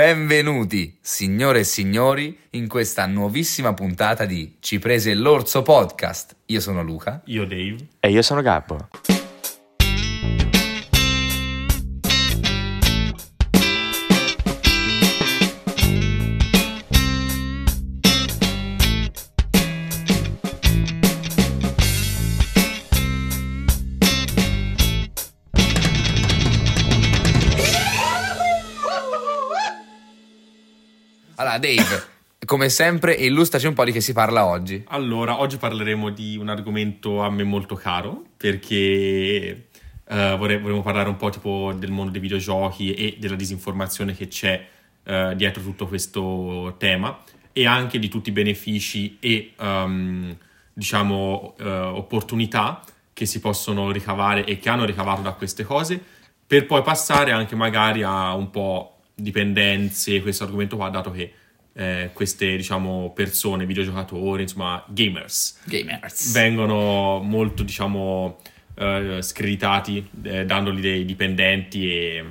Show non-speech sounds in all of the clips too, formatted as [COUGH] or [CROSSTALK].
Benvenuti, signore e signori, in questa nuovissima puntata di Ci prese l'orso podcast. Io sono Luca. Io Dave. E io sono Gabbo. Dave, come sempre, illustraci un po' di che si parla oggi. Allora, oggi parleremo di un argomento a me molto caro perché eh, vorrei- vorremmo parlare un po' tipo del mondo dei videogiochi e della disinformazione che c'è eh, dietro tutto questo tema e anche di tutti i benefici e ehm, diciamo eh, opportunità che si possono ricavare e che hanno ricavato da queste cose per poi passare anche magari a un po' dipendenze questo argomento qua dato che eh, queste diciamo persone, videogiocatori, insomma gamers Gamers. vengono molto diciamo eh, screditati eh, dandoli dei dipendenti e,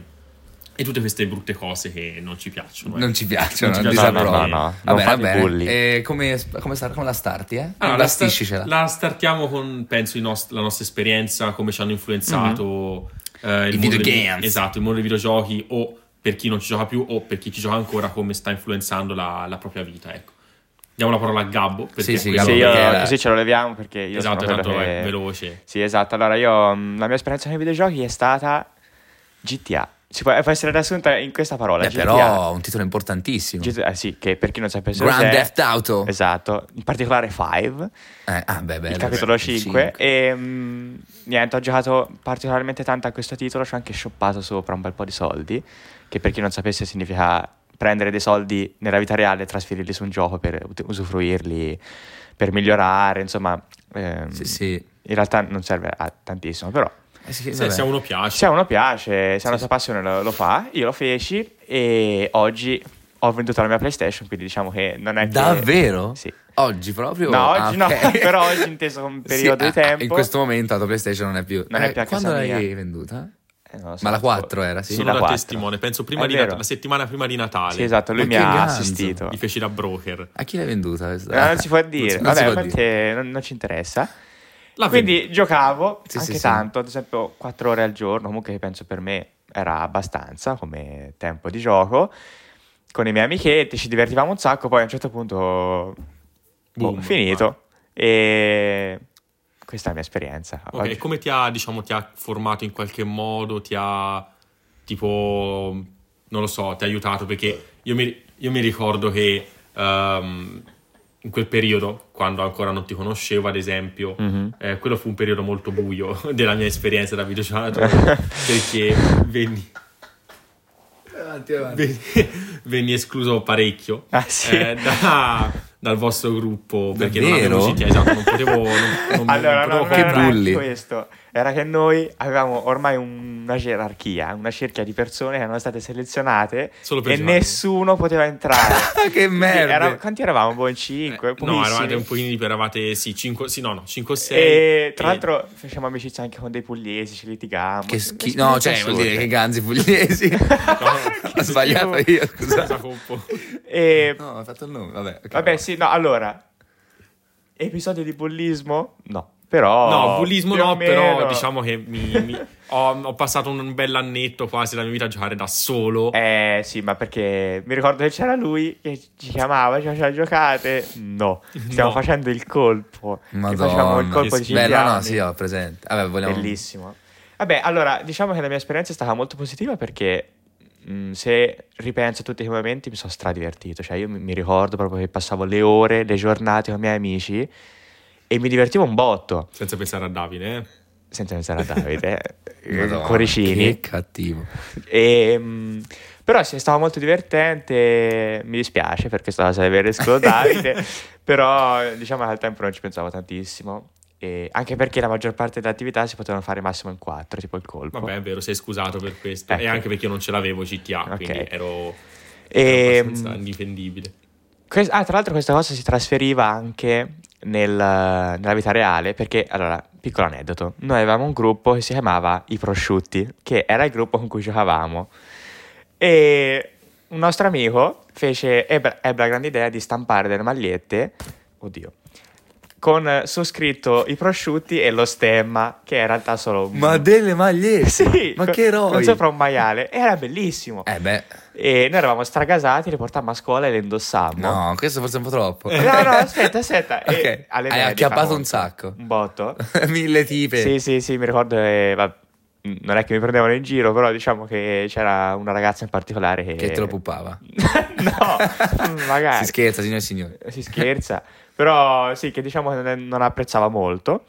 e tutte queste brutte cose che non ci piacciono. eh. Non ci piacciono, Non ci piacciono. No, no, no, Va non bene, va fate bene. bulli. E come, come, sta- come la starti, eh? Allora, la la, sta- la startiamo con, penso, i nost- la nostra esperienza, come ci hanno influenzato eh, il I mondo dei- esatto, il mondo dei videogiochi o per chi non ci gioca più o per chi ci gioca ancora, come sta influenzando la, la propria vita, ecco. Diamo la parola a Gabbo. Perché Sì, sì, Gabbo, io- perché era- così ce lo leviamo perché io Esatto, sono tanto che... è veloce. Sì, esatto. Allora, io mh, la mia esperienza nei videogiochi è stata GTA. Si può, può essere riassunta in questa parola. Beh, GTA. però un titolo importantissimo. GTA, eh, sì, che per chi non sapesse Grand cos'è- Theft Auto. Esatto, in particolare 5, Eh, ah, beh, beh, il beh, capitolo beh, 5. E mh, niente, ho giocato particolarmente tanto a questo titolo. Ci ho anche shoppato sopra un bel po' di soldi. Che per chi non sapesse significa prendere dei soldi nella vita reale e trasferirli su un gioco per usufruirli, per migliorare. Insomma, ehm, Sì, sì. in realtà non serve a tantissimo, però. Eh, sì, Se, se a uno piace. Se a uno piace, se ha la Sì, sua passione lo, lo fa, io lo feci e oggi ho venduto la mia PlayStation, quindi diciamo che non è che... Davvero? Sì. Oggi proprio? No, Ah, oggi ok. no, [LAUGHS] però oggi inteso come periodo Sì, di ah, tempo. In questo momento la tua PlayStation non è più. Non è Eh, più a casa Quando l'hai mia. venduta? Eh, non so, Ma la tipo- 4 era, sì? Sì, Sono la da 4. testimone, penso prima di. Nat- la settimana prima di Natale. Sì, esatto, lui Ma mi ha ganzo. assistito. Li feci da broker. A chi l'hai venduta? questa? Eh, non si può dire, Non si vabbè, può a dire. non, non ci interessa. La Quindi giocavo Sì, anche sì, sì. tanto, ad esempio 4 ore al giorno, comunque penso per me era abbastanza come tempo di gioco. Con i miei amichetti ci divertivamo un sacco, poi a un certo punto boh, Boom, finito. E questa è la mia esperienza. Ok, Oggi- come ti ha, diciamo, ti ha formato in qualche modo? Ti ha, tipo, non lo so, ti ha aiutato? Perché io mi, io mi ricordo che ehm, in quel periodo, quando ancora non ti conoscevo, ad esempio, Mhm. eh, quello fu un periodo molto buio [LAUGHS] della mia esperienza da videogiocatore, [LAUGHS] perché venni, Avanti, avanti. venni, [LAUGHS] venni escluso parecchio Ah, sì. eh, da- dal vostro gruppo, perché non Davvero? avevo GTA, esatto, non potevo... Non, non- [LAUGHS] Allora, non non che bulli. questo. Era che noi avevamo ormai una gerarchia, una cerchia di persone che erano state selezionate Solo per e nessuno poteva entrare. [LAUGHS] che merda. Era- quanti eravamo? Boh, in 5, Eh, no, eravate un pochino di eravate sì, 5, sì, no, no, 5 o 6. E tra l'altro facciamo amicizia anche con dei pugliesi, ci litigavamo. Che schifo. No, cioè, vuol dire che ganzi pugliesi. [LAUGHS] Ho sbagliato schifo. io, scusa. E No, ho fatto il nome. Vabbè, ok. vabbè, sì, no, allora episodio di bullismo? No. Però No, bullismo no, però meno- diciamo che mi, mi- [LAUGHS] ho, ho passato un bel annetto quasi della mia vita a giocare da solo. Eh sì, ma perché mi ricordo che c'era lui che ci chiamava, ci faceva giocate. No, stiamo No. facendo il colpo. Che facevamo il Madonna. colpo di Sì, Beh, no, no, sì, ho presente. Vabbè, vogliamo... Bellissimo. Vabbè, allora, diciamo che la mia esperienza è stata molto positiva perché mh, se ripenso a tutti quei momenti mi sono stradivertito. Cioè, io mi, mi ricordo proprio che passavo le ore, le giornate con i miei amici e mi divertivo un botto. Senza pensare a Davide, eh. Senza pensare a Davide, eh, [LAUGHS] Madonna, cuoricini. Che cattivo. E, mh, però sì, è stato molto divertente. Mi dispiace per questa cosa di aver escluso [LAUGHS] Davide, però diciamo che al tempo non ci pensavo tantissimo. E anche perché la maggior parte delle attività si potevano fare massimo in quattro, tipo il colpo. Vabbè, è vero, sei scusato per questo. Ecco. E anche perché io non ce l'avevo GTA, Ok. quindi ero, E, ero abbastanza mh, indifendibile. que- ah, tra l'altro questa cosa si trasferiva anche nel- nella vita reale, perché, allora, piccolo aneddoto, noi avevamo un gruppo che si chiamava I Prosciutti, che era il gruppo con cui giocavamo. E un nostro amico fece, ebbe, ebbe la grande idea di stampare delle magliette, oddio, con eh, su scritto i prosciutti e lo stemma, che in realtà solo un... Ma delle magliette! Sì, ma con- che eroi! Con sopra un maiale. Era bellissimo. Eh beh, E noi eravamo stragasati, le portammo a scuola e le indossammo. no, questo forse è un po' troppo. No, no, aspetta, [LAUGHS] aspetta. E Ok, alle hai acchiappato un sacco. Un botto. [LAUGHS] Mille tipe. Sì, sì, sì, mi ricordo. eh, non è che mi prendevano in giro, però diciamo che c'era una ragazza in particolare che... Che te lo puppava. [LAUGHS] no, magari. Si scherza, signore e signori. si scherza, però sì, che diciamo che non- non apprezzava molto.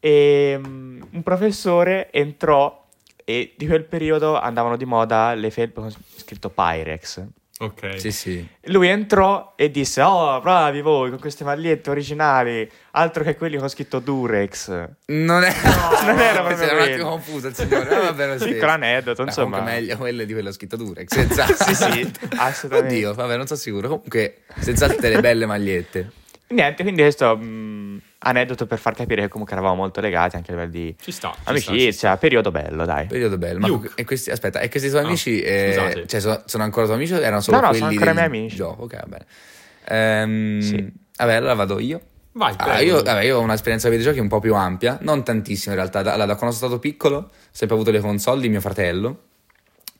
E mm, un professore entrò e di quel periodo andavano di moda le felpe con scritto Pyrex. Ok. Sì, sì. Lui entrò e disse: Oh, bravi voi con queste magliette originali, altro che quelli con scritto Durex. Non è... non era [LAUGHS] proprio Era un attimo confuso il signore. No, vabbè, lo. [LAUGHS] Piccolo aneddoto, insomma. Comunque meglio quelle di quello scritto Durex. Senz'altro. [LAUGHS] Sì, sì, assolutamente. Oddio, vabbè, non sono sicuro. Comunque, senz'altro delle belle magliette. Niente, quindi questo mm, aneddoto per far capire che comunque eravamo molto legati anche a livello di Ci sta. ci sta, amicizia, ci sta. periodo bello, dai. Periodo bello. Ma Luke. e questi, aspetta, e questi tuoi Ah, amici eh, scusate. cioè, sono, sono ancora tuoi amici o erano solo No, no, quelli sono ancora miei amici. gioco? Ok, va bene. Ehm, Sì. Vabbè, allora vado io. Vai, Ah, prego. io, vabbè, io ho un'esperienza di videogiochi un po' più ampia, non tantissimo in realtà. Da, da quando sono stato piccolo, ho sempre avuto le console di mio fratello,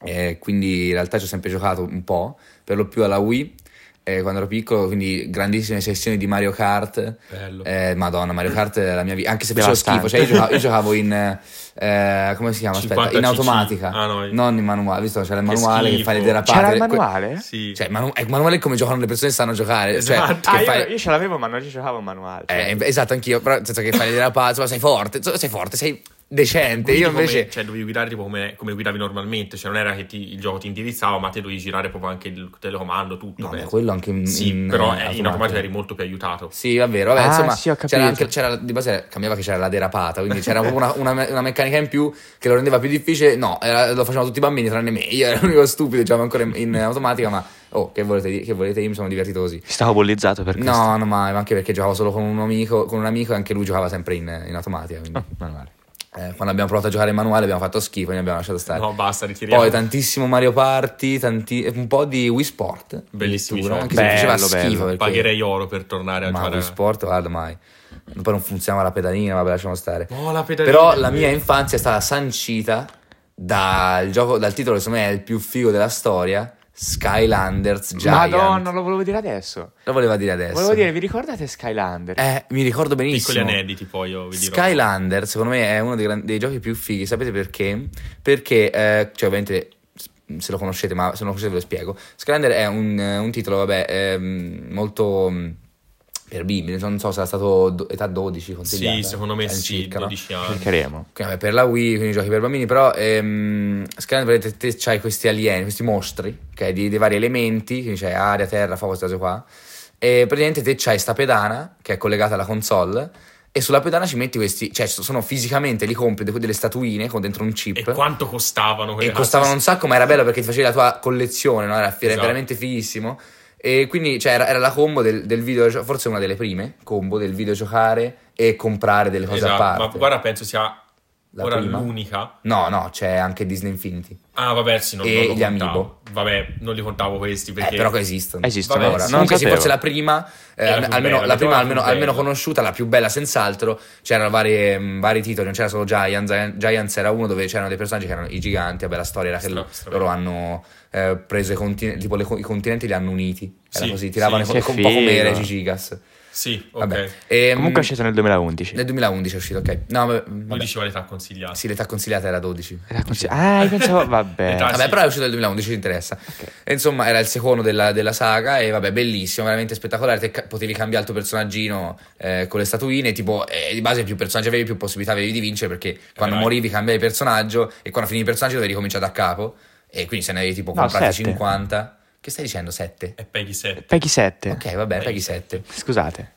e quindi in realtà ci ho sempre giocato un po', per lo più alla Wii, eh, quando ero piccolo, quindi grandissime sessioni di Mario Kart. Bello. Eh, Madonna, Mario Kart è la mia vita, anche se facevo schifo, cioè io giocavo, io giocavo in, eh, come si chiama? Aspetta, 50 in automatica, Ah, no, non in manuale, visto c'era il manuale che, schifo. fai le derapate. C'era il que- manuale? Sì. Cioè, manu- è manuale è come giocano le persone che sanno giocare. Cioè, Esatto. che Ah, io, fai- io ce l'avevo, ma non ci giocavo in manuale. cioè. eh, esatto, anch'io, però nel senso che fai le derapate, sei forte, sei forte, sei decente. Quindi Io come- invece... cioè, dovevi guidare tipo come, come guidavi normalmente, cioè non era che ti- il gioco ti indirizzava, ma te dovevi girare proprio anche il telecomando, tutto. No, penso. quello anche in, Sì, in, però eh, in automatico. automatico eri molto più aiutato. Sì, è vero, vabbè, Ah, insomma, sì, c'era anche, c'era, di base cambiava che c'era la derapata, quindi c'era proprio una, una me- una meccanica in più che lo rendeva più difficile. No, era- lo facevano tutti i bambini tranne me, io ero l'unico stupido, giocavo ancora in, in automatica, ma oh, che volete, che volete, io mi sono divertito così. Stavo bullizzato per questo. No, no, ma anche perché giocavo solo con un amico, con un amico e anche lui giocava sempre in, in automatica, quindi Ah, manuale. eh, quando abbiamo provato a giocare in manuale abbiamo fatto schifo e ne abbiamo lasciato stare. No, basta, ritiriamo. Poi tantissimo Mario Party, tanti- un po' di Wii Sport. Giochi. Anche se Bello, schifo. bello. Perché... Pagherei oro per tornare a Ma giocare. Wii Sport, guarda mai. Poi non funzionava la pedalina, vabbè, lasciamo stare. Oh, la pedalina. Però la mia infanzia è stata sancita dal gioco, dal titolo che secondo me è il più figo della storia, Skylanders Giant. Madonna, lo volevo dire adesso. Lo voleva dire adesso. Volevo dire, vi ricordate Skylander? Eh, mi ricordo Piccoli benissimo. aneddoti poi io vi dirò. Skylander, secondo me, è uno dei, gran- dei giochi più fighi. Sapete perché? Perché, eh, cioè, ovviamente, se lo conoscete, ma se non lo conoscete ve lo spiego. Skylander è un, eh, un titolo, vabbè, ehm, molto mm, per bimbi. Non so se era stato do- età 12 consigliata. Sì, secondo me sì, all'incirca, no? 12 anni. Cercheremo. Per la Wii, quindi giochi per bambini, però ehm, praticamente te c'hai questi alieni, questi mostri, ok, di, di vari elementi, quindi c'è aria, terra, fuoco, queste cose qua, e praticamente te c'hai sta pedana che è collegata alla console, e sulla pedana ci metti questi, cioè sono fisicamente, li compri de- delle statuine con dentro un chip, E quanto costavano e costavano un sacco, ma era bello perché ti facevi la tua collezione, no? Era, era Esatto. veramente fighissimo. E quindi cioè, era, era la combo del, del video, forse una delle prime combo del videogiocare e comprare delle cose Esatto, a parte. ma guarda, penso sia La ora prima? l'unica. No, no, c'è anche Disney Infinity. Ah, vabbè, sì, non, E non lo gli contavo. Amiibo. Vabbè, non li contavo questi perché... Eh, però che esistono. Esistono, Vabbè, Ora, sì, Comunque non sì, forse la prima, eh, la almeno, bella, la prima almeno, almeno conosciuta, la più bella senz'altro. C'erano varie, mh, vari titoli, non c'era solo Giants. Gi- Giants era uno dove c'erano dei personaggi che erano i giganti. Vabbè, la storia era che Stra- lo- stra- loro hanno eh, preso i continenti, tipo le co- i continenti li hanno uniti. Era Sì, così, tiravano sì, i- sì. un po' come Che era figo. Gigas. Sì, ok. Vabbè. Ehm, Comunque è uscito nel 2011. Nel 2011 è uscito, ok. No, vabbè, vabbè. 12 l'età consigliata. Sì, l'età consigliata era 12. Era così- Ah, io pensavo, [LAUGHS] vabbè. Età- Vabbè, sì. però è uscito nel 2011, ci interessa. E insomma, era il secondo della, della saga e vabbè, bellissimo, veramente spettacolare. Te ca- potevi cambiare il tuo personaggino eh, con le statuine, tipo, eh, di base più personaggi avevi, più possibilità avevi di vincere perché quando vai. morivi cambiavi personaggio e quando finivi il personaggio dovevi ricominciare da capo e quindi se ne avevi tipo No, comprati sette. 50. Che stai dicendo? 7? E Peggy 7. Peggy 7. Ok, vabbè, paghi 7. Scusate.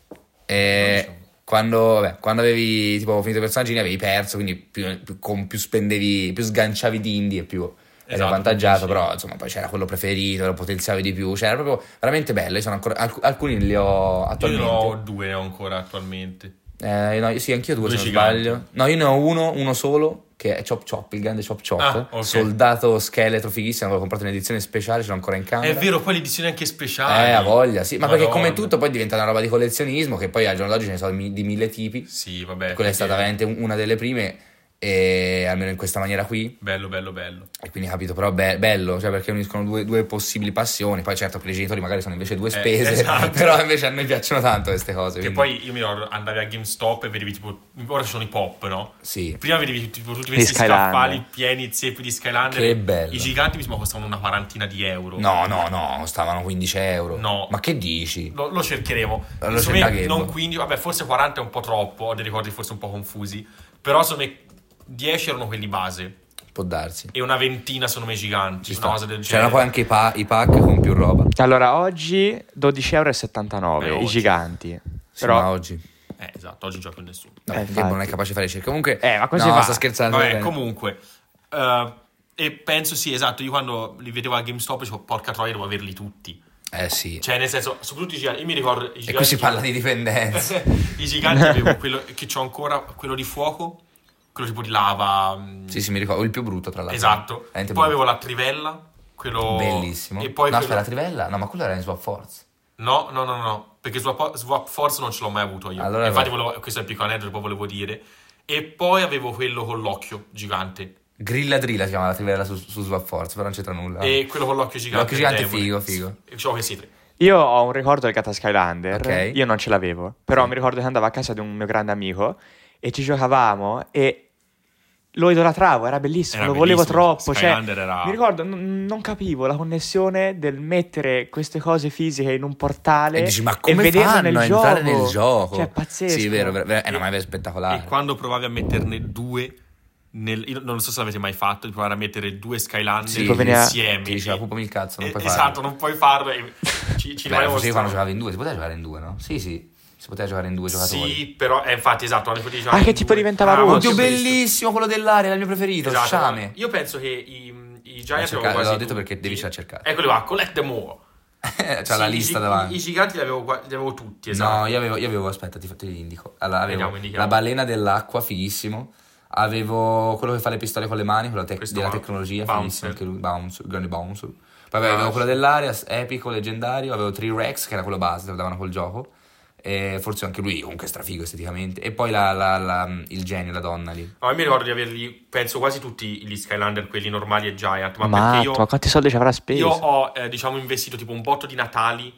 E quando, vabbè, quando avevi tipo finito i personaggi avevi perso, quindi più, più- con più spendevi, più sganciavi di indie e più eri Esatto, avvantaggiato, sì. però insomma poi c'era quello preferito, lo potenziavi di più, cioè era proprio veramente bello, io sono ancora, alc- alcuni li ho Io attualmente. ne ho due ancora attualmente. Eh, no, io sì, anch'io due, Due se non sbaglio. No, io ne ho uno, uno solo, che è Chop Chop, il grande Chop Chop. Ah, ok. Soldato scheletro fighissimo, l'ho comprato in edizione speciale, ce l'ho ancora in camera. È vero, poi l'edizione anche speciale. Eh, ha voglia, sì. Ma perché come Madonna. tutto poi diventa una roba di collezionismo, che poi al giorno d'oggi ce ne sono di, mille tipi. Sì, vabbè. Quella è stata veramente una delle prime, e almeno in questa maniera qui. Bello, bello, bello. E quindi capito, però be- bello, cioè perché uniscono due, due possibili passioni. Poi certo per i genitori magari sono invece due spese, esatto. [LAUGHS] però invece a noi piacciono tanto queste cose. Che quindi- poi io mi ricordo andavi a GameStop e vedevi tipo. Ora ci sono i pop, no? Sì, Prima vedevi tipo tutti questi scaffali pieni zeppi di Skylander. Che bello. I giganti mi sembra costavano una quarantina di euro. no, no, no, stavano 15 euro. No. Ma che dici? Lo, lo cercheremo. Me Gabbo. non 15, vabbè, forse 40 è un po' troppo, ho dei ricordi forse un po' confusi. Però secondo me 10 erano quelli base Può darsi. e una ventina secondo me giganti, Ci una cosa del genere. C'erano poi anche i, pa- i pack con più roba. Allora, oggi 12,79 Eh, euro, i oggi. giganti. Sì, Però, ma oggi. Eh, esatto, oggi non gioca più nessuno. Vabbè, Eh, non è capace di fare ricerche. Comunque, Eh, ma così no, sta scherzando. Vabbè, bene. comunque. eh, e penso sì, esatto, io quando li vedevo a GameStop dicevo, porca troia, devo averli tutti. Eh sì. Cioè, nel senso, soprattutto i giganti. Io mi ricordo i giganti. e qui si parla di dipendenza. [LAUGHS] I giganti avevo [LAUGHS] quello che ho ancora, quello di fuoco, quello tipo di lava. mh, sì, sì, mi ricordo. Il più brutto, tra l'altro. Esatto. Poi brutto. avevo la trivella, quello... Bellissimo. E poi no, quello- la trivella? No, ma quello era in Swap Force. No, no, no, no, perché Swap, Swap Force non ce l'ho mai avuto io. Allora Infatti, volevo, questo è il piccolo aneddoto, poi volevo dire. E poi avevo quello con l'occhio gigante. Grilla Drilla si chiama la trivella su, su Swap Force, però non c'entra nulla. E quello con l'occhio gigante. L'occhio gigante è figo, figo. E c'ho questi tre. io ho un ricordo del Gata Skylander. Ok. Io non ce l'avevo. Però Sì. mi ricordo che andavo a casa di un mio grande amico e ci giocavamo e lo idolatravo, era bellissimo, Era lo volevo bellissimo. troppo. Cioè, Skylander era- Mi ricordo, n- non capivo la connessione del mettere queste cose fisiche in un portale E dici, ma e come vederlo fanno nel a gioco. entrare nel gioco? Cioè, pazzesco. Sì, vero, vero, vero. Eh, no, ma è spettacolare. E quando provavi a metterne due. Nel, io non so se l'avete mai fatto, di provare a mettere due Skylander Sì, insieme. Ti diceva, pupami il cazzo, non Eh, puoi esatto, farlo. non puoi farlo. E ci, ci Beh, quando giocavo in due, si poteva giocare in due, no? Sì, sì, si poteva giocare in due giocatori. Sì, però, eh, infatti, esatto. quando potevi Ah, giocare che tipo due. diventava Ah. Oddio, bellissimo. quello dell'area, era il mio preferito, Esatto, sciame. Io penso che i, i L'ho giganti cercato, quasi l'ho detto tutti. perché devi cercare. Eccoli qua, collect them all. C'ha Sì, la i lista gi- davanti. I, i giganti li avevo, li avevo tutti, esatto. No, io avevo, io avevo, aspetta, ti, te li indico. Allora, avevo Vediamo, la balena dell'acqua, fighissimo. Avevo quello che fa le pistole con le mani, quello tec- della tecnologia, Bouncer. fighissimo anche lui. Bouncer, grande bouncer. Poi avevo Ah. quello dell'area, epico, leggendario. Avevo T-Rex, che era quello base, lo davano col gioco. E forse anche lui, comunque strafigo esteticamente. E poi la- la- la- il genio, la donna lì. No, io mi ricordo di averli, penso quasi tutti gli Skylander, quelli normali e Giant, ma Matto, perché io, ma quanti soldi ci avrà speso? io ho, eh, diciamo, investito tipo un botto di Natali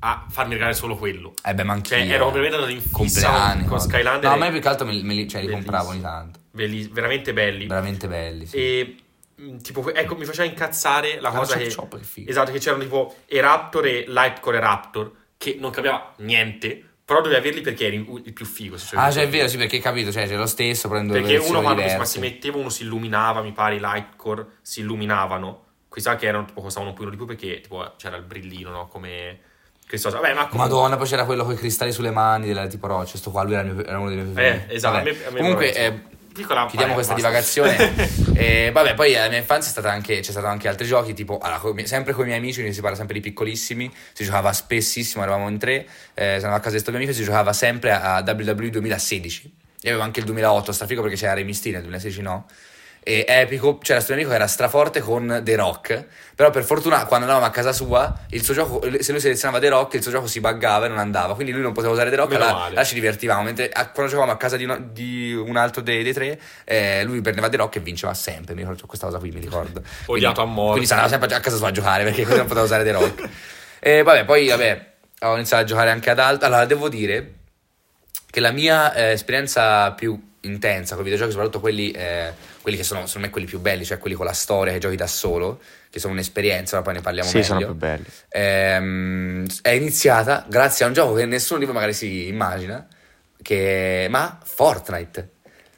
a farmi regalare solo quello. Eh beh, ma anch'io. Cioè, ero veramente andato in fissa compleanni. con cose. Skylander. No, e- ma io più che altro me, me li, cioè, li compravo ogni tanto. belli- veramente belli. Veramente belli, sì. E mh, tipo, ecco, mi faceva incazzare la Ah, cosa che... Chop, che figo. Esatto, che c'erano tipo Eraptor e Lightcore Raptor, che non capiva niente, però dovevi averli perché eri il più figo. se Ah, cioè è vero, sì, perché hai capito, cioè c'è lo stesso, prendo Perché uno quando ma diverse. si metteva, uno si illuminava, mi pare i Lightcore si illuminavano. Questi che erano tipo costavano un po' di più perché tipo c'era il brillino, no? Come. Vabbè, ma comunque- Madonna, poi c'era quello con i cristalli sulle mani, della tipo roccia, sto qua, lui era, mio- era uno dei miei Eh, preferiti. esatto, a me- a me Comunque, eh, Piccola chiudiamo [LAUGHS] eh, questa divagazione. e, vabbè, poi alla mia infanzia è stata anche, c'è stato anche altri giochi, tipo, allora, sempre con i miei amici, quindi si parla sempre di piccolissimi, si giocava spessissimo, eravamo in tre, eh, sono a casa di questo mio amico, si giocava sempre a WWE 2016. Io avevo anche il 2008, strafigo perché c'era Rey Mysterio, nel 2016 no. E epico, c'era questo mio amico che era straforte con The Rock, però per fortuna quando andavamo a casa sua, il suo gioco, se lui selezionava The Rock, il suo gioco si buggava e non andava, quindi lui non poteva usare The Rock, Meno là, là ci divertivamo, mentre a- quando giocavamo a casa di, uno- di un altro dei, dei tre, eh, lui prendeva The Rock e vinceva sempre, mi ricordo questa cosa qui, mi ricordo. [LAUGHS] Odiato a morte. Quindi stava sempre a casa sua a giocare perché così non poteva usare The Rock. E vabbè, poi vabbè, ho iniziato a giocare anche ad altro, allora devo dire che la mia eh, esperienza più intensa con i videogiochi, soprattutto quelli, eh, quelli che sono secondo me quelli più belli, cioè quelli con la storia che giochi da solo, che sono un'esperienza, ma poi ne parliamo Sì, meglio. sono più belli. Ehm, è iniziata grazie a un gioco che nessuno di voi magari si immagina, che ma Fortnite.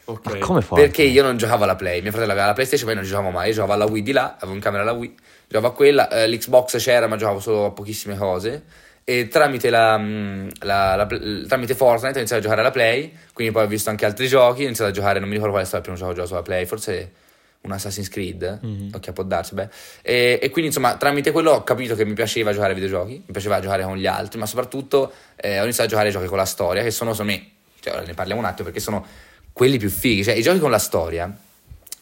Ok. Ma come fa? Perché io non giocavo alla Play, mio fratello aveva la PlayStation, poi non giocavo mai. Io giocavo alla Wii di là, avevo in camera la Wii, giocavo a quella, eh, l'Xbox c'era, ma giocavo solo a pochissime cose. E tramite, la, mm, la- la- tramite Fortnite ho iniziato a giocare alla Play, quindi poi ho visto anche altri giochi, ho iniziato a giocare, non mi ricordo qual è stato il primo gioco che ho giocato sulla Play, forse un Assassin's Creed, ok può darsi, beh. E, e quindi insomma tramite quello ho capito che mi piaceva giocare ai videogiochi, mi piaceva giocare con gli altri, ma soprattutto eh, ho iniziato a giocare ai giochi con la storia, che sono secondo me Cioè, ora ne parliamo un attimo perché sono quelli più fighi. Cioè, i giochi con la storia,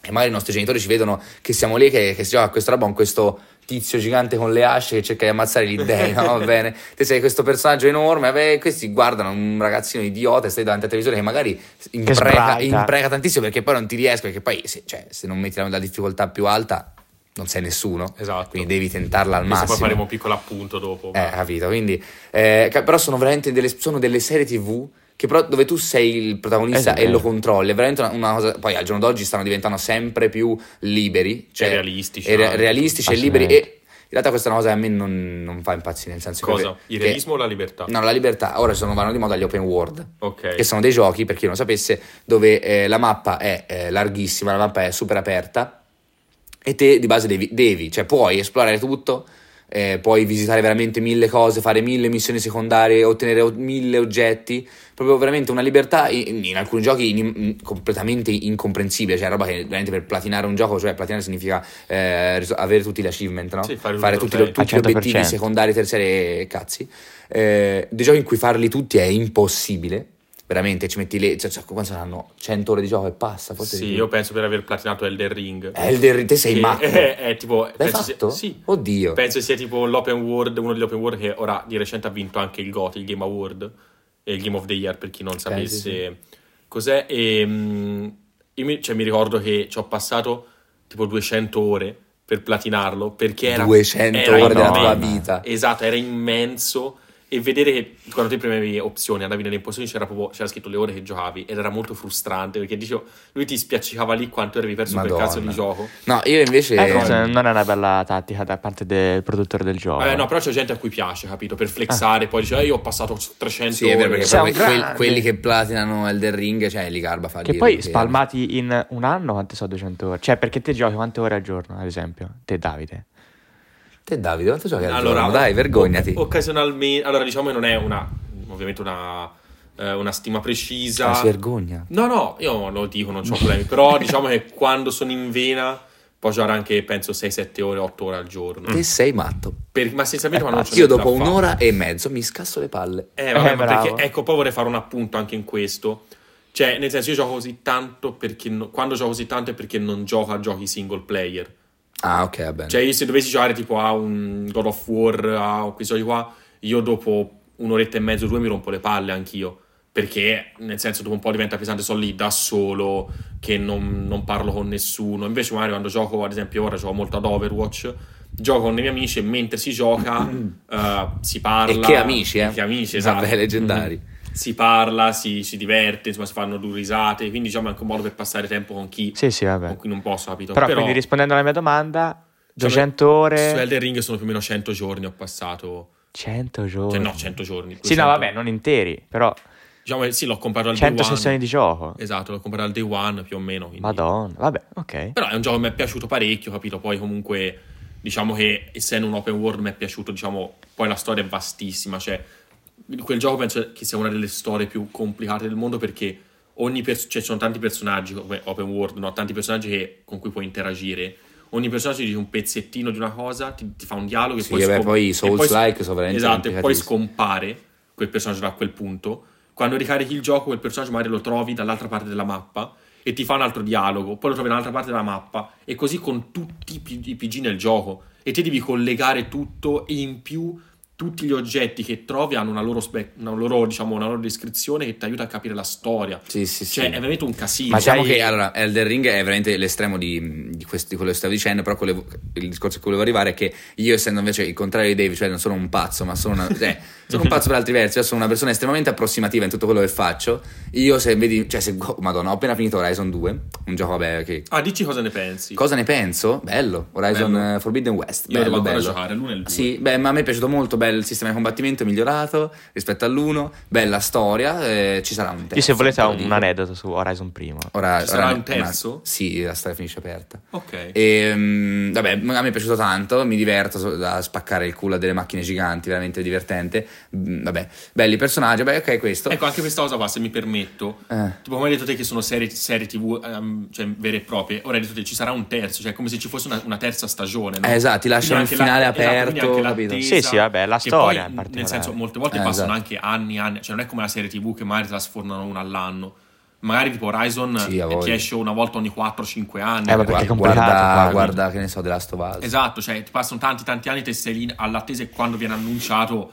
e magari i nostri genitori ci vedono che siamo lì, che, che si gioca a questa roba con questo tizio gigante con le asce che cerca di ammazzare gli dei, no? Va bene. Te sei questo personaggio enorme, vabbè, questi guardano un ragazzino idiota e stai davanti alla televisione che magari impreca, impreca tantissimo perché poi non ti riesco, perché poi se, cioè, se non metti la, la difficoltà più alta non sei nessuno. Esatto. Quindi devi tentarla al Questo massimo. poi faremo un piccolo appunto dopo. Eh, capito, quindi... eh, però sono veramente delle, sono delle serie tv che però dove tu sei il protagonista Esatto. e lo controlli, è veramente una, una cosa... Poi al giorno d'oggi stanno diventando sempre più liberi. Cioè, E realistici e re- realistici e liberi e... In realtà questa è una cosa che a me non, non fa impazzire, nel senso Cosa? che... Il che- realismo o la libertà? No, la libertà. Ora sono vanno di moda gli open world. Ok. Che sono dei giochi, per chi non lo sapesse, dove eh, la mappa è eh, larghissima, la mappa è super aperta e te di base devi, devi, cioè puoi esplorare tutto, eh, puoi visitare veramente mille cose, fare mille missioni secondarie, ottenere o- mille oggetti, proprio veramente una libertà in, in alcuni giochi in- in- completamente incomprensibile, cioè roba che veramente per platinare un gioco, cioè platinare significa eh, avere tutti gli achievement, no? Sì, fare tutti i tutti, trofei. tutti gli Al 100%. obiettivi secondari, terziari e cazzi. Eh, dei giochi in cui farli tutti è impossibile. Veramente, ci metti le. Cioè, cioè, quanto saranno? 100 ore di gioco e passa. Forse Sì, io penso per aver platinato Elden Ring. Elden Ring, te sei Che matto. È, [LAUGHS] è tipo... L'hai penso sia- fatto? sì. Oddio. Penso sia tipo l'open world, uno degli open world che ora di recente ha vinto anche il GOTY, il Game Award, e il Game of the Year per chi non sapesse sì, cos'è. E, mm, io mi, cioè, mi ricordo che ci ho passato tipo 200 ore per platinarlo perché era 200 era ore della immenso. tua vita. Esatto, era immenso. E vedere che quando te premevi opzioni, andavi nelle impostazioni, c'era, proprio, c'era scritto le ore che giocavi ed era molto frustrante perché dicevo, lui ti spiaccicava lì quanto eri perso per Madonna. cazzo di gioco. No, io invece. Eh, forse non è una bella tattica da parte del produttore del gioco. Eh, no, però c'è gente a cui piace, capito? Per flexare, poi dice, eh, io ho passato 300 Sì, è vero, ore. perché Sei poi un que- grande. quelli che platinano Elden Ring, cioè li garba fa Che poi che- spalmati in un anno quante so 200 ore? Cioè, perché te giochi quante ore al giorno, ad esempio? Te Davide. Te Davide, quanto giochi al Allora, giorno? Dai, vergognati. o- occasionalmente, allora diciamo che non è una, ovviamente una, eh, una stima precisa. Ah, si vergogna. No, no, io lo dico, non ho problemi. Però [LAUGHS] diciamo che quando sono in vena può giocare anche, penso, 6-7 ore, 8 ore al giorno. Te sei matto. Per- ma essenzialmente quando non c'è Io dopo un'ora e mezzo mi scasso le palle. Eh, vabbè, Eh, ma perché, ecco, poi vorrei fare un appunto anche in questo. Cioè, nel senso, io gioco così tanto perché no- quando gioco così tanto è perché non gioco a giochi single player. Ah, ok, va bene. Cioè, io se dovessi giocare tipo a un God of War, a questi giochi qua, io dopo un'oretta e mezzo, due mi rompo le palle anch'io. Perché, nel senso, dopo un po' diventa pesante, sono lì da solo, che non, non parlo con nessuno. Invece, magari quando gioco, ad esempio, ora gioco molto ad Overwatch, gioco con i miei amici e mentre si gioca [CLEARS THROAT] eh, si parla. e che amici, eh? E Che amici, esatto. Vabbè, leggendari. Si parla, si, si diverte, insomma, si fanno due risate. Quindi, diciamo, è anche un modo per passare tempo con chi, Sì, sì, vabbè. con cui non posso, capito? Però, quindi rispondendo alla mia domanda, 200 Su ore, Elden Ring sono più o meno 100 giorni ho passato. 100 giorni. Cioè, no, 100 giorni. Sì, no, 200. vabbè, non interi, però Diciamo sì, l'ho comprato al 100 day one. sessioni di gioco. Esatto, l'ho comprato al day one più o meno. quindi- Madonna, vabbè, ok. Però è un gioco che mi è piaciuto parecchio, capito? Poi comunque, diciamo che essendo un open world mi è piaciuto, diciamo, poi la storia è vastissima, cioè quel gioco penso che sia una delle storie più complicate del mondo perché ogni pers- cioè, ci sono tanti personaggi come open world, no? tanti personaggi che- con cui puoi interagire. Ogni personaggio ti dice un pezzettino di una cosa, ti, ti fa un dialogo e Sì, poi, vabbè, poi i e Souls-like sono veramente Esatto, e poi scompare quel personaggio da quel punto. Quando ricarichi il gioco, quel personaggio magari lo trovi dall'altra parte della mappa e ti fa un altro dialogo, poi lo trovi dall'altra parte della mappa e così con tutti i PG nel gioco e te devi collegare tutto e in più tutti gli oggetti che trovi hanno una loro, spe- una loro, diciamo, una loro descrizione che ti aiuta a capire la storia. Sì, sì, sì. Cioè, è veramente un casino. Ma Diciamo sai- che allora Elden Ring è veramente l'estremo di, di, questo- di quello che stavo dicendo, però quello- il discorso a cui volevo arrivare è che io, essendo invece il contrario di Dave, cioè non sono un pazzo, ma sono, una, [LAUGHS] cioè, sono un pazzo per altri versi, io sono una persona estremamente approssimativa in tutto quello che faccio. Io, se vedi, cioè, se, oh, madonna, ho appena finito Horizon 2, un gioco, vabbè, che. Ah, dici cosa ne pensi? Cosa ne penso? Bello, Horizon Bello. eh, Forbidden West. Io bello, devo ancora bello. giocare, l'uno e il due. Sì, beh, ma a me è piaciuto molto, bello il sistema di combattimento migliorato rispetto all'uno, bella storia, eh, ci sarà un terzo. Io se volete ho un aneddoto su Horizon primo. Ora, Ci sarà ora- un terzo? una- sì, la storia finisce aperta. Ok. E, mm, vabbè, a me è piaciuto tanto, mi diverto a spaccare il culo a delle macchine giganti, veramente divertente. mm, vabbè, belli personaggi, beh, ok, questo. Ecco, anche questa cosa qua, se mi permetto, Eh. tipo come hai detto te che sono serie, serie tv ehm, cioè, vere e proprie, ora hai detto te ci sarà un terzo, cioè come se ci fosse una, una terza stagione. No? Eh, esatto, ti lasciano il finale esatto, quindi aperto, l'attesa, Sì, sì, vabbè, la che storia poi, in nel senso, molte volte Eh, passano esatto. anche anni e anni, cioè non è come la serie tv che magari te la sfornano una all'anno. Magari tipo Horizon Sì, ti esce una volta ogni 4-5 anni. Eh, ma perché Guarda, guarda, guarda. che ne so, The Last of Us. Esatto, cioè ti passano tanti tanti anni, te sei lì all'attesa e quando viene annunciato,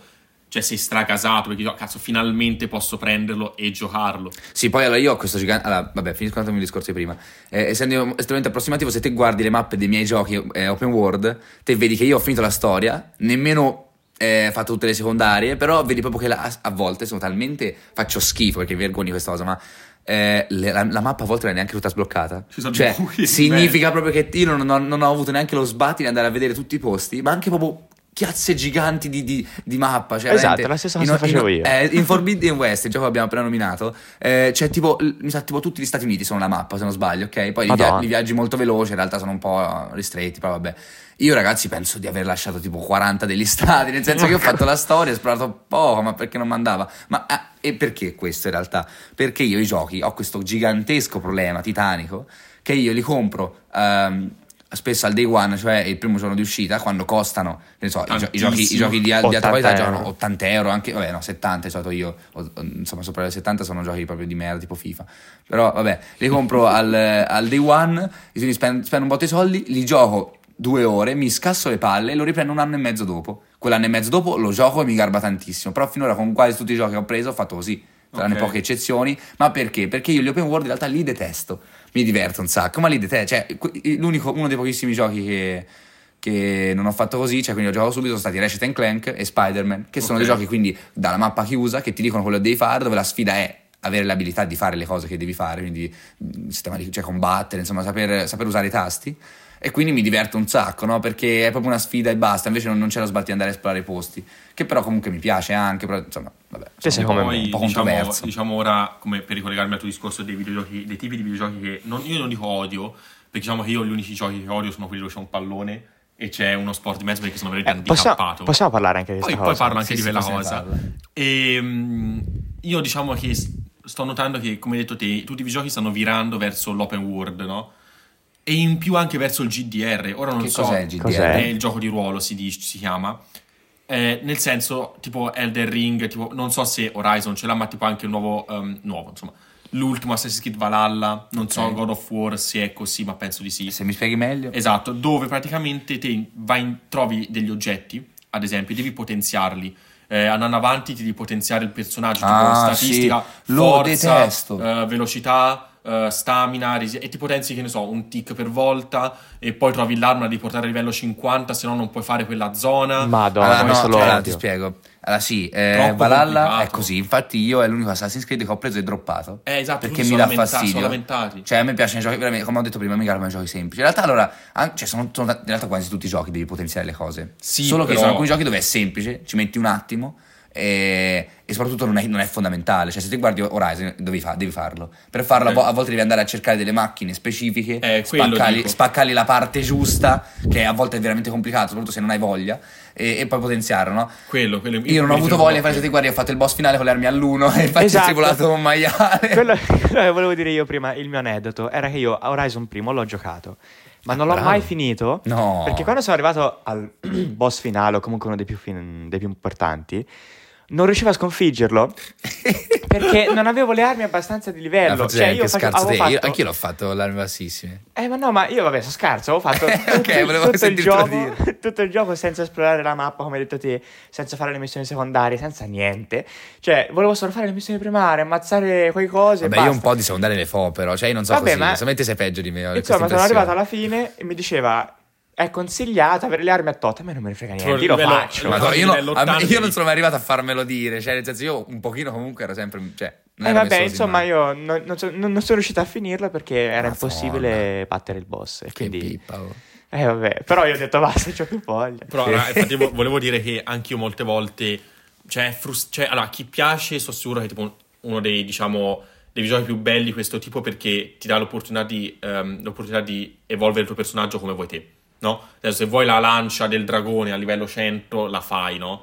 cioè sei stracasato perché dici, "Oh, cazzo, finalmente posso prenderlo e giocarlo. Sì, poi allora io ho questo gigante. Allora, vabbè, finisco il discorso di prima. Eh, essendo estremamente approssimativo, se te guardi le mappe dei miei giochi eh, open world, te vedi che io ho finito la storia, nemmeno eh, fatto tutte le secondarie, però vedi proprio che la- a volte sono talmente. faccio schifo perché vergogni questa cosa, ma. eh, le- la, la mappa a volte non è neanche tutta sbloccata. Ci sono Cioè, significa proprio che io non ho, non ho avuto neanche lo sbatti di andare a vedere tutti i posti, ma anche proprio chiazze giganti di, di- di mappa. Cioè, Esatto, veramente- la stessa in- cosa facevo in- io. eh, in Forbidden West, il gioco che abbiamo appena nominato, eh, c'è tipo, mi sa tipo tutti gli Stati Uniti sono la mappa, se non sbaglio, ok? Poi Madonna. li viaggi molto veloci, in realtà sono un po' ristretti, però vabbè. Io ragazzi penso di aver lasciato tipo 40 degli [LAUGHS] stati, nel senso che ho fatto la storia, ho esplorato poco, ma perché non mandava? Ma ah, e perché questo in realtà? Perché io i giochi ho questo gigantesco problema titanico che io li compro ehm, spesso al day one, cioè il primo giorno di uscita, quando costano, so, i, gio- i giochi, i giochi di, di alta 80 qualità giocano 80 euro, anche, vabbè no, 70 di solito io, o- insomma sopra le 70 sono giochi proprio di merda tipo FIFA, però vabbè, li compro [LAUGHS] al, al day one, quindi spendo, spendo un botto di soldi, li gioco due ore, mi scasso le palle e lo riprendo un anno e mezzo dopo. Quell'anno e mezzo dopo lo gioco e mi garba tantissimo, però finora con quasi tutti i giochi che ho preso ho fatto così, tranne Ok. poche eccezioni, ma perché? Perché io gli open world in realtà li detesto, mi diverto un sacco, ma li detesto, cioè que- l'unico, uno dei pochissimi giochi che, che non ho fatto così, cioè quindi ho giocato subito, sono stati Ratchet Clank e Spider-Man, che sono dei giochi quindi dalla mappa chiusa che ti dicono quello che devi fare, dove la sfida è avere l'abilità di fare le cose che devi fare, quindi mh, sistemati- cioè combattere, insomma saper, saper usare i tasti. E quindi mi diverto un sacco, no? Perché è proprio una sfida e basta. Invece non, non c'è lo sbatti di andare a esplorare i posti. Che però comunque mi piace anche. Però insomma, vabbè. Sì, sono sì, come un po'- me. un po' diciamo, controverso. diciamo ora, come per ricollegarmi al tuo discorso dei videogiochi, dei tipi di videogiochi che non- io non dico odio, perché diciamo che io gli unici giochi che odio sono quelli dove c'è un pallone e c'è uno sport di mezzo perché sono veramente Eh, possiamo, handicappato. possiamo parlare anche di Poi, questa poi cosa? parlo anche Sì, di sì, quella possiamo cosa. E mm, io diciamo che sto notando che, come hai detto te, tutti i videogiochi stanno virando verso l'open world, no? E in più anche verso il GDR. Ora non Che so. cos'è il GDR? Cos'è? Il gioco di ruolo, si, dice, si chiama. Eh, nel senso, tipo Elden Ring, tipo, non so se Horizon ce l'ha, ma tipo anche il nuovo, ehm, nuovo, insomma, l'ultimo Assassin's Creed Valhalla, non so Ok. God of War se è così, ma penso di sì. Se mi spieghi meglio. Esatto, dove praticamente te vai in- trovi degli oggetti, ad esempio, devi potenziarli. Eh, andando avanti ti devi potenziare il personaggio, tipo Ah, statistica, sì, lo forza, eh, velocità, eh, stamina, resi- e ti potenzi, che ne so, un tick per volta e poi trovi l'arma di portare a livello 50, se no non puoi fare quella zona. Madonna, Allora, no, lo allora, odio. ti spiego. Allora, sì, eh, Valhalla complicato. è così. Infatti, io è l'unico Assassin's Creed che ho preso e droppato. Eh, esatto, perché mi sono dà lamenta- fastidio. sono lamentati. Cioè, a me piacciono i giochi, veramente, come ho detto prima, mi garbano i giochi semplici. In realtà, allora, an- cioè, sono, sono- in realtà quasi tutti i giochi devi potenziare le cose. Sì, Solo che però- sono alcuni giochi dove è semplice, ci metti un attimo. E, e soprattutto non è, non è fondamentale. Cioè, se ti guardi Horizon, devi, fa- devi farlo. Per farlo, a vo- a volte devi andare a cercare delle macchine specifiche, Eh, dico. spaccarli la parte giusta, che a volte è veramente complicato, soprattutto se non hai voglia, e, e poi potenziarlo, no? Quello, quello Io non ho avuto voglia, infatti, se ti guardi, ho fatto il boss finale con le armi all'1 e infatti Esatto. ho tribolato un maiale. Quello, quello che volevo dire io prima, il mio aneddoto, era che io a Horizon primo l'ho giocato, ma non l'ho bravo. mai finito. No. Perché quando sono arrivato al [CLEARS THROAT] boss finale, o comunque uno dei più, fin- dei più importanti, non riuscivo a sconfiggerlo [LAUGHS] perché non avevo le armi abbastanza di livello. Cioè, anche io face- scarso te. Io- fatto- anch'io l'ho fatto le armi bassissime. Eh, ma no, ma io vabbè, sono scarso, avevo fatto [LAUGHS] tutto, Ok, volevo tutto il gioco, [LAUGHS] tutto il gioco senza esplorare la mappa, come hai detto te, senza fare le missioni secondarie, senza niente. Cioè, volevo solo fare le missioni primarie, ammazzare quelle cose Vabbè, io un po' di secondarie le fo, però. Cioè, io non so Vabbè, così. ma- Solamente sei peggio di me. ho Insomma, sono arrivato alla fine e mi diceva è consigliato avere le armi a tot. A me non me ne frega niente, io lo livello- faccio. Ma Madonna, io, livello no- a me- 80 io non sono mai arrivato a farmelo dire. Cioè, nel senso, io un pochino comunque ero sempre. Cioè, non Eh vabbè, insomma, io non, non so- non- non sono riuscito a finirlo perché era Madonna. impossibile battere il boss. E Che quindi, pippa. oh. eh vabbè, però io ho detto basta, c'ho più voglia. Però, allora, infatti, vo- [LAUGHS] volevo dire che anch'io molte volte, cioè, frus- cioè, allora, chi piace, sono sicuro che è tipo uno dei, diciamo, dei videogiochi più belli di questo tipo perché ti dà l'opportunità di, ehm, l'opportunità di evolvere il tuo personaggio come vuoi te, no? Adesso, se vuoi la lancia del dragone a livello 100, la fai, no?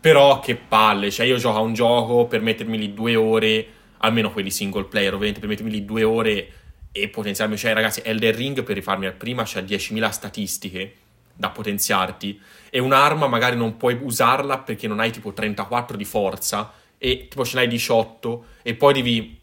Però che palle, cioè io gioco a un gioco per mettermi lì due ore, almeno quelli single player, ovviamente per mettermi lì due ore e potenziarmi. Cioè ragazzi, Elden Ring per rifarmi al prima c'ha 10.000 statistiche da potenziarti e un'arma magari non puoi usarla perché non hai tipo 34 di forza e tipo ce n'hai 18 e poi devi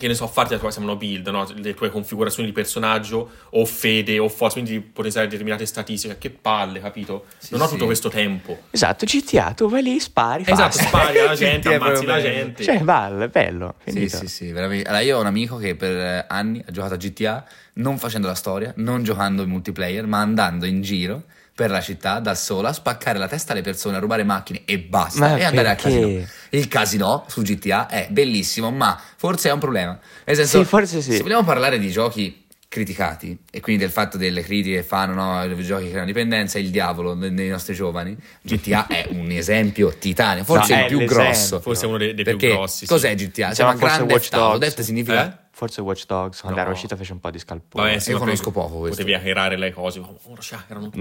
che ne so, farti la tua chiamano build, no? le tue configurazioni di personaggio o fede o forza, quindi di potenziare determinate statistiche. Che palle, capito? Sì, non ho sì. tutto questo tempo. Esatto, GTA, tu vai lì, spari. Esatto, spari alla [LAUGHS] gente, Sì, ammazzi la gente. Cioè, è bello. Sì, finito. sì, sì, veramente. Allora, io ho un amico che per eh, anni ha giocato a GTA non facendo la storia, non giocando in multiplayer, ma andando in giro per la città da solo a spaccare la testa alle persone, rubare macchine e basta. Ma e andare al casino. Il casino su GTA è bellissimo, ma forse è un problema. Nel senso, Sì, forse sì. Se vogliamo parlare di giochi criticati e quindi del fatto delle critiche che fanno no, i giochi che creano dipendenza il diavolo ne- nei nostri giovani GTA [LAUGHS] è un esempio titanio forse No, il più l'esempio. grosso Forse è uno dei- dei più grossi, sì. cos'è GTA? Si Siamo chiama forse Grand Watch Auto Dogs. Theft significa Eh? Forse Watch Dogs, quando No. era uscito fece un po' di scalpore. Vabbè, sì, Io conosco poco questo. Potevi hackerare le cose. No,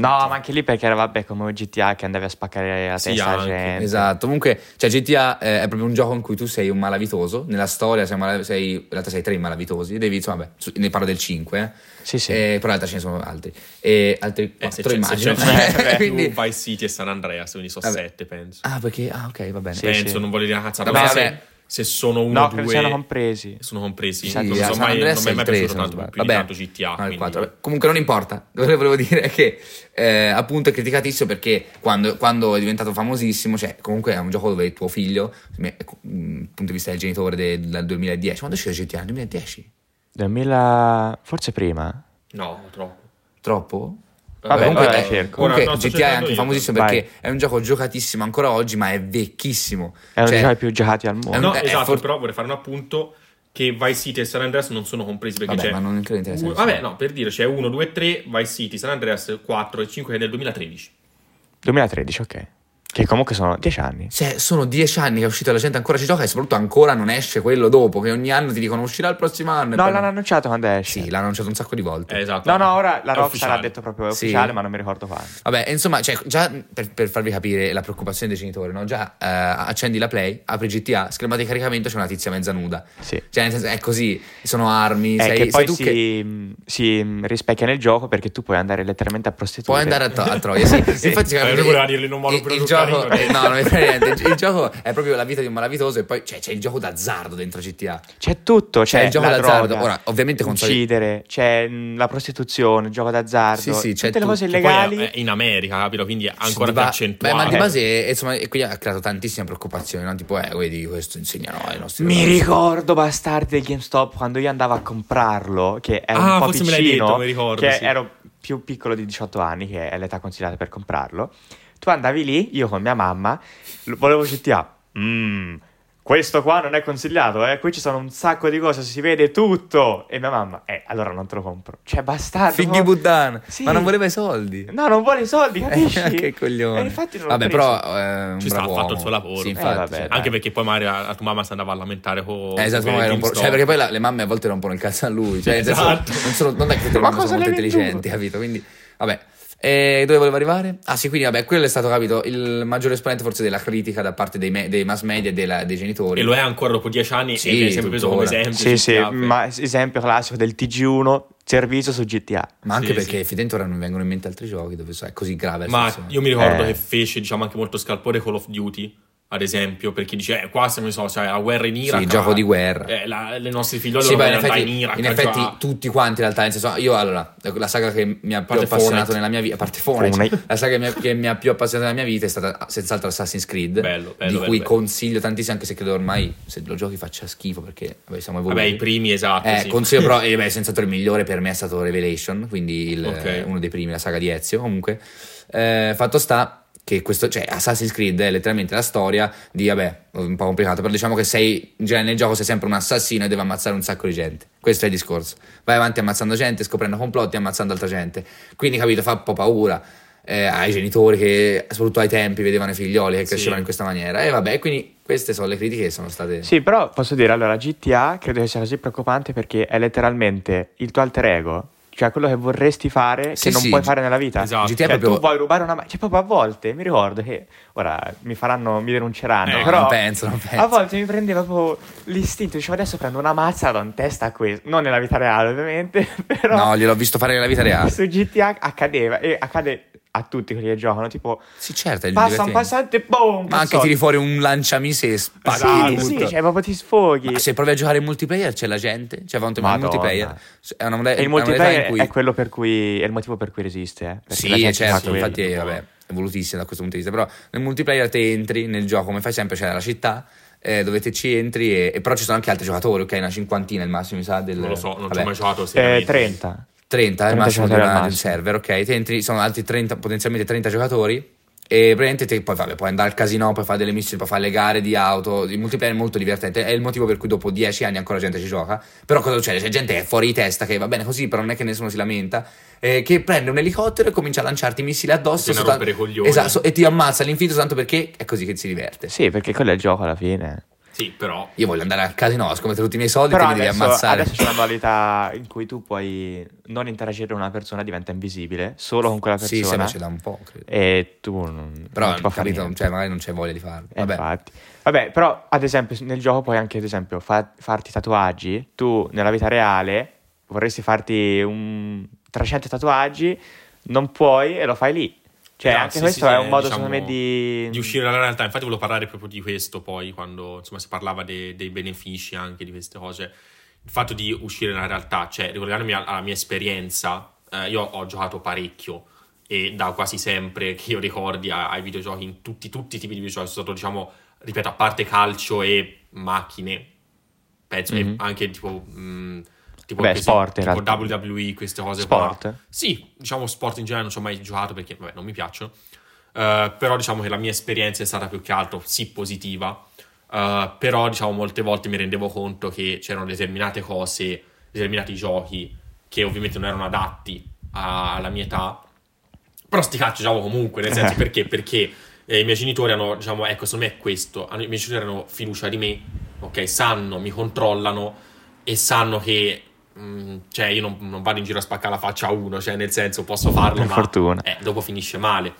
ma anche lì perché era, vabbè, come GTA che andavi a spaccare la Sì, testa anche. gente. Esatto, comunque cioè, GTA eh, è proprio un gioco in cui tu sei un malavitoso, nella storia sei, mala- sei- in realtà sei tre malavitosi, devi, insomma, vabbè, su- ne parlo del 5, eh. Sì, sì. Eh, però in realtà ce ne sono altri, e altri Eh, 4 c'è, immagino, quindi... [LAUGHS] Vice City e San Andreas, quindi sono Vabbè. sette, penso. Ah, perché, ah ok, va bene. Sì, penso, sì. non voglio dire una cazzata. Vabbè, vabbè. Se sono uno No, o credo due... siano compresi. Sono compresi. Sì, non so mai, non mi è mai il 3 piaciuto tanto, più di Vabbè, tanto GTA. no, quindi- 4, vabbè. Comunque non importa. [LAUGHS] Quello che volevo dire è che eh, appunto è criticatissimo perché quando, quando è diventato famosissimo, cioè comunque è un gioco dove tuo figlio, mm, dal punto di vista del genitore del, dal 2010, quando è uscito GTA? Nel 2010? 2000... forse prima? No, troppo. Troppo? Vabbè, comunque, eh, cerco. comunque Ora, GTA è anche io. famosissimo Vai. perché è un gioco giocatissimo ancora oggi, ma è vecchissimo. È uno Cioè, dei giochi più giocati al mondo. È un- No, eh, esatto, for- però vorrei fare un appunto che Vice City e San Andreas non sono compresi perché Vabbè, c'è... ma non credo interessa Uh, nessuno. vabbè, no, per dire, c'è 1, 2, 3, Vice City, San Andreas 4 e 5 che è del 2013. 2013, ok. Che comunque sono 10 anni. Cioè, sono dieci anni che è uscito, la gente ancora ci gioca e soprattutto ancora non esce quello dopo, che ogni anno ti dicono uscirà il prossimo anno. No, poi- l'hanno annunciato quando esce. Sì, l'hanno annunciato un sacco di volte. Eh, esatto. No, no, ora la Rockstar ufficiale. ha detto proprio Sì. ufficiale, ma non mi ricordo quando. Vabbè, insomma, cioè, già per, per farvi capire la preoccupazione dei genitori, no? Già eh, accendi la Play, apri GTA, scherma di caricamento, c'è una tizia mezza nuda. Sì. Cioè, nel senso, è così, sono armi, È sei, che sei poi tu si, che si rispecchia nel gioco perché tu puoi andare letteralmente a prostitute. puoi andare a, to- a [LAUGHS] Troia. Sì, infatti, Eh, lui voleva dirlo in un modo il, più il gioco, eh, no, non mi frega niente. Il, gioco è proprio la vita di un malavitoso e poi cioè, c'è il gioco d'azzardo dentro GTA. C'è tutto, c'è, C'è il gioco la d'azzardo. droga, Ora, ovviamente con uccidere, c'è mh, la prostituzione, il gioco d'azzardo, Sì, sì, c'è tutte le cose. Poi illegali. è, è in America, capito? Quindi è ancora più accentuato. Beh, ma di base, insomma, e quindi ha creato tantissime preoccupazioni, no? Tipo, eh, vedi, questo insegnano ai nostri Mi ragazzi. ricordo bastardi del GameStop quando io andavo a comprarlo, che è Ah, un po' forse me l'hai piccino, detto, mi ricordo, che sì. ero più piccolo di 18 anni, che è l'età consigliata per comprarlo. Tu andavi lì, io con mia mamma, volevo GTA. Mmm, questo qua non è consigliato, eh. Qui ci sono un sacco di cose, si vede tutto. E mia mamma, eh, allora non te lo compro. Cioè, bastardo. Figli? Buddan, Sì. ma non voleva i soldi. No, non vuole i soldi, capisci? Eh, [LAUGHS] che coglione. E infatti non Vabbè, però eh, Ci sta, ha fatto il suo lavoro. Sì, Eh, infatti, vabbè, cioè. Anche perché poi magari la, la tua mamma si andava a lamentare con... Eh, esatto, con un po'- cioè, perché poi la- le mamme a volte rompono il cazzo a lui. Cioè, nel senso, Esatto. non, sono, non è che le Ma mamme sono molto intelligenti, capito? Quindi, vabbè. E dove volevo arrivare? Ah, sì, quindi, vabbè, quello è stato, capito, il maggiore esponente forse della critica da parte dei, me- dei mass media e della- dei genitori. E lo è ancora dopo dieci anni Sì, e viene sempre preso come esempio. Sì, sì, GTA, ma esempio classico del TG1, servizio su GTA. Ma anche Sì, perché sì. effettivamente ora non mi vengono in mente altri giochi dove sai, è così grave. Ma io mi ricordo Eh. che fece, diciamo, anche molto scalpore Call of Duty, ad esempio, perché dice, eh, qua se ne so, cioè, la guerra in Iraq. Sì, gioco di guerra. Eh, la, le nostre figliole Sì, beh, in effetti, in Iraq. in effetti tutti quanti in realtà, nel senso, io allora, la saga che mi ha più parte appassionato Fortnite. nella mia vita, a parte Fortnite, la saga che mi, ha, che mi ha più appassionato nella mia vita è stata senz'altro Assassin's Creed, Bello, bello, di bello, cui bello. consiglio tantissimo, anche se credo ormai se lo giochi faccia schifo perché vabbè, siamo evoluti. Vabbè, i primi, esatto. Eh, sì. consiglio però, [LAUGHS] eh, beh, senz'altro il migliore per me è stato Revelation, quindi il- Ok. uno dei primi, la saga di Ezio, comunque. Eh, fatto sta che questo, cioè Assassin's Creed è letteralmente la storia di, vabbè, un po' complicato, però diciamo che sei, in genere nel gioco sei sempre un assassino e devi ammazzare un sacco di gente. Questo è il discorso. Vai avanti ammazzando gente, scoprendo complotti, ammazzando altra gente. Quindi, capito, fa un po' paura. eh, ai genitori che soprattutto ai tempi vedevano i figlioli che Sì. crescevano in questa maniera e vabbè quindi queste sono le critiche che sono state Sì, però posso dire, allora, GTA credo che sia così preoccupante perché è letteralmente il tuo alter ego. Cioè quello che vorresti fare Sì, che non sì, puoi G- fare nella vita. esatto. Cioè, proprio... tu vuoi rubare una macchina, cioè proprio a volte mi ricordo che ora mi faranno, mi denunceranno, Eh, però non penso, non penso. a volte mi prendeva proprio l'istinto, dicevo adesso prendo una mazza do in testa a questo, non nella vita reale ovviamente, [LAUGHS] però No, gliel'ho visto fare nella vita reale. su GTA accadeva e accade a tutti quelli che giocano, tipo Sì, certo, è passa un passante, boom! Ma anche cazzotto. tiri fuori un lanciamise e Esatto. tutto. Sì, cioè proprio ti sfoghi. Ma se provi a giocare in multiplayer c'è la gente, cioè tema il multiplayer. È una, moda- E il è modalità multiplayer in cui... è quello per cui è il motivo per cui resiste, eh, perché la Sì, certo, infatti è vabbè, è volutissima da questo punto di vista, però nel multiplayer te entri nel gioco come fai sempre, c'è la città eh, dove te ci entri e, e però ci sono anche altri giocatori, ok, una cinquantina il massimo mi sa del... Non lo so, non ci vabbè, ho mai giocato. Eh, seriamente. 30. 30 è il 30 massimo del server, ok, te entri, sono altri 30, potenzialmente 30 giocatori e praticamente te poi vabbè, puoi andare al casino, puoi fare delle missioni, puoi fare le gare di auto, il multiplayer è molto divertente, è il motivo per cui dopo 10 anni ancora gente ci gioca, però cosa succede? C'è gente che è fuori di testa, che va bene così, però non è che nessuno si lamenta, eh, che prende un elicottero e comincia a lanciarti missili addosso soltanto- esatto, e ti ammazza all'infinito soltanto perché è così che si diverte. Sì, perché quello è il gioco alla fine. Sì, però... Io voglio andare al casino, scommettere tutti i miei soldi e mi devi ammazzare. adesso c'è una modalità in cui tu puoi non interagire con una persona, diventa invisibile solo con quella Sì, persona. se no c'è da un po', credo. e tu non, Però, non ti può fare capito, cioè, magari non c'è voglia di farlo. Eh, Vabbè. infatti. Vabbè, però ad esempio nel gioco puoi anche ad esempio fa- farti tatuaggi. Tu nella vita reale vorresti farti un 300 tatuaggi, non puoi e lo fai lì. Cioè, Esatto, anche questo sì, è un modo diciamo, secondo me di... di uscire dalla realtà. Infatti, volevo parlare proprio di questo poi, quando insomma si parlava de- dei benefici anche di queste cose. Il fatto di uscire dalla realtà, cioè ricollegandomi alla, mia esperienza, eh, io ho giocato parecchio e da quasi sempre che io ricordi ai videogiochi, in tutti, tutti i tipi di videogiochi, sono stato, diciamo, ripeto, a parte calcio e macchine, penso, e Mhm. anche tipo. mh, tipo Beh, questi- sport, in tipo realtà. WWE, queste cose Sport? qua. Sì, diciamo sport in generale non ci ho mai giocato perché vabbè, non mi piacciono. Eh, però diciamo che la mia esperienza è stata più che altro sì positiva. Eh, però diciamo molte volte mi rendevo conto che c'erano determinate cose, determinati giochi che ovviamente non erano adatti alla mia età. Però sti cazzi giocavo comunque, nel senso [LAUGHS] perché? Perché eh, i miei genitori hanno, diciamo, ecco, secondo me è questo, hanno- i miei genitori hanno fiducia di me, ok, sanno, mi controllano e sanno che, mm, cioè, io non, non vado in giro a spaccare la faccia a uno, cioè, nel senso, posso farlo, Per ma fortuna. eh, dopo finisce male.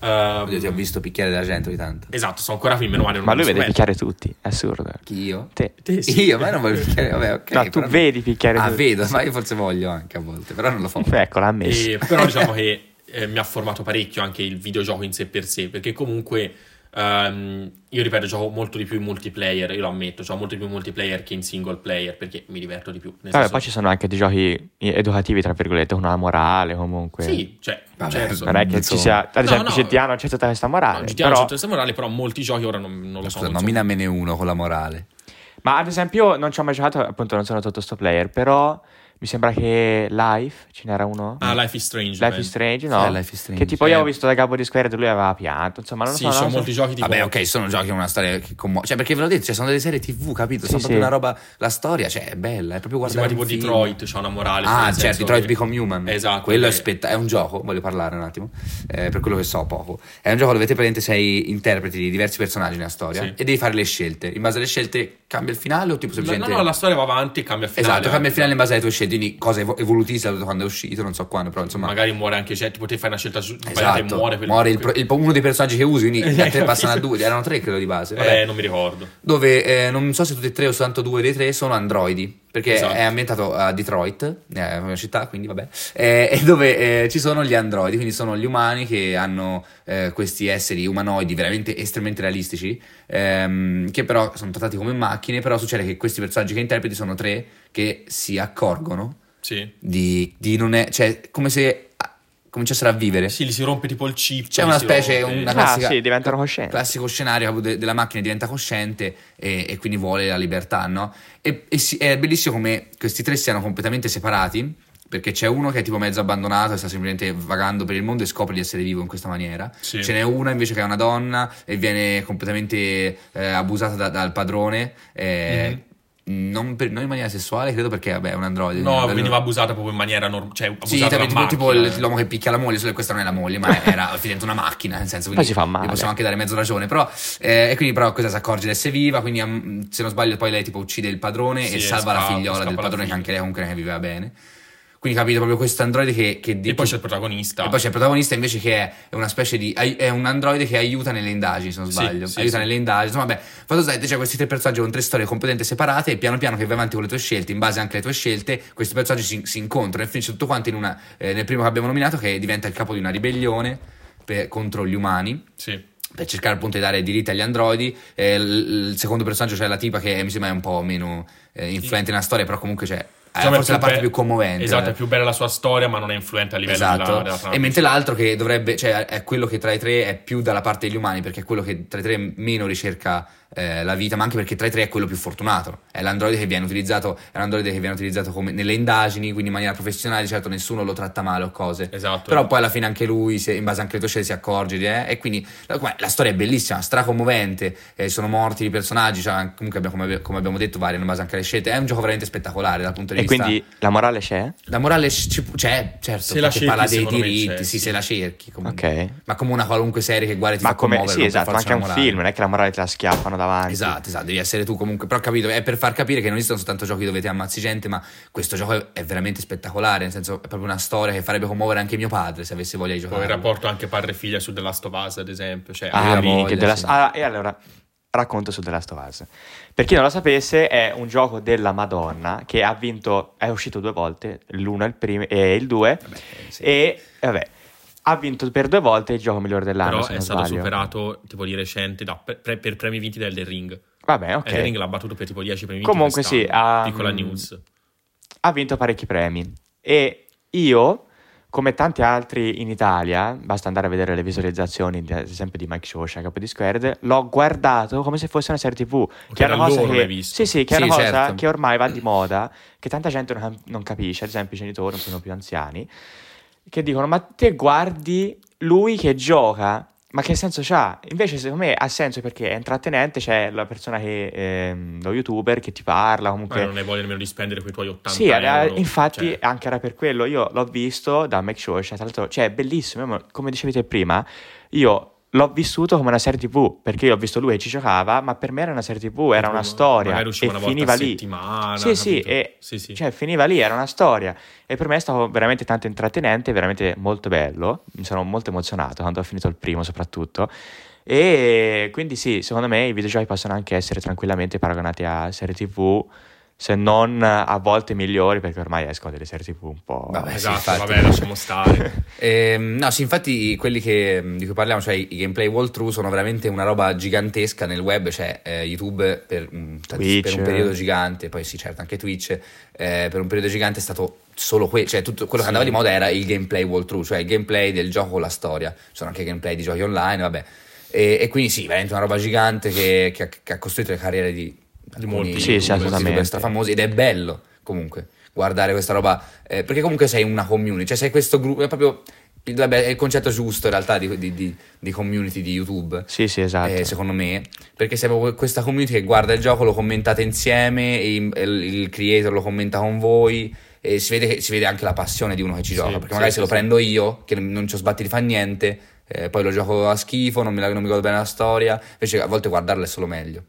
Ehm, Oddio, ti ho visto picchiare della gente ogni tanto. esatto, sono ancora qui, meno male non Ma lui vede scommetto. picchiare tutti, è assurdo. Chi io? Te. Te sì. Io, ma non voglio picchiare, vabbè, ok. no, tu vedi picchiare Ah, tutti. vedo, ma io forse voglio anche a volte, però non lo fa. Ecco, l'ha ammesso. E- però diciamo che eh, mi ha formato parecchio anche il videogioco in sé per sé, perché comunque ehm, io ripeto, gioco molto di più in multiplayer, io lo ammetto, gioco molto di più in multiplayer che in single player, perché mi diverto di più. Nel Vabbè, senso- poi ci sono anche dei giochi educativi, tra virgolette, con una morale comunque. Sì, cioè, Vabbè, certo. Non è che ci sia, ad esempio, no. GTA non c'è tutta questa morale. No, GTA però- non c'è questa morale, però molti giochi ora non, non lo so. Scusa, nominamene uno con la morale. Ma ad esempio, non ci ho mai giocato, appunto, non sono tutto sto player, però mi sembra che Life, ce n'era uno. Ah, Life is Strange. Life beh. is Strange, no? Eh, Life is Strange. Che tipo io Eh. avevo visto da capo di Square e lui aveva pianto, insomma, non lo Sì, so. non sono lo so. molti giochi tipo... Vabbè, ok, sono giochi una storia che commuove. Cioè, perché ve l'ho detto, cioè, sono delle serie TV, capito? Sì, sono proprio sì. una roba. La storia, cioè, è bella, è proprio guardare. un tipo film. Detroit, c'ha una morale. Ah, certo, senso Detroit che- Become Human. Esatto. Quello è, spetta- è un gioco, voglio parlare un attimo, eh, per quello che so poco. È un gioco dove te praticamente sei interpreti di diversi personaggi nella storia Sì. e devi fare le scelte. In base alle scelte cambia il finale o tipo No, semplicemente... no, la storia va avanti e cambia il finale. Esatto, cambia il finale in base alle tue scelte, quindi cosa evo- evolutista da quando è uscito, non so quando, però insomma... Magari muore anche, cioè, tipo te fai una scelta su- Esatto, muore quel- muore il pro- il- uno dei personaggi che usi, quindi gli [LAUGHS] altri Eh, passano a due, erano tre credo di base. Vabbè. Eh, non mi ricordo. Dove eh, non so se tutti e tre o soltanto due dei tre sono androidi. Perché Esatto. è ambientato a Detroit, è una città, quindi vabbè. eh, e dove eh, ci sono gli androidi, quindi sono gli umani che hanno eh, questi esseri umanoidi veramente estremamente realistici, ehm, che però sono trattati come macchine. Però succede che questi personaggi che interpreti sono tre che si accorgono Sì. di, di non è. cioè, come se ah, cominciassero a vivere. Sì, gli si rompe tipo il chip. C'è una specie, rompe. una Ah, classica, sì, diventano coscienti. classico scenario de- della macchina diventa cosciente e, e quindi vuole la libertà, no? E, e si- è bellissimo come questi tre siano completamente separati, perché c'è uno che è tipo mezzo abbandonato e sta semplicemente vagando per il mondo e scopre di essere vivo in questa maniera. Sì. Ce n'è una invece che è una donna e viene completamente eh, abusata da- dal padrone. eh, Non, per- non in maniera sessuale, credo perché vabbè, è un androide. No, quindi- veniva abusata proprio in maniera normale. Cioè, sì, tipo, da tipo, macchina. il- l'uomo che picchia la moglie, solo che questa non è la moglie, ma era effettivamente una macchina, nel senso Poi quindi si fa male. gli possiamo anche dare mezzo ragione, però eh, e quindi però questa si accorge di essere viva, quindi am- se non sbaglio poi lei tipo uccide il padrone Sì, e salva la scappa- figliola scappa del la padrone che anche lei comunque ne viveva bene. Quindi capito proprio questo androide che... che E poi c'è il protagonista. e poi c'è il protagonista invece che è, è una specie di... è un androide che aiuta nelle indagini, se non Sì, sbaglio. sì, aiuta sì. nelle indagini. Insomma, vabbè, fatto sta che c'è questi tre personaggi con tre storie completamente separate e piano piano che vai avanti con le tue scelte, in base anche alle tue scelte, questi personaggi si, si incontrano e finisce tutto quanto in una... eh, nel primo che abbiamo nominato che diventa il capo di una ribellione per- contro gli umani Sì. per cercare appunto di dare diritti agli androidi. Eh, il, il secondo personaggio c'è la tipa che mi sembra è un po' meno eh, influente nella storia, però comunque c'è... Diciamo, forse la parte be- più commovente. Esatto, è più bella la sua storia, ma non è influente a livello della, Esatto, della trama. e mentre l'altro che dovrebbe, cioè è quello che tra i tre è più dalla parte degli umani, perché è quello che tra i tre meno ricerca eh, la vita, ma anche perché tra i tre è quello più fortunato. È l'androide che viene utilizzato, è l'androide che viene utilizzato come nelle indagini, quindi in maniera professionale, certo nessuno lo tratta male o cose. Esatto. Però poi alla fine anche lui, se- in base anche alle tue scelte, si accorge di eh, e quindi la, la storia è bellissima, stracommovente, eh, sono morti i personaggi, cioè, comunque abbiamo- come, come abbiamo detto variano in base anche alle scelte. È un gioco veramente spettacolare dal punto di E vista quindi la morale c'è? la morale ci- c'è, certo, Se la cerchi, parla dei diritti, sì, sì. se la cerchi comunque. Ok. Ma come una qualunque serie che guardi ti Ma fa come, commuovere, sì, esatto, anche un film, non è che la morale te la schiaffano davanti. Esatto, esatto, devi essere tu comunque, però ho capito, è per far capire che non esistono soltanto giochi dove ti ammazzi gente, ma questo gioco è, veramente spettacolare, nel senso è proprio una storia che farebbe commuovere anche mio padre se avesse voglia di Poi giocare. il rapporto anche padre-figlia su The Last of Us, ad esempio. Cioè, Ah, minchia, voglia, sì. ah, e allora racconto su The Last of Us. Per chi non lo sapesse, è un gioco della Madonna che ha vinto, è uscito due volte, l'uno e il, primo, e il due, Vabbè, sì. e vabbè, ha vinto per due volte il gioco migliore dell'anno. Però se è non stato sbaglio. superato tipo di recente da- per, per- premi vinti da Elden Ring. Vabbè, ok. Elden Ring l'ha battuto per tipo 10 premi vinti Comunque sì, ha- Piccola news. ha vinto parecchi premi e io come tanti altri in Italia basta andare a vedere le visualizzazioni ad esempio di Mike Shosha capo di Squared l'ho guardato come se fosse una serie tv che è una cosa che sì sì che è Sì, una cosa certo. che ormai va di moda che tanta gente non, non capisce ad esempio i genitori un po' più anziani che dicono ma te guardi lui che gioca ma che senso c'ha? Invece secondo me ha senso perché è intrattenente, c'è la persona che, ehm, lo youtuber che ti parla, Ma comunque... non hai voglia nemmeno di spendere quei tuoi 80 Sì, era- euro. infatti cioè, anche era per quello, io l'ho visto da Make Sure, cioè, tra l'altro, cioè è bellissimo, come dicevi te prima, io l'ho vissuto come una serie tv, perché io ho visto lui e ci giocava, ma per me era una serie tv, era una storia e una finiva lì. Sì, sì, e Sì, sì. cioè finiva lì, era una storia e per me è stato veramente tanto intrattenente, veramente molto bello, mi sono molto emozionato quando ho finito il primo soprattutto. E quindi sì, secondo me i videogiochi possono anche essere tranquillamente paragonati a serie TV, se non a volte migliori, perché ormai escono delle serie TV un po'... Vabbè, sì, esatto, infatti. vabbè, lasciamo stare. [LAUGHS] Ehm, no, sì, infatti quelli che, di cui parliamo, cioè i gameplay walkthrough, sono veramente una roba gigantesca nel web, cioè eh, YouTube per, Twitch. per un periodo gigante, poi sì, certo, anche Twitch, eh, per un periodo gigante è stato solo quello, cioè tutto quello che Sì. andava di moda era il gameplay walkthrough, cioè il gameplay del gioco con la storia, ci sono anche gameplay di giochi online, vabbè. E, e quindi sì, veramente una roba gigante che, che ha, che ha costruito le carriere di, alcuni molti Sì, sì, assolutamente. strafamosi ed è bello comunque guardare questa roba eh, perché comunque sei una community cioè sei questo gruppo è proprio il, vabbè, è il concetto giusto in realtà di, di- di- di community di YouTube Sì, sì, esatto. eh, secondo me perché sei proprio questa community che guarda il gioco lo commentate insieme il, il creator lo commenta con voi e si vede, che- si vede anche la passione di uno che ci Sì, gioca perché sì, magari sì, se lo sì. prendo io che non ci ho sbatti di fa niente eh, poi lo gioco a schifo non mi, non mi godo bene la storia invece a volte guardarla è solo meglio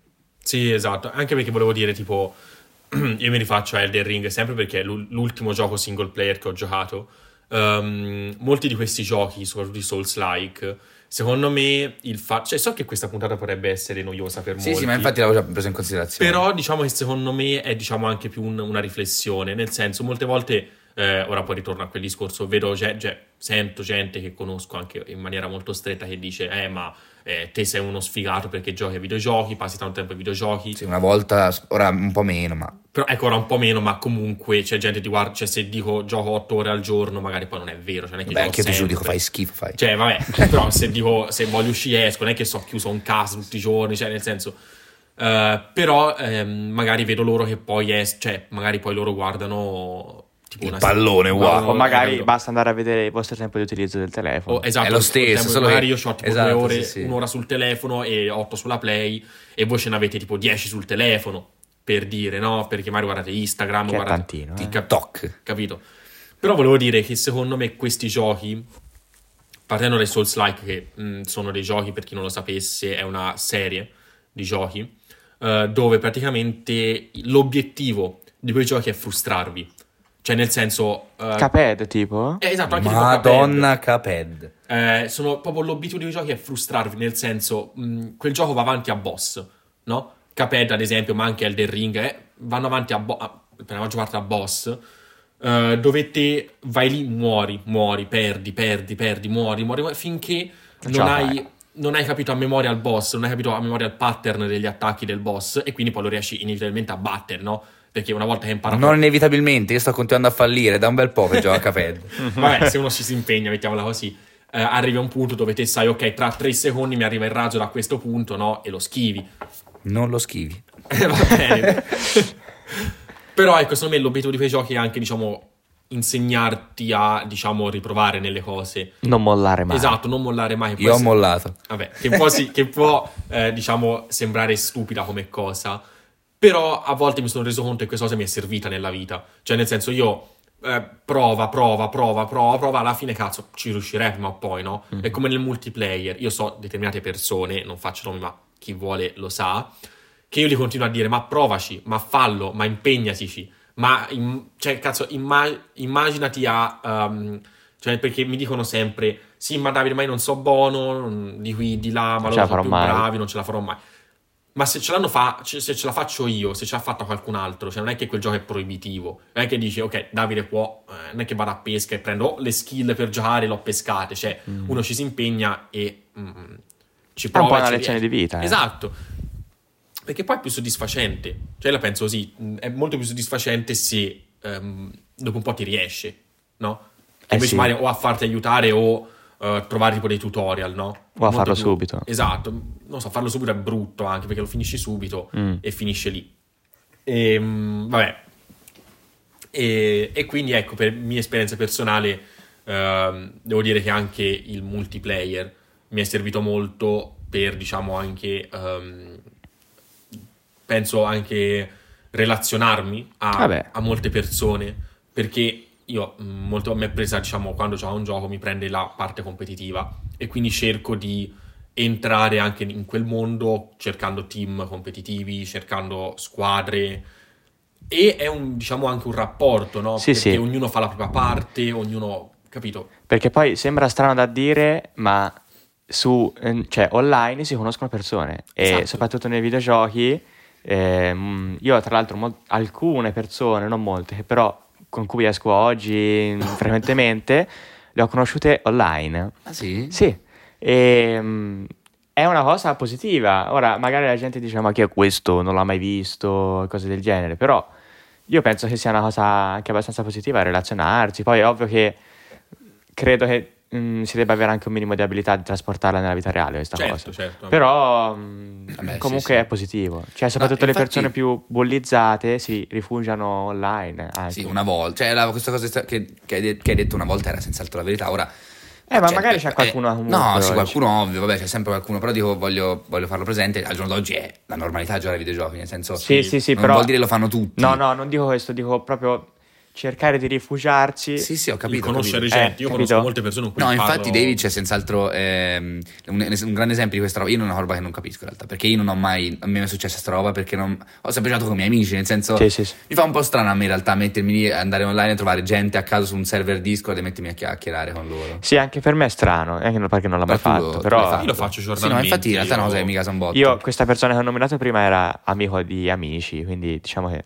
Sì, esatto. Anche perché volevo dire, tipo, [CLEARS THROAT] io mi rifaccio a Elden Ring sempre perché è l'ul- l'ultimo gioco single player che ho giocato. Ehm, molti di questi giochi, soprattutto i Souls-like, secondo me il fatto... Cioè, so che questa puntata potrebbe essere noiosa per sì molti. sì ma infatti l'avevo già preso in considerazione Però diciamo che secondo me è diciamo anche più un- una riflessione, nel senso molte volte, eh, ora poi ritorno a quel discorso, vedo, ge- sento gente che conosco anche in maniera molto stretta che dice, eh ma eh, te sei uno sfigato perché giochi ai videogiochi, passi tanto tempo ai videogiochi, Sì, una volta, ora un po' meno, ma però ecco ora un po' meno, ma comunque c'è gente che ti guarda, cioè se dico gioco 8 ore al giorno magari poi non è vero, cioè non è che beh, anche io ti giudico, fai schifo, fai. Cioè, vabbè, [LAUGHS] però se dico se voglio uscire esco, non è che sto chiuso in casa tutti i giorni, cioè nel senso. eh, però ehm, magari vedo loro che poi es- cioè, magari poi loro guardano tipo Il una pallone, wow. o magari basta andare a vedere il vostro tempo di utilizzo del telefono. O- esatto, È lo stesso, tempo- solo magari che- io ho tipo esatto, due ore, sì, sì. un'ora sul telefono e otto sulla Play e voi ce ne avete tipo 10 sul telefono, per dire, no? Perché magari guardate Instagram, Che guardate tantino, eh. TikTok, TikTok. capito? Però volevo dire che secondo me questi giochi, partendo dai Souls-like, che mh, sono dei giochi, per chi non lo sapesse, è una serie di giochi, eh, dove praticamente l'obiettivo di quei giochi è frustrarvi. Cioè, nel senso... eh, Caped, tipo? eh, esatto, anche tipo Madonna Caped. eh, sono proprio l'obiettivo dei giochi è frustrarvi, nel senso, mh, quel gioco va avanti a boss, no? Cuphead, ad esempio, ma anche Elden Ring, eh, vanno avanti a, bo- a- per la maggior parte a boss, eh, dove te vai lì, muori, muori, perdi, perdi, perdi, muori, muori, muori, finché Non hai, non hai capito a memoria il boss, non hai capito a memoria il pattern degli attacchi del boss, e quindi poi lo riesci inevitabilmente a battere, no? Perché una volta che hai imparato... Non inevitabilmente, io sto continuando a fallire da un bel po' che [LAUGHS] gioco a Caped. Vabbè, se uno ci si impegna, mettiamola così, eh, arrivi a un punto dove te sai, ok, tra tre secondi mi arriva il raggio da questo punto, no? E lo schivi. Non lo schivi. [LAUGHS] Eh, Va bene. [LAUGHS] Però ecco, secondo me l'obiettivo di quei giochi è anche, diciamo, insegnarti a, diciamo, riprovare nelle cose. Non mollare mai. Esatto, non mollare mai. che Io ho essere- mollato. Vabbè, che può, sì- che può, eh, diciamo, sembrare stupida come cosa, però a volte mi sono reso conto che questa cosa mi è servita nella vita. Cioè, nel senso, io eh, prova, prova, prova, prova, prova, alla fine, cazzo, ci riuscirei prima o poi, no? È come nel multiplayer. Io so determinate persone, non faccio nomi, ma chi vuole lo sa, che io gli continuo a dire, ma provaci, ma fallo, ma impegnatici. Ma, im- cioè, cazzo, imma- immaginati a... um, cioè, perché mi dicono sempre, sì, ma Davide, ma io non so buono, mm, di qui, di là, ma Non loro sono più mai. bravi, non ce la farò mai. Ma se ce l'hanno fa- se ce la faccio io, se ce l'ha fatta qualcun altro, cioè non è che quel gioco è proibitivo. Non è che dici, ok, Davide può, eh, non è che vado a pesca e prendo oh, le skill per giocare, l'ho pescate. Cioè, uno ci si impegna e mm, ci È un prova. po' una lezione riesce. di vita. eh. Esatto. Perché poi è più soddisfacente. Cioè, la penso così, mh, è molto più soddisfacente se ehm, dopo un po' ti riesce, no? Che Eh invece sì. magari o a farti aiutare o eh, trovare tipo dei tutorial, no? O a farlo più- subito. Esatto, non so, farlo subito è brutto anche perché lo finisci subito Mm. e finisce lì. E, mh, vabbè. E, e quindi ecco, per mia esperienza personale, ehm, devo dire che anche il multiplayer mi è servito molto per, diciamo, anche, ehm, penso anche relazionarmi a, a molte persone, perché io mh, molto mi è presa, diciamo, quando a un gioco mi prende la parte competitiva e quindi cerco di entrare anche in quel mondo cercando team competitivi, cercando squadre e è un, diciamo, anche un rapporto, no? Sì, Perché sì. ognuno fa la propria parte, ognuno, capito? Perché poi sembra strano da dire, ma su, eh, cioè, online si conoscono persone. E Esatto. soprattutto nei videogiochi, ehm, io tra l'altro mol- alcune persone, non molte, che però con cui esco oggi frequentemente, le ho conosciute online. Ah sì? Sì, e, mm, è una cosa positiva. Ora, magari la gente dice, ma chi è questo? Non l'ha mai visto, cose del genere. Però io penso che sia una cosa anche abbastanza positiva relazionarsi. Poi è ovvio che credo che mm, si debba avere anche un minimo di abilità di trasportarla nella vita reale questa Certo, cosa. certo. Però mm, Vabbè, sì, comunque sì. è positivo. Cioè, soprattutto le infatti- persone più bullizzate si rifugiano online. anche. Sì, una volta. Cioè, la- questa cosa che, che hai de- che hai detto una volta era senz'altro la verità. Ora. Eh, ma cioè, magari eh, c'è qualcuno eh, comunque No, sì, oggi. qualcuno ovvio, vabbè, c'è sempre qualcuno. Però dico, voglio, voglio farlo presente. Al giorno d'oggi è la normalità giocare ai videogiochi. Nel senso, Sì, sì, sì, non però... vuol dire lo fanno tutti. No, no, non dico questo, dico proprio cercare di rifugiarsi. Sì, sì, ho capito. ho conoscere capito. gente, Eh, io capito? conosco molte persone con cui No, parlo- infatti David c'è senz'altro ehm, un, un grande esempio di questa roba. Io non è una roba che non capisco in realtà, perché io non ho mai, non mi è mai successa questa roba perché non, ho sempre giocato con i miei amici, nel senso Sì, sì, sì. mi fa un po' strano a me in realtà mettermi lì, andare online e trovare gente a caso su un server Discord e mettermi a chiacchierare con loro. Sì, anche per me è strano, anche non- perché non l'ho mai fatto. lo- però l'hai Io lo faccio Sì, no, giornalmente. infatti in realtà io- no, sei mica son botto. io, questa persona che ho nominato prima era amico di amici, quindi diciamo che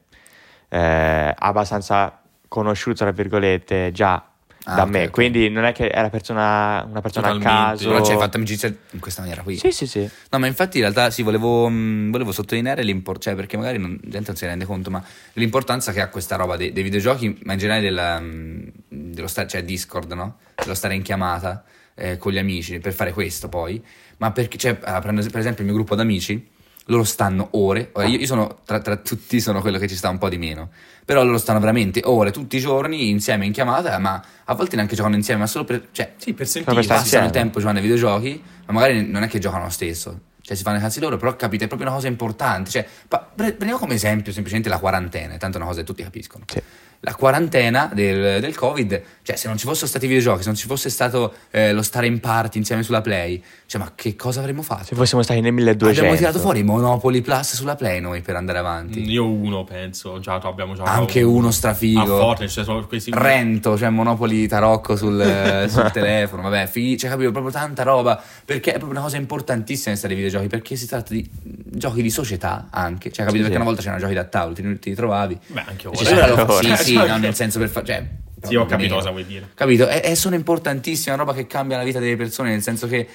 eh, abbastanza conosciuto, tra virgolette, già Ah, da ok, me. ok. Quindi non è che era persona, una persona a Totalmente. caso. Però ci hai fatto amicizia in questa maniera qui. Sì, sì, sì. No, ma infatti in realtà sì, volevo, mh, volevo sottolineare l'importanza, cioè perché magari non, la gente non si rende conto, ma l'importanza che ha questa roba dei, dei videogiochi, ma in generale della, mh, dello stare, cioè Discord, no? Dello stare in chiamata eh, con gli amici per fare questo poi, ma perché, cioè, ah, prendo per esempio il mio gruppo d'amici, loro stanno ore, ora io, io sono, tra, tra tutti sono quello che ci sta un po' di meno, però loro stanno veramente ore, tutti i giorni, insieme in chiamata, ma a volte neanche giocano insieme, ma solo per, cioè, Sì, per sta passano il tempo giocando ai videogiochi, ma magari non è che giocano lo stesso. Cioè, si fanno i cazzi loro, però capite, è proprio una cosa importante. Cioè, pa- pre- prendiamo come esempio semplicemente la quarantena, tanto è una cosa che tutti capiscono. Sì. la quarantena del, del Covid, cioè se non ci fossero stati i videogiochi, se non ci fosse stato eh, lo stare in party insieme sulla Play, cioè ma che cosa avremmo fatto? Se fossimo stati nel 1200. Abbiamo tirato fuori Monopoly Plus sulla Play noi per andare avanti. Mm, Io uno penso, giocato, abbiamo giocato Anche uno strafigo. A Fortnite, cioè sono questi Rento, cioè Monopoli Tarocco sul, [LAUGHS] sul telefono, vabbè, fi- cioè capito, proprio tanta roba, perché è proprio una cosa importantissima in stare ai videogiochi, perché si tratta di giochi di società anche, cioè capito, Sì, perché sì. una volta c'erano giochi da tavolo, ti, ti trovavi. Beh, anche ora. Ci sono- ora. sì, sì, [LAUGHS] no, nel senso per fare, cioè, Sì, ho capito meno. cosa vuoi dire. Capito? E, e sono importantissime, è una roba che cambia la vita delle persone, nel senso che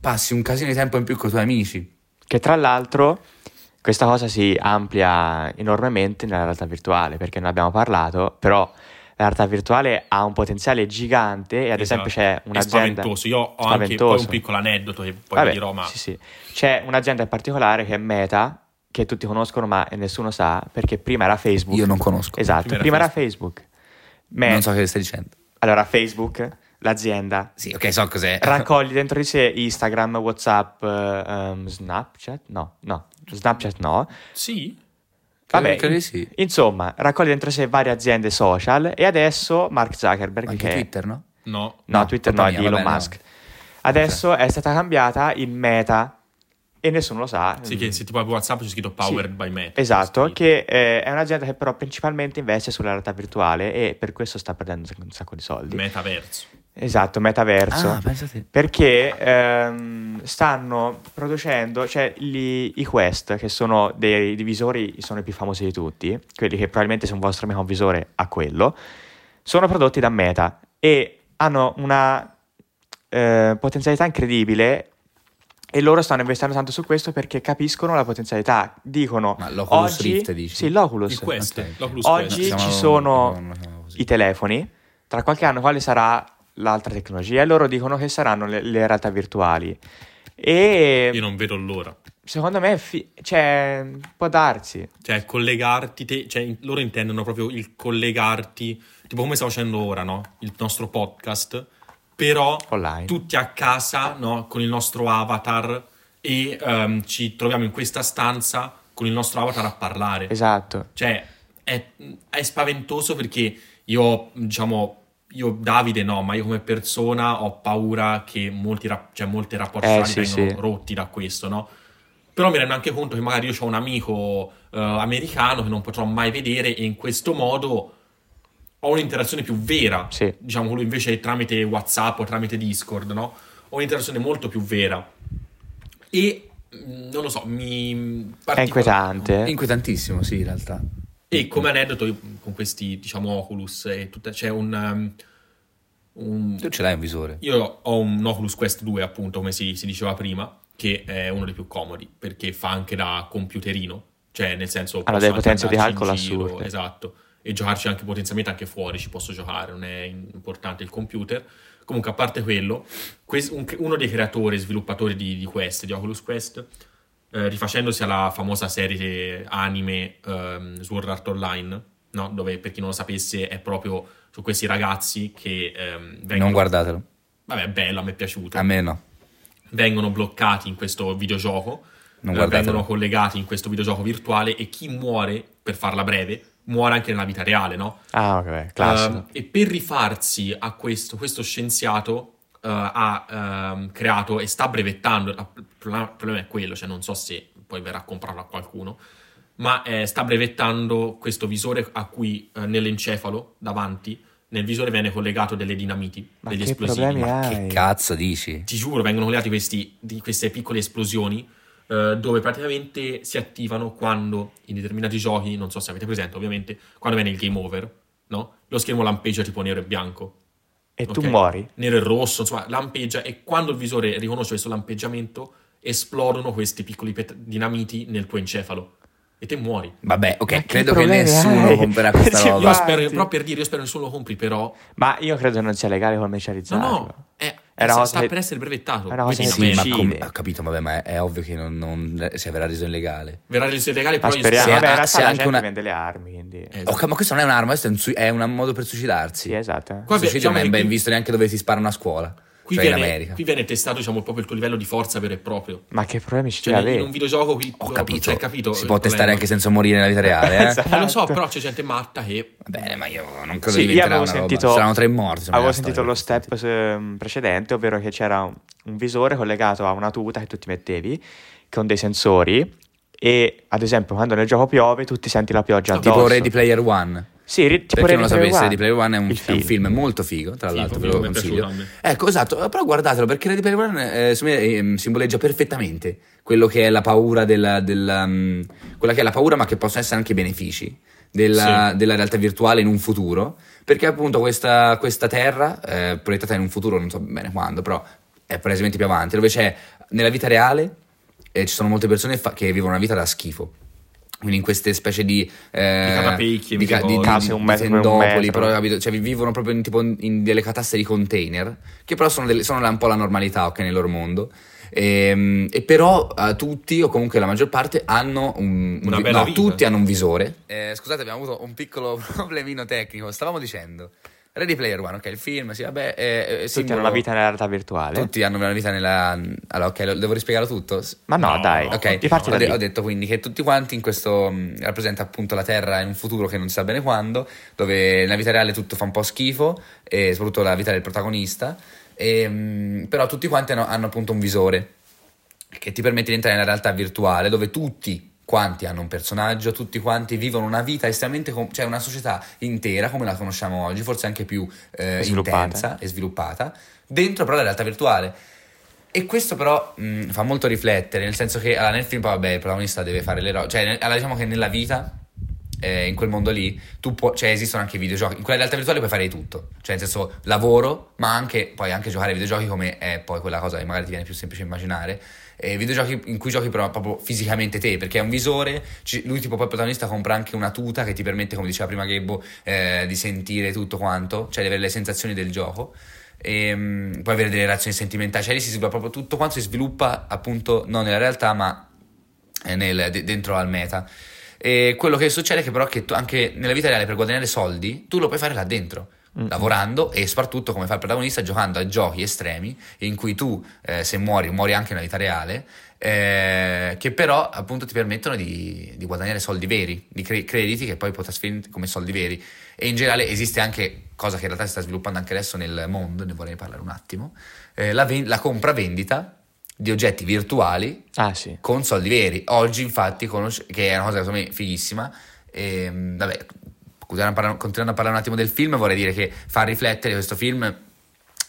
passi un casino di tempo in più con i tuoi amici. Che tra l'altro questa cosa si amplia enormemente nella realtà virtuale, perché ne abbiamo parlato, però la realtà virtuale ha un potenziale gigante e ad Esatto. esempio c'è È un'azienda... spaventoso. Io ho anche Spaventoso. poi un piccolo aneddoto che poi Vabbè, vi dirò, ma sì, sì. C'è un'azienda in particolare che è Meta, che tutti conoscono ma nessuno sa, perché prima era Facebook. Io non conosco. Esatto, Prima prima, era era Facebook. Me- Non so che stai dicendo. Allora, Facebook, l'azienda, Sì, ok, so cos'è. [LAUGHS] raccoglie dentro di sé Instagram, Whatsapp, ehm, Snapchat? No, no, Snapchat no. sì. Vabbè, credo sì. insomma, raccoglie dentro di sé varie aziende social e adesso Mark Zuckerberg, Anche che Twitter, no? No. No, No, Twitter no, è mia, di Elon vabbè, no. Musk. Adesso è stata cambiata in Meta e nessuno lo sa. Sì, che se tipo WhatsApp c'è scritto Powered by Meta. Esatto, Sì. che eh, è un'azienda che però principalmente investe sulla realtà virtuale e per questo sta perdendo un sacco di soldi. Metaverso. Esatto, metaverso. Ah. Perché ehm, stanno producendo, cioè gli- i Quest, che sono dei divisori, sono i più famosi di tutti, quelli che probabilmente se un vostro amico ha un visore ha quello, sono prodotti da Meta e hanno una eh, potenzialità incredibile e loro stanno investendo tanto su questo perché capiscono la potenzialità. Dicono, Ma l'Oculus oggi, Rift, dici? Sì, l'Oculus. Il Quest. ok. l'Oculus Oggi Quest. ci Siamo- sono no, no, no, così. i telefoni, tra qualche anno quale sarà l'altra tecnologia? E loro dicono che saranno le, le realtà virtuali. E Io non vedo l'ora. secondo me, fi- cioè, può darsi. Cioè, collegarti, te- cioè, loro intendono proprio il collegarti, tipo come stiamo facendo ora, no? Il nostro podcast, però Online. tutti a casa, no? Con il nostro avatar e ehm, ci troviamo in questa stanza con il nostro avatar a parlare. Esatto. Cioè, è, è spaventoso perché io, diciamo, io Davide no, ma io come persona ho paura che molti, rap- cioè, molti rapporti Eh, sì, vengano sì. rotti da questo, no? Però mi rendo anche conto che magari io ho un amico eh, americano che non potrò mai vedere e in questo modo ho un'interazione più vera, Sì. diciamo quello invece tramite WhatsApp o tramite Discord, no? Ho un'interazione molto più vera. E mh, non lo so, mi È inquietante. Inquietantissimo, sì, in realtà. e come aneddoto, io, con questi, diciamo, Oculus e tutta, c'è un, um, un- Tu ce l'hai un visore. Io ho un Oculus Quest 2, appunto, come si, si diceva prima, che è uno dei più comodi, perché fa anche da computerino. Cioè, nel senso... Hanno delle potenze di calcolo assurde. Esatto. E giocarci anche potenzialmente anche fuori, ci posso giocare, non è importante il computer. Comunque, a parte quello, uno dei creatori e sviluppatori di, di Quest, di Oculus Quest, eh, rifacendosi alla famosa serie anime ehm, Sword Art Online, no? dove per chi non lo sapesse è proprio su questi ragazzi che ehm, vengono... Non guardatelo. Vabbè, è bello, a me è piaciuto. A me no. Vengono bloccati in questo videogioco, Non eh, vengono collegati in questo videogioco virtuale e chi muore, per farla breve, muore anche nella vita reale, no? Ah, ok, classico. Ehm, e per rifarsi a questo, questo scienziato eh, ha ehm, creato e sta brevettando, il problema, il problema è quello, cioè non so se poi verrà comprato a qualcuno, ma eh, sta brevettando questo visore a cui eh, nell'encefalo, davanti, nel visore viene collegato delle dinamiti, Ma degli che esplosivi. problemi Ma ha? Che cazzo dici? ti giuro, vengono collegati questi, di queste piccole esplosioni eh, dove praticamente si attivano quando in determinati giochi, non so se avete presente ovviamente, quando viene il game over, no? Lo schermo lampeggia tipo nero e bianco. e tu ok? muori? Nero e rosso, insomma, lampeggia e quando il visore riconosce questo lampeggiamento esplodono questi piccoli pet- dinamiti nel tuo encefalo e te muori. Vabbè, ok, Ma che credo che problemi nessuno hai? comprerà questa [LAUGHS] roba. Io spero, però per dire, io spero nessuno lo compri, però... Ma io credo non sia legale No, commercializzarlo. no, è, È una sta, che- per essere brevettato. una cosa che Sì, ma com- ho capito, vabbè, ma è, è ovvio che non, non si verrà reso illegale. verrà reso illegale, Ma però speriamo. se- Vabbè, se anche una- vende le armi, quindi... Eh, Ok, ma questo non è un'arma, questo è un, sui- è un modo per suicidarsi. Sì, esatto. Qua Il suicidio diciamo non è che ben visto neanche dove si sparano a scuola. Qui, cioè in viene, America. qui viene testato diciamo, proprio il tuo livello di forza vero e proprio. Ma che problemi ci Cioè, avete? in un videogioco qui Ho capito. cioè, capito si può testare anche senza morire nella vita reale, eh? Esatto. Eh, lo so, però c'è gente matta che Va bene, ma io non credo Sì, diventerà avevo una roba. sentito, Saranno tre morti. insomma, avevo sentito storia. lo step eh, precedente, ovvero che c'era un, un visore collegato a una tuta che tu ti mettevi con dei sensori e ad esempio quando nel gioco piove tu ti senti la pioggia addosso. Tipo Ready Player One. Sì, ri- tipo Per chi non lo sapesse, One. Ready Player One è un, è un film molto figo, tra Figo, l'altro, ve lo consiglio. Ecco, esatto, però guardatelo perché Ready Player One eh, ehm, simboleggia perfettamente quello che è la paura della, della, mm, quella che è la paura ma che possono essere anche i benefici della, della realtà virtuale in un futuro, perché appunto questa, questa terra, eh, proiettata in un futuro, non so bene quando, però è palesemente più avanti, dove c'è nella vita reale eh, ci sono molte persone fa- che vivono una vita da schifo. Quindi in queste specie di, eh, Di catapecchie, di, ca- un metro tendopoli, però, capito? Cioè, vi- vivono proprio in, tipo in delle catasse di container, che però sono, delle- sono un po' la normalità ok, nel loro mondo. Ehm, E, però eh, tutti, o comunque la maggior parte, hanno un, un Una vi- bella no, vita. tutti hanno un visore. Eh, scusate, abbiamo avuto un piccolo [LAUGHS] problemino tecnico. Stavamo dicendo Ready Player One, ok, il film, sì, vabbè. eh, eh, Tutti hanno una vita nella realtà virtuale. Tutti hanno una vita nella. Allora, ok, lo- devo rispiegarlo tutto? Ma no, No, dai. Ok, ho, de- ho detto quindi che tutti quanti in questo mh, rappresenta appunto la Terra in un futuro che non si sa bene quando, dove nella vita reale tutto fa un po' schifo, e soprattutto la vita del protagonista, e, mh, però tutti quanti hanno, hanno appunto un visore che ti permette di entrare nella realtà virtuale dove tutti quanti hanno un personaggio, tutti quanti vivono una vita estremamente, com- cioè una società intera come la conosciamo oggi, forse anche più eh, intensa e sviluppata, dentro però la realtà virtuale. E questo però mh, fa molto riflettere, nel senso che allora, nel film poi vabbè il protagonista deve fare le cose, cioè allora, diciamo che nella vita, eh, in quel mondo lì, tu puoi, cioè esistono anche i videogiochi, in quella realtà virtuale puoi fare di tutto, cioè nel senso lavoro, ma anche, puoi anche giocare ai videogiochi come è poi quella cosa che magari ti viene più semplice immaginare, eh, videogiochi in cui giochi però proprio fisicamente te, perché è un visore, ci- lui tipo poi il protagonista compra anche una tuta che ti permette, come diceva prima Gabbo, eh, di sentire tutto quanto, cioè di avere le sensazioni del gioco. E, mm, puoi avere delle relazioni sentimentali, cioè lì si sviluppa proprio tutto quanto si sviluppa appunto non nella realtà ma eh, nel- de- dentro al meta. E quello che succede è che però che tu, anche nella vita reale per guadagnare soldi tu lo puoi fare là dentro. Lavorando e soprattutto come fa il protagonista giocando a giochi estremi in cui tu eh, se muori muori anche nella vita reale eh, che però appunto ti permettono di, di guadagnare soldi veri, di cre- crediti che poi puoi trasferire come soldi veri e in generale esiste anche, cosa che in realtà si sta sviluppando anche adesso nel mondo, ne vorrei parlare un attimo, eh, la, ven- la compravendita di oggetti virtuali Ah, sì. con soldi veri. Oggi, infatti, conosce- che è una cosa secondo me fighissima. E, mh, vabbè, continuando a, parlare, continuando a parlare un attimo del film, vorrei dire che fa riflettere questo film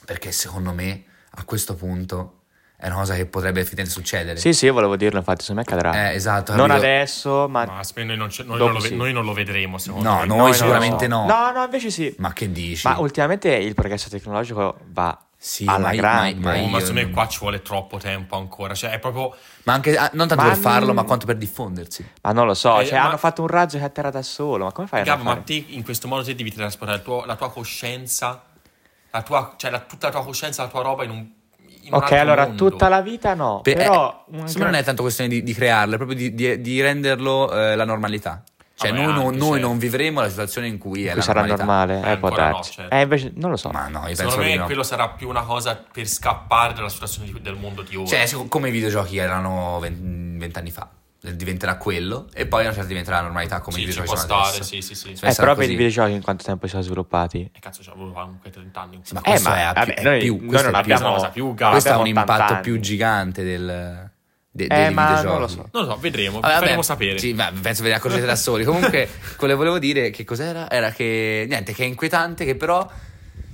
perché secondo me a questo punto è una cosa che potrebbe effettivamente succedere. Sì, sì, io volevo dirlo, infatti, secondo me accadrà. Eh, esatto. non capito? adesso, ma... Ma aspetta, noi non, noi non lo, ve- sì. noi non lo vedremo, secondo No, me. noi non sicuramente no. No, no, invece sì. Ma che dici? Ma ultimamente il progresso tecnologico va Sì, alla ma grande. ma- ma Oh, ma secondo me qua ci vuole troppo tempo ancora. Cioè, è proprio. Ma anche ah, non tanto Ma per farlo, ma quanto per diffondersi. Ma non lo so, Eh, cioè ma- hanno fatto un razzo che atterra da solo, ma come fai a Gab, ma fare? te in questo modo te devi trasportare tuo- la tua coscienza, la tua, cioè la- tutta la tua coscienza, la tua roba in un. In un Ok, allora mondo. tutta la vita no, Per- però... eh, secondo me non è tanto questione di, di crearlo, è proprio di, di- di renderlo eh, la normalità. Cioè, Vabbè, noi, non- noi certo. non vivremo la situazione in cui è cui la sarà normalità. normale, Eh, eh, può ancora no, certo. Eh, invece non lo so. Ma no, io Secondo me no. quello sarà più una cosa per scappare dalla situazione del mondo di ora. Cioè, come i videogiochi erano ven- vent'anni fa. Diventerà quello e poi a una certa diventerà la normalità come sì, i ci videogiochi può sono stare, adesso. sì, sì, sì. Eh, però per i videogiochi in quanto tempo si sono sviluppati? E cazzo, c'avevo comunque 30 anni. Sì, ma Eh, questo ma è, vabbè, più, è noi- più- noi questo non è più- abbiamo- cosa più gara. questo ha un abbiamo 80 impatto anni. più gigante del, de- Eh, ma non lo so. Non lo so, vedremo, Vabbè, faremo vabbè, sapere. Sì, ma penso ve ne accorgete da soli. Comunque, [LAUGHS] quello che volevo dire, che cos'era? Era che, niente, che è inquietante, che però,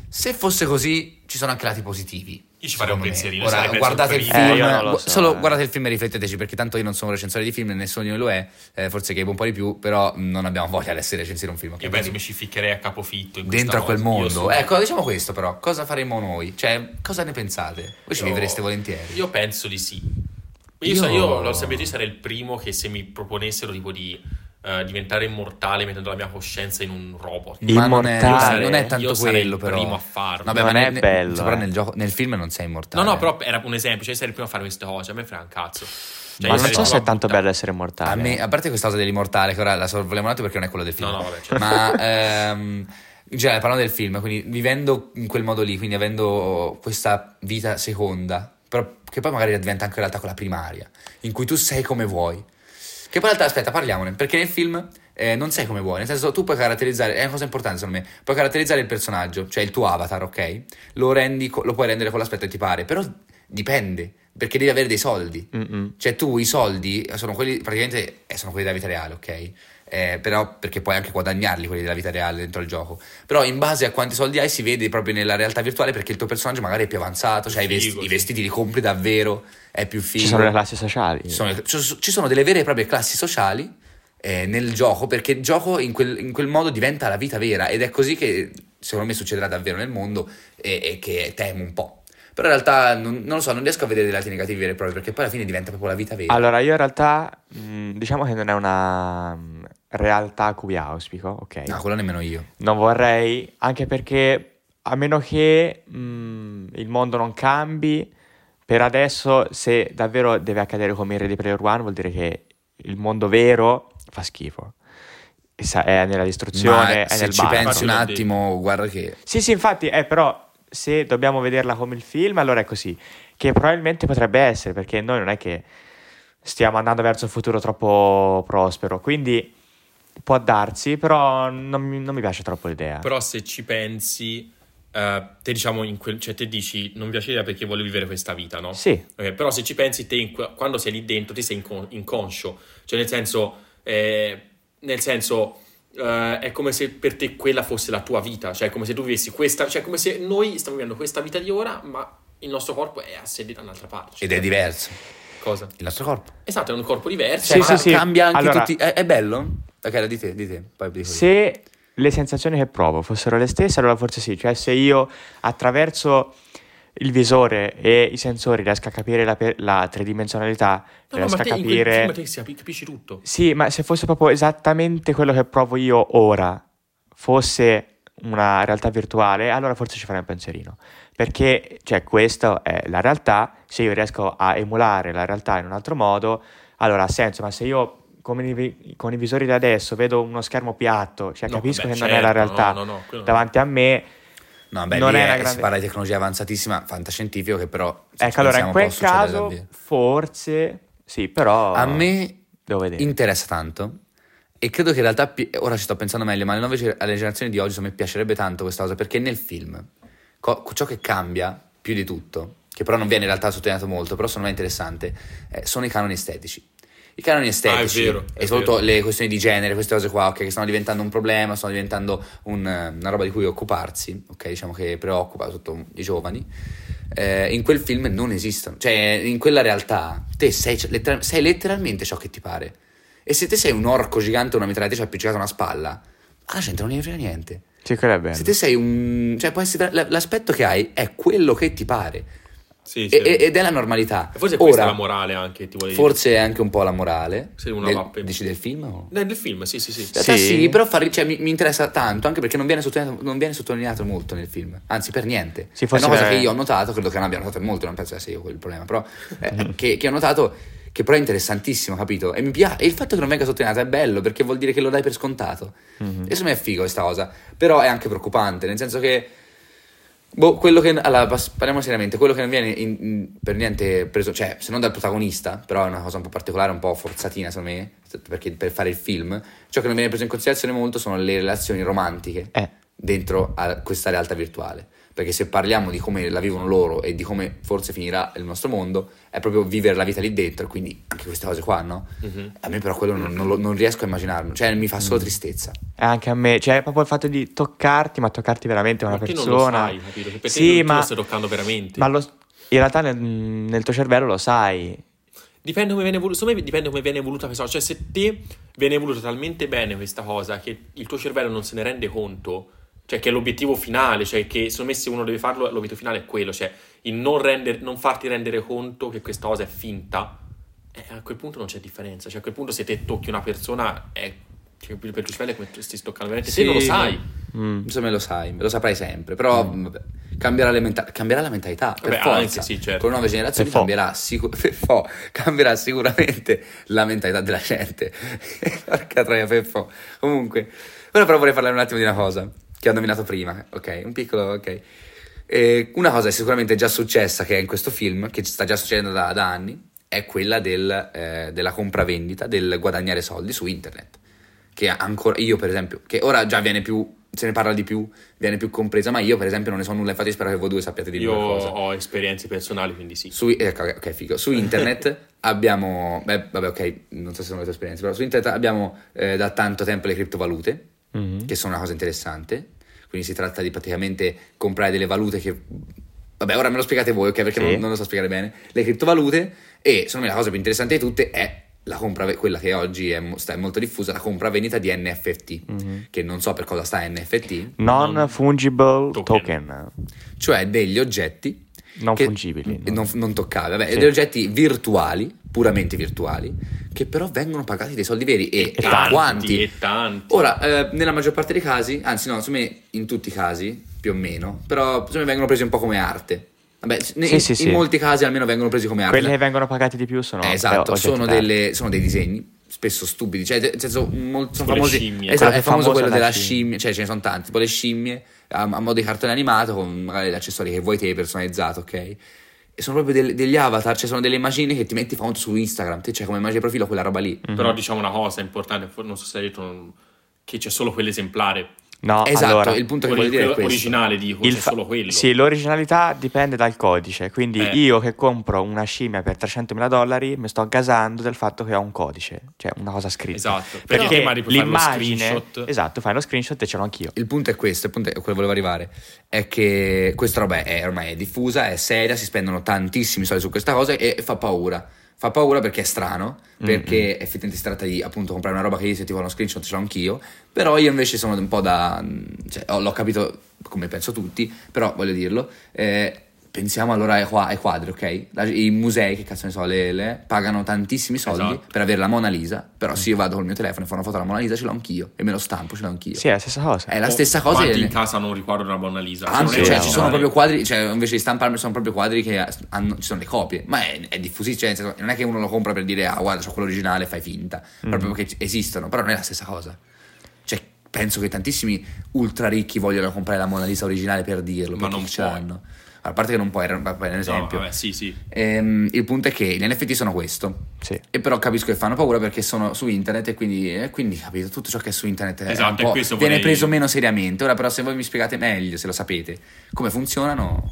se fosse così, ci sono anche lati positivi. Io ci farei un pensierino, Ora, guardate il film, Eh, so, solo eh. guardate il film e rifletteteci, perché tanto io non sono un recensore di film, nessuno di noi lo è, eh, forse che un po' di più, però non abbiamo voglia di recensire un film. Io penso mi ci ficcherei a capofitto dentro a quel mondo. sono- Ecco, diciamo questo però, cosa faremo noi? Cioè, cosa ne pensate? Voi ci Io- vivreste volentieri? Io penso di sì. Io, Io- so- io lo sapete, io sarei il primo che se mi proponessero tipo di eh, diventare immortale mettendo la mia coscienza in un robot. Ma non è, Immortale. non è tanto Io sarei quello il però. primo a farlo. Vabbè, Non ma è nel- nel- bello, Però eh. nel, gioco, nel film non sei immortale. No, no, però era un esempio, cioè sarei il primo a fare queste cose, a me frega un cazzo. Cioè, ma non sarei so se è tanto bello essere immortale. A me, a parte questa cosa dell'immortale, che ora la sorvoliamo un attimo perché non è quello del film. No, no, vabbè, certo. Ma ehm, in generale parlando del film, quindi vivendo in quel modo lì, quindi avendo questa vita seconda, però che poi magari diventa anche in realtà quella primaria, in cui tu sei come vuoi. Che poi in realtà, aspetta, parliamone, perché nel film eh, non sei come vuoi, nel senso tu puoi caratterizzare, è una cosa importante secondo me, puoi caratterizzare il personaggio, cioè il tuo avatar, ok? Lo, rendi, lo puoi rendere con l'aspetto che ti pare, però dipende, perché devi avere dei soldi. Mm-mm. Cioè tu i soldi sono quelli, praticamente eh, sono quelli della vita reale, ok? Eh, però perché puoi anche guadagnarli quelli della vita reale dentro il gioco. Però in base a quanti soldi hai si vede proprio nella realtà virtuale perché il tuo personaggio magari è più avanzato, cioè i, vesti- Figo, i sì. vestiti li compri davvero, è più figo. Ci sono le classi sociali. Ci sono, ci- ci sono delle vere e proprie classi sociali eh, nel gioco perché il gioco in quel, in quel modo diventa la vita vera ed è così che secondo me succederà davvero nel mondo e, e che temo un po'. Però in realtà non, non lo so, non riesco a vedere dei lati negativi veri e propri perché poi alla fine diventa proprio la vita vera. Allora, io in realtà mh, diciamo che non è una mh, realtà a cui auspico, ok? No, quello nemmeno io. Non vorrei, anche perché a meno che mh, il mondo non cambi, per adesso se davvero deve accadere come in Ready Player One vuol dire che il mondo vero fa schifo. È nella distruzione, Ma è se nel ci pensi un attimo, guarda che... Sì, sì, infatti, eh, però se dobbiamo vederla come il film, allora è così. Che probabilmente potrebbe essere, perché noi non è che stiamo andando verso un futuro troppo prospero. Quindi può darsi, però non mi, non mi piace troppo l'idea. Però se ci pensi, eh, te diciamo, in quel, cioè te dici non mi piace l'idea perché voglio vivere questa vita, no? Sì, Ok, però se ci pensi te in quando sei lì dentro ti sei incon- inconscio, cioè nel senso, eh, nel senso eh, è come se per te quella fosse la tua vita, cioè è come se tu vivessi questa, cioè come se noi stiamo vivendo questa vita di ora, ma il nostro corpo è a sede da un'altra parte. Ed è diverso. Cosa? Il nostro corpo. Esatto, è un corpo diverso. Sì, ma- Cioè, sì, sì. Cambia anche Allora- tutti... È, è bello? Ok, di te, di te. Poi dico io. se le sensazioni che provo fossero le stesse, allora forse sì. Cioè, se io attraverso il visore e i sensori riesco a capire la, la tridimensionalità, No, no, riesco ma a capire... film capisci tutto. Sì, ma se fosse proprio esattamente quello che provo io ora, fosse una realtà virtuale, allora forse ci farei un pensierino. Perché, cioè, questa è la realtà, se io riesco a emulare la realtà in un altro modo, allora ha senso, ma se io i con i visori da adesso vedo uno schermo piatto, cioè No, capisco vabbè, che non è la certo, realtà no, no, no, quello no. davanti a me, No, beh, non è è, una si grande- parla di tecnologia avanzatissima, fantascientifico, che però... ecco, allora in quel caso forse sì, però A me interessa tanto e credo che in realtà, ora ci sto pensando meglio, ma alle, nuove, alle generazioni di oggi secondo me piacerebbe tanto questa cosa perché nel film co- ciò che cambia più di tutto, che però non viene in realtà sottolineato molto, però secondo me è interessante, eh, sono i canoni estetici. I canoni estetici vero, è e soprattutto vero. le questioni di genere, queste cose qua, ok, che stanno diventando un problema, stanno diventando un, eh, una roba di cui occuparsi, ok, diciamo che preoccupa soprattutto i giovani. eh, in quel film non esistono, cioè in quella realtà te sei, lettera- sei letteralmente ciò che ti pare. E se te sei un orco gigante o una mitragliatrice appiccicata a una spalla, alla gente non ne frega niente. È bello. Se te sei un... cioè può essere... l'aspetto che hai è quello che ti pare. Sì, sì. E- ed è la normalità. E forse questa Ora, è la morale anche, ti vuole dire. Forse è anche un po' la morale. Se uno del, Dici del film? O? Nel del film, sì, sì, sì. Sì. sì, però fa ri- cioè, mi, mi interessa tanto, anche perché non viene, sottolineato, non viene sottolineato molto nel film, anzi per niente. Sì, è forse una cosa per- che io ho notato, credo che non abbia notato molto, non penso sia io quel problema, però eh, che, che ho notato che però è interessantissimo, capito? E mi piace, e il fatto che non venga sottolineato è bello perché vuol dire che lo dai per scontato. Mhm. E secondo me è figo questa cosa, però è anche preoccupante, nel senso che Boh, quello che. Allora, parliamo seriamente. Quello che non viene in- in- per niente preso, cioè, se non dal protagonista, però è una cosa un po' particolare, un po' forzatina, secondo me, perché per fare il film, ciò che non viene preso in considerazione molto sono le relazioni romantiche Eh. dentro a questa realtà virtuale. Perché se parliamo di come la vivono loro e di come forse finirà il nostro mondo, è proprio vivere la vita lì dentro, e quindi anche queste cose qua, no? Mhm. A me però quello non, non lo- non riesco a immaginarlo, cioè mi fa solo tristezza. E anche a me, cioè proprio il fatto di toccarti, ma toccarti veramente una Ma persona. lo sai, capito? Che per sì, ma, lo stai toccando veramente. ma lo- in realtà nel, nel tuo cervello lo sai. Dipende come viene voluta, secondo me dipende come viene voluta questa cosa. Cioè, se te viene voluta talmente bene questa cosa che il tuo cervello non se ne rende conto, cioè che è l'obiettivo finale, cioè che secondo me se uno deve farlo, l'obiettivo finale è quello, cioè il non, render- non farti rendere conto che questa cosa è finta, eh, a quel punto non c'è differenza. Cioè, a quel punto se te tocchi una persona, è, cioè, per il cervello è come se stai toccando veramente. Sì, te non lo sai. Mm. Insomma, lo sai, lo saprai sempre, però vabbè, cambierà, le menta- cambierà la mentalità, per Vabbè, forza. anche sì, certo. Con le nuove generazioni cambierà, sicur- fo, cambierà sicuramente la mentalità della gente. [LAUGHS] Porca troia, per fo. Comunque, ora però vorrei parlare un attimo di una cosa, Chi ha nominato prima, ok, un piccolo, ok. Eh, una cosa è sicuramente già successa, che è in questo film, che sta già succedendo da, da anni, è quella del, eh, della compravendita, del guadagnare soldi su internet. Che ancora, io per esempio, che ora già viene più se ne parla di più, viene più compresa, ma io per esempio non ne so nulla, infatti spero che voi due sappiate di Io qualcosa. ho esperienze personali, quindi sì. Su, eh, ok, ok, figo. Su internet [LAUGHS] abbiamo, beh, vabbè, ok, non so se sono le tue esperienze, però su internet abbiamo eh, da tanto tempo le criptovalute, Mhm. che sono una cosa interessante. Quindi si tratta di praticamente comprare delle valute che. Vabbè, ora me lo spiegate voi, ok? Perché Sì. non, non lo so spiegare bene. Le criptovalute, e secondo me la cosa più interessante di tutte è la compra, quella che oggi è, è molto diffusa, la compravendita di NFT, Mhm. che non so per cosa sta NFT, Non, Non- fungible token. token, cioè degli oggetti non che- fungibili. no? non, non toccabili, vabbè, Sì. degli oggetti virtuali, puramente virtuali, che però vengono pagati dei soldi veri. E, E e tanti, quanti? E tanti. Ora, eh, nella maggior parte dei casi, anzi no, me in tutti i casi, più o meno, però me vengono presi un po' come arte. Vabbè, Sì, in, sì, in sì. molti casi almeno vengono presi come arte. Quelli che vengono pagati di più sono Eh, esatto, sono, delle- sono dei disegni spesso stupidi, cioè nel senso mol- sono famosi scimmie. esatto, è famoso quello della scimmia. scimmia, cioè ce ne sono tanti, tipo le scimmie a, a modo di cartone animato con magari gli accessori che vuoi te personalizzato, ok? E sono proprio del- degli avatar, cioè sono delle immagini che ti metti famoso su Instagram, te c'è come immagine di profilo quella roba lì. Mhm. Però diciamo una cosa importante, non so se hai detto non- che c'è solo quell'esemplare. No, esatto, allora, il punto che voglio dire è questo. originale dico, il fa- solo quello. Sì, l'originalità dipende dal codice. Quindi Eh. io che compro una scimmia per 300.000 dollari mi sto gasando del fatto che ho un codice, cioè una cosa scritta. Esatto, perché Perché l'immagine, screenshot. esatto, fai lo screenshot e ce l'ho anch'io. Il punto è questo, il punto è quello che volevo arrivare, è che questa roba è ormai è diffusa, è seria, si spendono tantissimi soldi su questa cosa e fa paura. Fa paura perché è strano, perché effettivamente si tratta di appunto comprare una roba che io se ti vuole uno screenshot ce l'ho anch'io, però io invece sono un po' da... cioè ho- l'ho capito come penso tutti, però voglio dirlo, eh, pensiamo allora ai, qua- ai quadri, ok? La- I musei, che cazzo ne so, le, le- pagano tantissimi soldi Esatto. per avere la Mona Lisa, però se io vado col mio telefono e faccio una foto della Mona Lisa ce l'ho anch'io e me lo stampo, ce l'ho anch'io. Sì, è la stessa cosa. È la stessa cosa. Quanti in casa hanno un ricordo della Mona Lisa? Anzi, non è cioè, no, ci no, sono no. proprio quadri, cioè, invece di stamparmi sono proprio quadri che hanno, ci sono le copie, ma è, è diffusissimo, cioè, non è che uno lo compra per dire, ah, guarda, c'ho quello originale, fai finta, proprio perché esistono, però non è la stessa cosa. Cioè, penso che tantissimi ultra ricchi vogliono comprare la Mona Lisa originale per dirlo, Ma perché non ce puoi. l'hanno. A parte che non puoi, bene un No, esempio. vabbè, sì, sì. Ehm, il punto è che gli NFT sono questo. Sì. E però capisco che fanno paura perché sono su internet e quindi, e quindi capito, tutto ciò che è su internet è Esatto, un po'- questo viene vorrei- preso meno seriamente. Ora però se voi mi spiegate meglio, se lo sapete, come funzionano,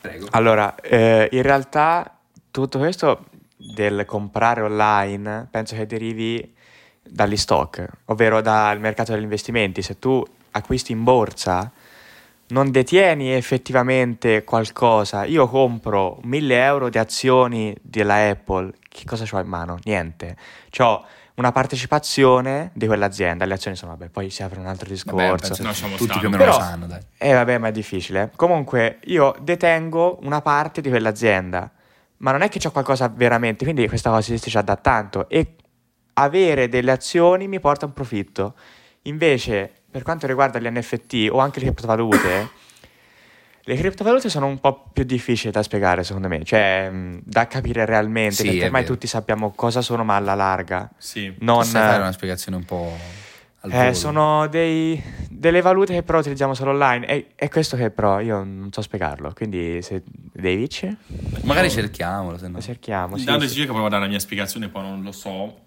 prego. Allora, eh, in realtà tutto questo del comprare online penso che derivi dagli stock, ovvero dal mercato degli investimenti. Se tu acquisti in borsa, non detieni effettivamente qualcosa. Io compro 1000 euro di azioni della Apple, che cosa ho in mano? Niente. Ho una partecipazione di quell'azienda. Le azioni sono, vabbè, poi si apre un altro discorso. Vabbè, penso Lasciamo tutti stare. più o meno lo Però- sanno, dai. Eh vabbè, ma è difficile. Comunque, io detengo una parte di quell'azienda, ma non è che c'ho qualcosa veramente, quindi questa cosa esiste già da tanto e avere delle azioni mi porta un profitto. Invece, per quanto riguarda gli NFT o anche le criptovalute, [COUGHS] le criptovalute sono un po' più difficili da spiegare, secondo me, cioè mh, da capire realmente, Sì, perché ormai vero. tutti sappiamo cosa sono, ma alla larga. Sì. Non, fare una spiegazione un po' al eh, sono dei- delle valute che però utilizziamo solo online. E è questo che però io non so spiegarlo. Quindi se David, Magari cerchiamolo, se no. cerchiamo. Sì, Dando sì. sì. che provo a dare la mia spiegazione, poi non lo so.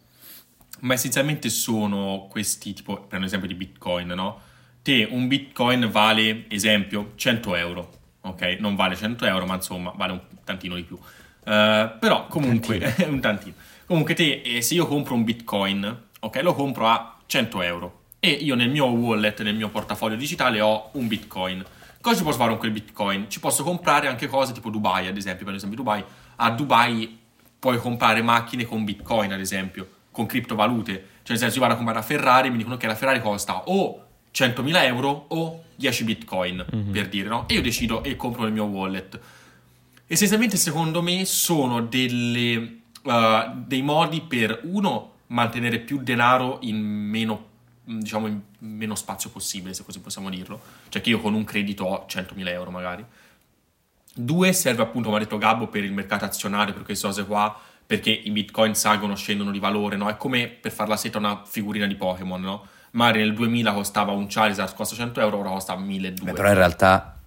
Ma essenzialmente sono questi, tipo, prendo l'esempio di Bitcoin, no? Te, un Bitcoin vale, esempio, 100 euro, ok? Non vale 100 euro, ma insomma, vale un tantino di più. Eh, però, comunque, [LAUGHS] un tantino. Comunque te, eh, se io compro un Bitcoin, ok? Lo compro a 100 euro. E io nel mio wallet, nel mio portafoglio digitale ho un Bitcoin. Cosa ci posso fare con quel Bitcoin? Ci posso comprare anche cose tipo Dubai, ad esempio, per esempio Dubai. A Dubai puoi comprare macchine con Bitcoin, ad esempio, con criptovalute. Cioè, nel senso, io vado a comprare la Ferrari e mi dicono che la Ferrari costa o 100.000 euro o 10 Bitcoin, per dire, no? E io decido e compro nel mio wallet. Essenzialmente, secondo me, sono delle, uh, dei modi per, uno, mantenere più denaro in meno, diciamo, in meno spazio possibile, se così possiamo dirlo. Cioè che io con un credito ho 100.000 euro magari. Due, serve appunto, come ha detto Gabbo, per il mercato azionario, per queste cose qua, perché i bitcoin salgono, scendono di valore, no? È come per far la seta a una figurina di Pokémon, no? magari nel 2000 costava un Charizard, costa 100 euro, ora costa 1200. Beh, però in realtà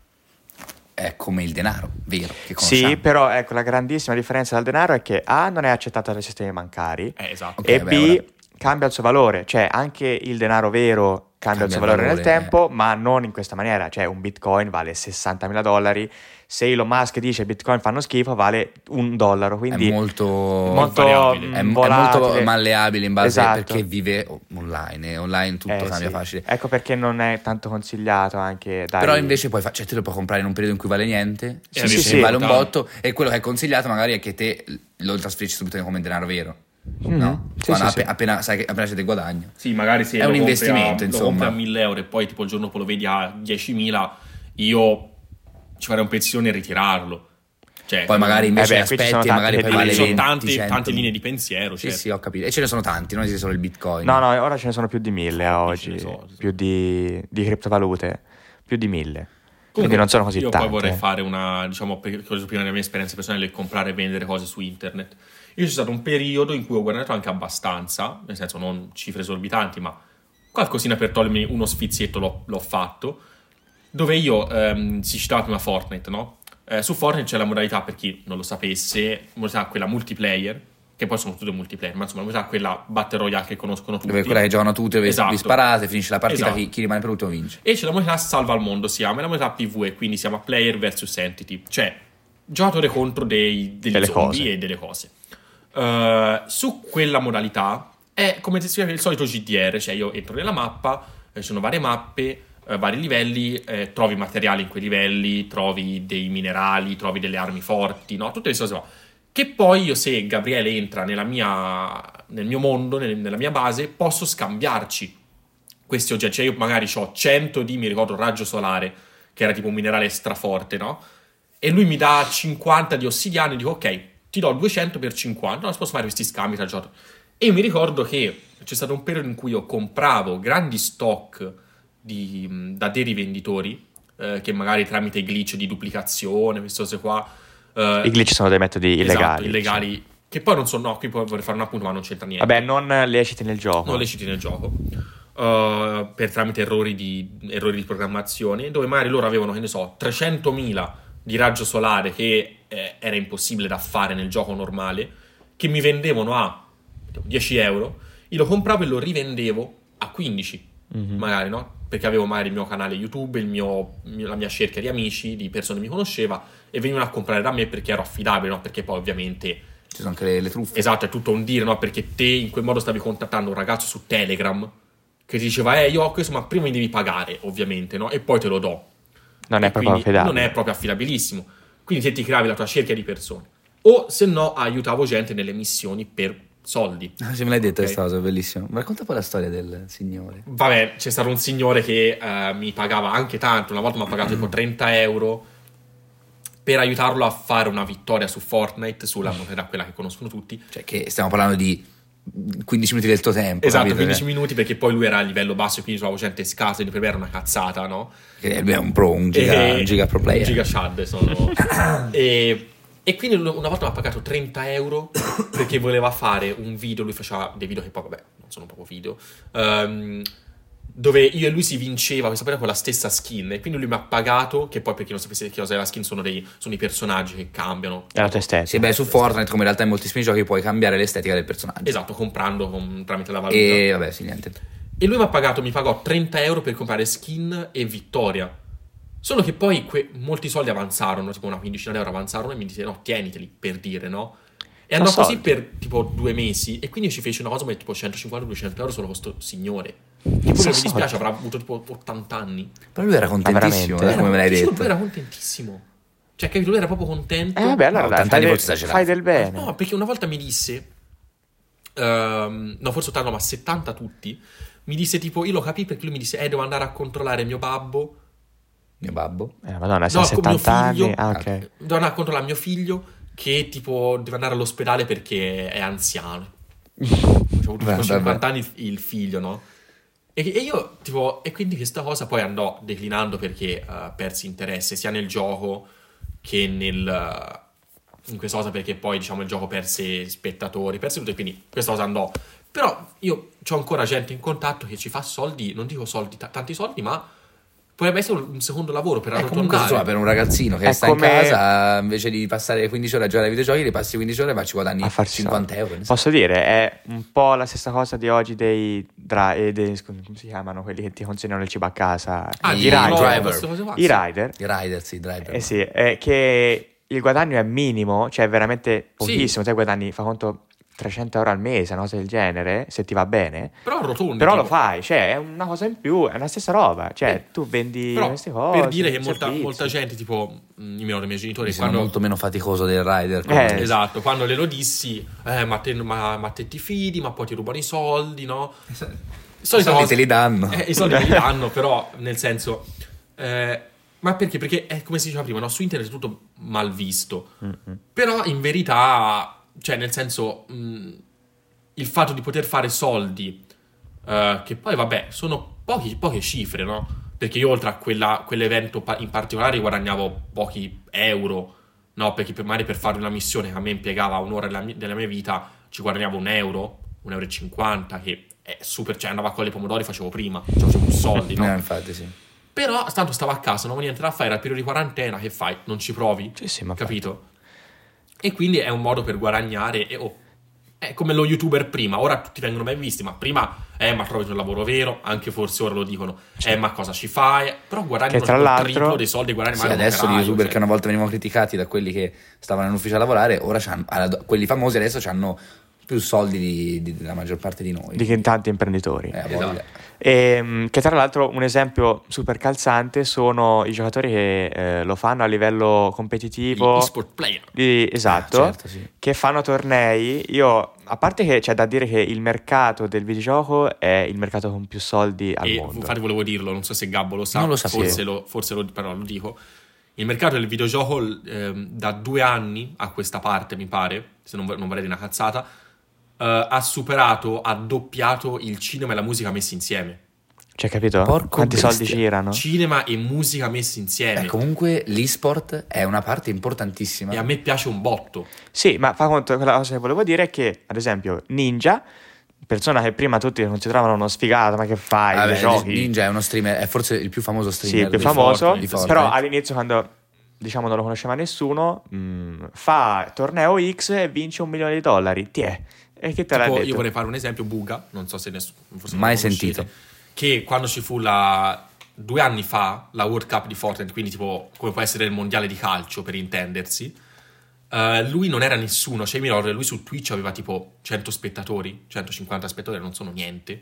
è come il denaro, vero? Sì, però ecco la grandissima differenza dal denaro è che A non è accettato dai sistemi bancari Eh, esatto. Ok, e beh, B ora- cambia il suo valore, cioè anche il denaro vero cambia, il suo il valore nel valore, tempo, ma non in questa maniera, cioè un bitcoin vale 60.000 dollari, se Elon Musk dice bitcoin fanno schifo vale un dollaro, quindi è molto, molto variabile. è, è mm, molto volatile. malleabile in base Esatto. perché vive online e online tutto Eh, cambia sì. facile. Ecco perché non è tanto consigliato anche dai... Però invece puoi fa- cioè, te lo puoi comprare in un periodo in cui vale niente, Sì, invece sì, sì. vale un botto e quello che è consigliato magari è che te lo trasferisci subito come denaro vero. Mhm. No? Sì, Quando sì, sì. appena, sai che appena c'è del guadagno. Sì, magari se È un investimento, a, insomma. A 1000 euro e poi tipo il giorno dopo lo vedi a 10.000, io ci farei un pensione e ritirarlo. Cioè, Poi magari invece Eh beh, aspetti tante magari poi vale ci sono 20, tante, 100. tante linee di pensiero. Sì, certo. sì, ho capito. E ce ne sono tanti, non esiste solo il bitcoin. No, no, ora ce ne sono più di mille a oggi, ne so, più di, di criptovalute, più di mille. Comunque, Quindi non sono così io tante. poi vorrei fare una, diciamo, per prima della mia esperienza personale, comprare e vendere cose su internet. Io c'è stato un periodo in cui ho guadagnato anche abbastanza, nel senso non cifre esorbitanti, ma qualcosina per togliermi uno sfizietto l'ho, l'ho fatto, dove io, ehm, si citava prima Fortnite, no? Eh, su Fortnite c'è la modalità, per chi non lo sapesse, modalità quella multiplayer, che poi sono tutte multiplayer, ma insomma la modalità quella Battle Royale che conoscono tutti. Dove quella che giocano tutte, dove Esatto. vi sparate, finisce la partita, Esatto. chi, chi rimane per ultimo vince. E c'è la modalità salva al mondo, si chiama, e la modalità PvE, quindi siamo a player versus entity, cioè giocatore contro dei, degli Delle zombie cose. e delle cose. Eh, su quella modalità è come se si il solito GDR, cioè io entro nella mappa, eh, ci sono varie mappe, eh, vari livelli, eh, trovi materiali in quei livelli, trovi dei minerali, trovi delle armi forti, no? Tutte queste cose. Che poi io se Gabriele entra mia, nel mio mondo, nel- nella mia base, posso scambiarci questi oggetti. Cioè io magari ho 100 di, mi ricordo, raggio solare, che era tipo un minerale straforte, no? E lui mi dà 50 di ossidiano e dico, ok, ti do 200 per 50, no, posso fare questi scambi tra giocatori. E io mi ricordo che c'è stato un periodo in cui io compravo grandi stock di- da dei rivenditori, eh, che magari tramite glitch di duplicazione, queste cose qua... eh, I glitch sono dei metodi illegali. esatto, illegali, che poi non sono, no, qui vorrei fare un appunto, ma non c'entra niente Vabbè, non leciti nel gioco. non leciti nel gioco uh, per tramite errori di, errori di programmazione dove magari loro avevano che ne so 300.000 di raggio solare che eh, era impossibile da fare nel gioco normale che mi vendevano a 10 euro io lo compravo e lo rivendevo a 15 Mhm. magari no perché avevo magari il mio canale YouTube il mio, la mia cerchia di amici di persone che mi conosceva e venivano a comprare da me perché ero affidabile no perché poi ovviamente Ci sono anche le, le truffe. Esatto, è tutto un dire, no? Perché te in quel modo stavi contattando un ragazzo su Telegram che ti diceva, eh, io ho questo, ma prima mi devi pagare, ovviamente, no? E poi te lo do. Non è E proprio affidabile. Non è proprio affidabilissimo. Quindi te ti creavi la tua cerchia di persone. O se no, aiutavo gente nelle missioni per soldi. Ah, sì, me l'hai detto Ok. questa cosa, bellissimo. Ma racconta poi la storia del signore. Vabbè, c'è stato un signore che eh, mi pagava anche tanto, una volta mi ha pagato tipo [CLEARS THROAT] 30 euro per aiutarlo a fare una vittoria su Fortnite, sulla moneta quella che conoscono tutti. Cioè, che stiamo parlando di 15 minuti del tuo tempo. Esatto, capito? 15 minuti perché poi lui era a livello basso e quindi trovavo gente scarsa e per me era una cazzata, no? Che è un pro, un giga, E- un giga pro player. Un giga Shad sono. [COUGHS] e, e quindi una volta mi ha pagato 30 euro perché voleva fare un video, lui faceva dei video che poi vabbè, non sono proprio video, ehm, dove io e lui si vinceva questa volta con la stessa skin e quindi lui mi ha pagato, che poi per chi non sapesse che cosa è la skin sono, dei, sono i personaggi che cambiano. È la tua estetica. Sì, beh, su Fortnite, come in realtà in moltissimi giochi, puoi cambiare l'estetica del personaggio. Esatto, comprando con- tramite la valuta. E vabbè, sì, niente. E lui mi ha pagato, mi pagò 30 euro per comprare skin e vittoria. Solo che poi que- molti soldi avanzarono, tipo una quindicina di euro avanzarono e mi disse no, tieniteli, per dire, no? E andò così per tipo due mesi e quindi ci fece una cosa come tipo 150-200 euro solo con sto signore. Pure Ma mi dispiace, avrà avuto tipo 80 anni. Però lui era contentissimo, veramente? eh, come me l'hai detto. Lui era contentissimo. Cioè, capito? Lui era proprio contento. Eh, vabbè, allora No, dai, 80 fai, anni del, fai del bene. No, perché una volta mi disse, ehm, no, forse 80, ma 70 tutti. Mi disse tipo, io lo capì perché lui mi disse, eh, devo andare a controllare mio babbo. Mio babbo. Eh, madonna, No, con mio 70 figlio. anni. Ah, ok. Devo andare a controllare mio figlio che tipo deve andare all'ospedale perché è anziano. [LAUGHS] Cioè, ha avuto tipo Vabbè, 50 anni il figlio, no? E, io, tipo, e quindi questa cosa poi andò declinando perché eh, persi interesse sia nel gioco che nel, eh, in questa cosa perché poi, diciamo, il gioco perse spettatori, perse tutto e quindi questa cosa andò. Però io c'ho ancora gente in contatto che ci fa soldi, non dico soldi, t- tanti soldi, ma potrebbe essere un secondo lavoro per Eh, arrotondare. insomma, per un ragazzino che È sta come- in casa, invece di passare 15 ore a giocare ai videogiochi, li passi 15 ore e ma ci guadagni a farsi 50 soldi. euro. so. Posso dire, è un po' la stessa cosa di oggi dei, dra- eh, dei- come si chiamano quelli che ti consegnano il cibo a casa? Ah, I di rider. no, driver. qua, I sì. rider. I rider, sì, i driver. Eh sì, è che il guadagno è minimo, cioè veramente pochissimo, te guadagni, fa conto 300 euro al mese, una cosa del genere, se ti va bene, Però arrotondi. però lo fai, cioè è una cosa in più, è la stessa roba, cioè Eh, tu vendi Però, queste cose. per dire che molta, molta gente, tipo, mh, io mi ricordo i miei genitori, sembra quando, molto meno faticoso del rider. Eh, esatto, quando le lo dissi, eh, ma, te, ma, ma te ti fidi, ma poi ti rubano i soldi, no? I soldi cose- te li danno. Eh, I soldi te li [LAUGHS] danno, però, nel senso... eh, ma perché? Perché è come si diceva prima, no? su internet è tutto mal visto. Però in verità, cioè nel senso, mh, il fatto di poter fare soldi, eh, che poi vabbè, sono pochi- poche cifre, no? Perché io oltre a quella- quell'evento in particolare guadagnavo pochi euro, no? Perché per, magari per fare una missione che a me impiegava un'ora della, mi- della mia vita ci guadagnavo un euro, un euro e cinquanta, che è super, cioè andavo a con le pomodori facevo prima, cioè facevo soldi, no? Eh, infatti, sì. Però tanto stavo a casa, non avevo niente da fare, era il periodo di quarantena, che fai? Non ci provi? Sì, sì, ma Capito? E quindi è un modo per guadagnare e oh, è come lo youtuber prima, ora tutti vengono ben visti, ma prima, eh, ma trovi un lavoro vero, anche forse ora lo dicono, eh, ma cosa ci fai? Però guadagni Che tra il l'altro- triplo dei soldi che guadagni Sì, adesso gli youtuber cioè. che una volta venivano criticati da quelli che stavano in ufficio a lavorare, ora c'hanno- quelli famosi adesso hanno più soldi di, di- della maggior parte di noi. di che tanti imprenditori. Eh, Esatto. voglia. Ehm, che tra l'altro un esempio super calzante sono i giocatori che eh, lo fanno a livello competitivo. Gli e-sport player. di- esatto, Ah, certo, sì. che fanno tornei. Io, a parte che c'è da dire che il mercato del videogioco è il mercato con più soldi al E mondo. infatti volevo dirlo, non so se Gabbo lo sa, Non lo sapevo. forse, lo, forse lo, però lo dico. Il mercato del videogioco ehm, da due anni a questa parte, mi pare, se non, non vorrei dire una cazzata, eh, ha superato, ha doppiato il cinema e la musica messi insieme. Cioè, capito? Porco Quanti bestia. soldi girano? Cinema e musica messi insieme. Eh, comunque l'e-sport è una parte importantissima. E a me piace un botto. Sì, ma fa conto, quella cosa che volevo dire è che, ad esempio, Ninja, persona che prima tutti consideravano uno sfigato, ma che fai? Vabbè, giochi? Ninja è uno streamer, è forse il più famoso Sì, streamer il più famoso, Fortnite, di Fortnite. però all'inizio quando diciamo non lo conosceva nessuno, mh, fa torneo X e vince un milione di dollari. Ti è. E che te l'ha Tipo, detto? io vorrei fare un esempio, Buga, non so se nessuno... Mai conoscete, sentito. Che quando ci fu la... Due anni fa, la World Cup di Fortnite, quindi tipo come può essere il mondiale di calcio per intendersi, eh, lui non era nessuno, cioè mi ricordo che lui su Twitch aveva tipo 100 spettatori, 150 spettatori, non sono niente.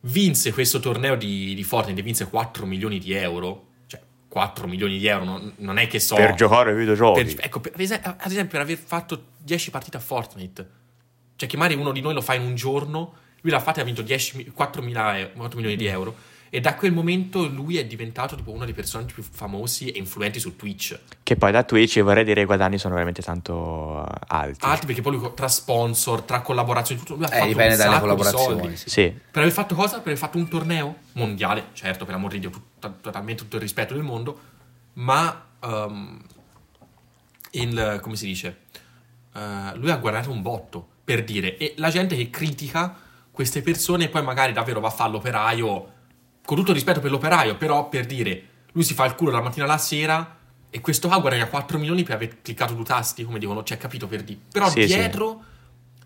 Vinse questo torneo di, di Fortnite, vinse 4 milioni di euro, cioè 4 milioni di euro, non, non è che so... per giocare ai videogiochi. Per- ecco, per ad esempio, per aver fatto 10 partite a Fortnite, cioè che magari uno di noi lo fa in un giorno, lui l'ha fatta e ha vinto 10 mi- 4, e- 4 milioni di euro. E da quel momento lui è diventato tipo uno dei personaggi più famosi e influenti su Twitch. Che poi da Twitch vorrei dire i guadagni sono veramente tanto alti. Altri perché poi lui tra sponsor, tra collaborazioni, tutto, lui ha Eh, fatto dipende un dalle sacco di collaborazioni. soldi. sì. Sì, Per aver fatto cosa? Per aver fatto un torneo mondiale, certo, per amor di Dio, tut- totalmente tutto il rispetto del mondo, ma ehm, il, come si dice? Eh, lui ha guadagnato un botto, per dire, e la gente che critica queste persone poi magari davvero va a fare l'operaio, con tutto rispetto per l'operaio, però per dire, lui si fa il culo dalla mattina alla sera e questo qua guadagna 4 milioni per aver cliccato due tasti, come dicono, c'è capito per dire. Però Sì, sì.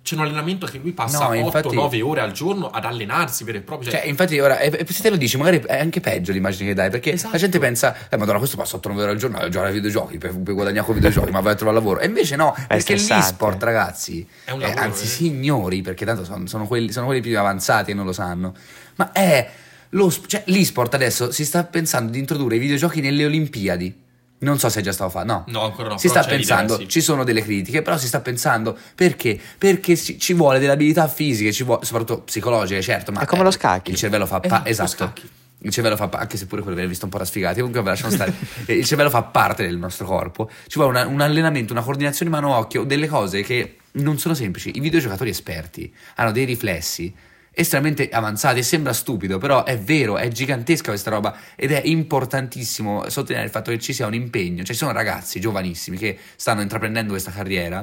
C'è un allenamento che lui passa No, infatti- 8-9 ore al giorno ad allenarsi vero e proprio. Cioè, infatti, ora, e- e se te lo dici, magari è anche peggio l'immagine che dai, perché Esatto. la gente pensa, eh, madonna, questo passa 8 ore al giorno a giocare ai videogiochi per, per guadagnare con i videogiochi, ma vai a trovare lavoro. E invece no, perché stressante. l'e-sport, ragazzi, È un eh, lavoro, anzi, eh. signori, perché tanto sono, sono quelli, sono quelli più avanzati e non lo sanno, ma è lo, cioè, l'e-sport adesso si sta pensando di introdurre i videogiochi nelle Olimpiadi. Non so se è già stato fatto, no. No, ancora no, Si sta pensando, sì. ci sono delle critiche, però si sta pensando perché? Perché ci, ci vuole delle abilità fisiche, ci vuole, soprattutto psicologiche, certo, ma È come lo scacchi. Il cervello fa Eh, pa- lo esatto. Il cervello fa pa- anche se pure quello viene visto un po' da sfigati, comunque vabbè, lasciamo stare. [LAUGHS] Eh, il cervello fa parte del nostro corpo. Ci vuole una- un allenamento, una coordinazione mano-occhio, delle cose che non sono semplici. I videogiocatori esperti hanno dei riflessi estremamente avanzati e sembra stupido, però è vero, è gigantesca questa roba ed è importantissimo sottolineare il fatto che ci sia un impegno, cioè ci sono ragazzi giovanissimi che stanno intraprendendo questa carriera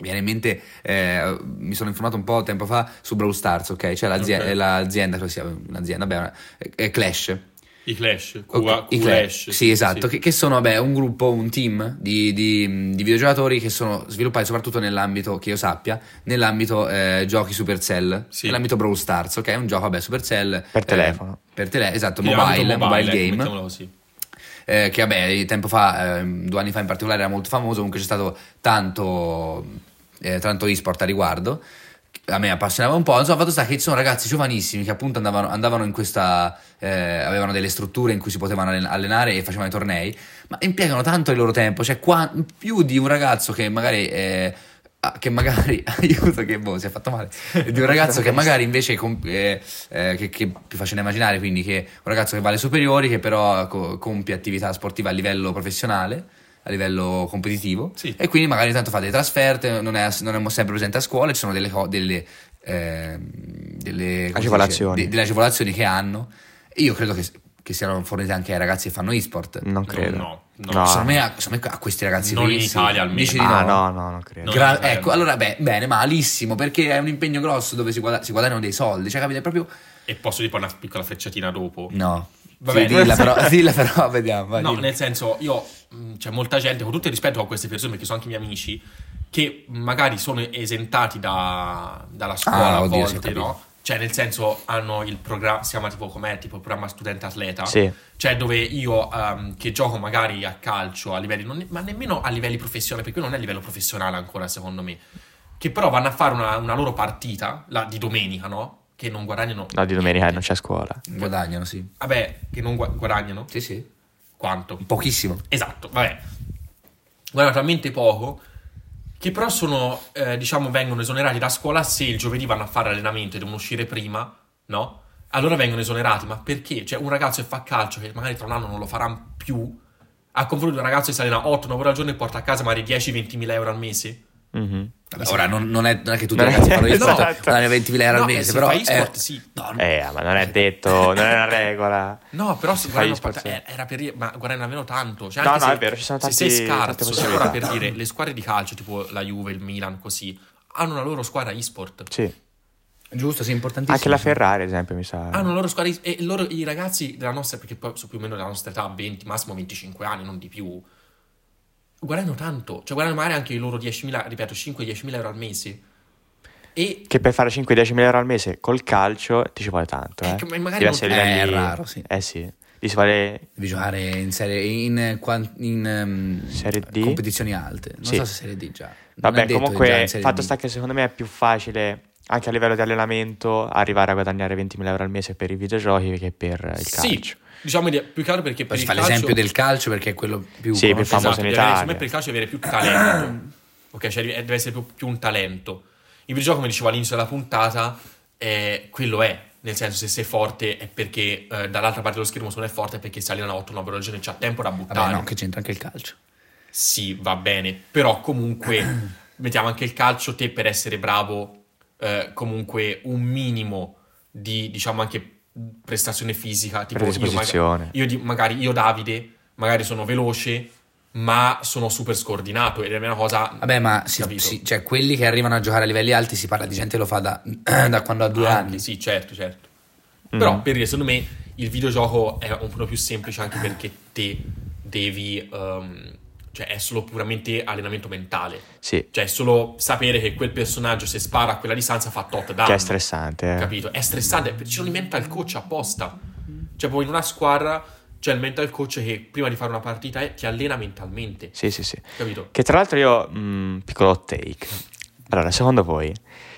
Mi viene in mente, eh, mi sono informato un po' tempo fa su Brawl Stars, ok? Cioè l'azienda, Ok. l'azienda, sia un'azienda, è- è Clash. I Clash, Q- i Clash. Sì, esatto, Che, che sono vabbè, un gruppo, un team di, di- di videogiocatori che sono sviluppati soprattutto nell'ambito, che io sappia, nell'ambito eh, giochi Supercell, Sì. nell'ambito Brawl Stars, ok? È un gioco, vabbè, Supercell. Per eh, telefono. per telefono, esatto, mobile, mobile, ecco, game. così. eh, che vabbè, tempo fa, ehm, due anni fa in particolare, era molto famoso. Comunque c'è stato tanto, eh, tanto e-sport a riguardo. A me appassionava un po'. Insomma, fatto sta che ci sono ragazzi giovanissimi che appunto andavano, andavano in questa. eh, avevano delle strutture in cui si potevano allen- allenare e facevano i tornei, ma impiegano tanto il loro tempo. Cioè, qua, più di un ragazzo che magari. eh, che magari [LAUGHS] aiuto che boh, si è fatto male di un ragazzo che magari invece eh, eh, che, che più facile immaginare quindi che un ragazzo che va alle superiori che però co- compie attività sportiva a livello professionale a livello competitivo Sì. e quindi magari tanto fa delle trasferte non è, non è sempre presente a scuola ci sono delle, delle, ehm, delle si dice? Agevolazioni. De- delle agevolazioni che hanno io credo che, che siano fornite anche ai ragazzi che fanno e-sport Non credo. no, no. No. secondo, me, a, secondo me a questi ragazzi Non qui in. Italia almeno. Dici di Ah, no? no, no, non credo. Gra- Italia ecco, allora beh, bene, malissimo, perché è un impegno grosso dove si, guada- si guadagnano dei soldi, cioè capite, proprio... E posso dire poi una piccola frecciatina dopo. No. Vabbè. Sì, dilla però, [LAUGHS] dilla però, vediamo. vai, No, dilla. nel senso, io c'è molta gente, con tutto il rispetto a queste persone, perché sono anche miei amici, che magari sono esentati da- dalla scuola Ah, a oddio, volte, no? Cioè, nel senso, hanno il programma, si chiama tipo com'è, tipo il programma studente atleta. Sì. Cioè, dove io ehm, che gioco magari a calcio a livelli, non- ma nemmeno a livelli professionali, perché non è a livello professionale ancora, secondo me. Che però vanno a fare una, una loro partita, la di domenica, no? Che non guadagnano. No, di domenica non c'è scuola. Guadagnano, sì. Vabbè, che non gua- guadagnano. Sì, sì. Quanto? Pochissimo. Esatto, vabbè. Guardano talmente poco che però sono, eh, diciamo, vengono esonerati da scuola se il giovedì vanno a fare allenamento e devono uscire prima, no? Allora vengono esonerati, ma perché? Cioè, un ragazzo che fa calcio, che magari tra un anno non lo farà più, a confronto di un ragazzo che si allena 8-9 ore al giorno e porta a casa magari 10-20 mila euro al mese? Mhm. Vabbè, ora non, non è, non è che tutti i ragazzi fanno No, e-sport esatto. guadagnano 20.000 euro No, al mese, se però... fai e-sport, eh, sì. no, Eh, ma non è detto, non è una regola. No, però se guadagnano, sport, sì. eh, era per dire, ma guadagnano almeno tanto. Cioè, No, anche no, se, è vero, ci sono se tanti- sei tante scarso, se possibilità. ora per dire, le squadre di calcio, tipo la Juve, il Milan, così, hanno una loro squadra e-sport. Sì. Giusto, sì, importantissimo. Anche la Ferrari, ad esempio, mi sa. Hanno una loro squadra e loro, i ragazzi della nostra, perché poi sono più o meno della nostra età, 20, massimo 25 anni, non di più, guadagnano tanto. Cioè guadagnano magari anche i loro 10.000, ripeto, 5-10.000 euro al mese. E Che per fare 5-10 mila euro al mese col calcio ti ci vuole tanto, eh. Eh, che ma magari non- livelli- è raro, sì. Eh sì. Vuole... Devi giocare in serie... in, quan- in, ehm, Serie D? competizioni alte. Non Sì. so se serie D già. Vabbè, detto comunque, in fatto sta che secondo me è più facile, anche a livello di allenamento, arrivare a guadagnare 20.000 euro al mese per i videogiochi che per il sì, calcio. Diciamo di- più che altro perché per Poi si fa calcio... l'esempio del calcio perché è quello più Sì, più famoso in Esatto, deve- Italia. secondo me per il calcio deve avere più talento. ok, cioè deve essere più, più un talento. Il videogioco, come dicevo all'inizio della puntata, eh, quello è. Nel senso, se sei forte è perché eh, dall'altra parte dello schermo se non è forte è perché si allena 8-9 ore al giorno e c'ha tempo da buttare. Vabbè, no, che c'entra anche il calcio. Sì, va bene, però comunque [CLEARS THROAT] mettiamo anche il calcio, te per essere bravo, eh, comunque un minimo di, diciamo anche prestazione fisica, tipo io, maga- io di- magari io Davide, magari sono veloce, ma sono super scordinato ed è una cosa... Vabbè, ma si- Capito. si- cioè, quelli che arrivano a giocare a livelli alti si parla di gente che lo fa da, [CLEARS THROAT] da quando ha due Anche, anni. Sì, certo, certo. Mm. Però per dire, secondo me il videogioco è un po' più semplice anche perché te devi... ehm, cioè è solo puramente allenamento mentale. Sì, Cioè, è solo sapere che quel personaggio, se spara a quella distanza, fa tot danno. che è stressante. eh. Capito? È stressante. Ci sono i mental coach apposta. Cioè, poi in una squadra c'è il mental coach che prima di fare una partita eh, ti allena mentalmente. Sì, sì, sì. Capito? Che tra l'altro io, mh, piccolo hot take. Allora, secondo voi,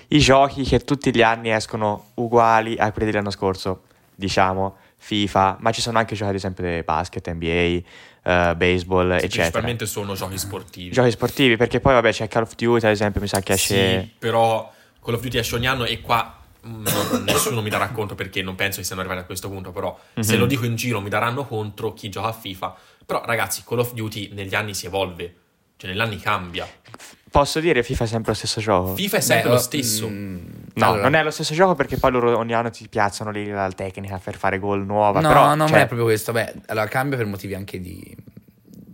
i giochi che tutti gli anni escono uguali a quelli dell'anno scorso, diciamo, FIFA, ma ci sono anche giochi ad esempio di basket, NBA, eh, baseball, eccetera. Principalmente sono giochi sportivi. Giochi sportivi, perché poi vabbè c'è Call of Duty ad esempio, mi sa che esce... Sì, però Call of Duty esce ogni anno e qua mm, non- nessuno mi darà conto perché non penso che siano arrivati a questo punto, però se Mhm. lo dico in giro mi daranno contro chi gioca a FIFA. Però ragazzi, Call of Duty negli anni si evolve, cioè negli anni cambia. Posso dire FIFA è sempre lo stesso gioco? FIFA è sempre Beh, lo oh, stesso. mm, No, allora, non è lo stesso gioco perché poi loro ogni anno ti piazzano lì la tecnica per fare gol nuova. No, però, non cioè, è proprio questo. Beh, allora cambia per motivi anche di,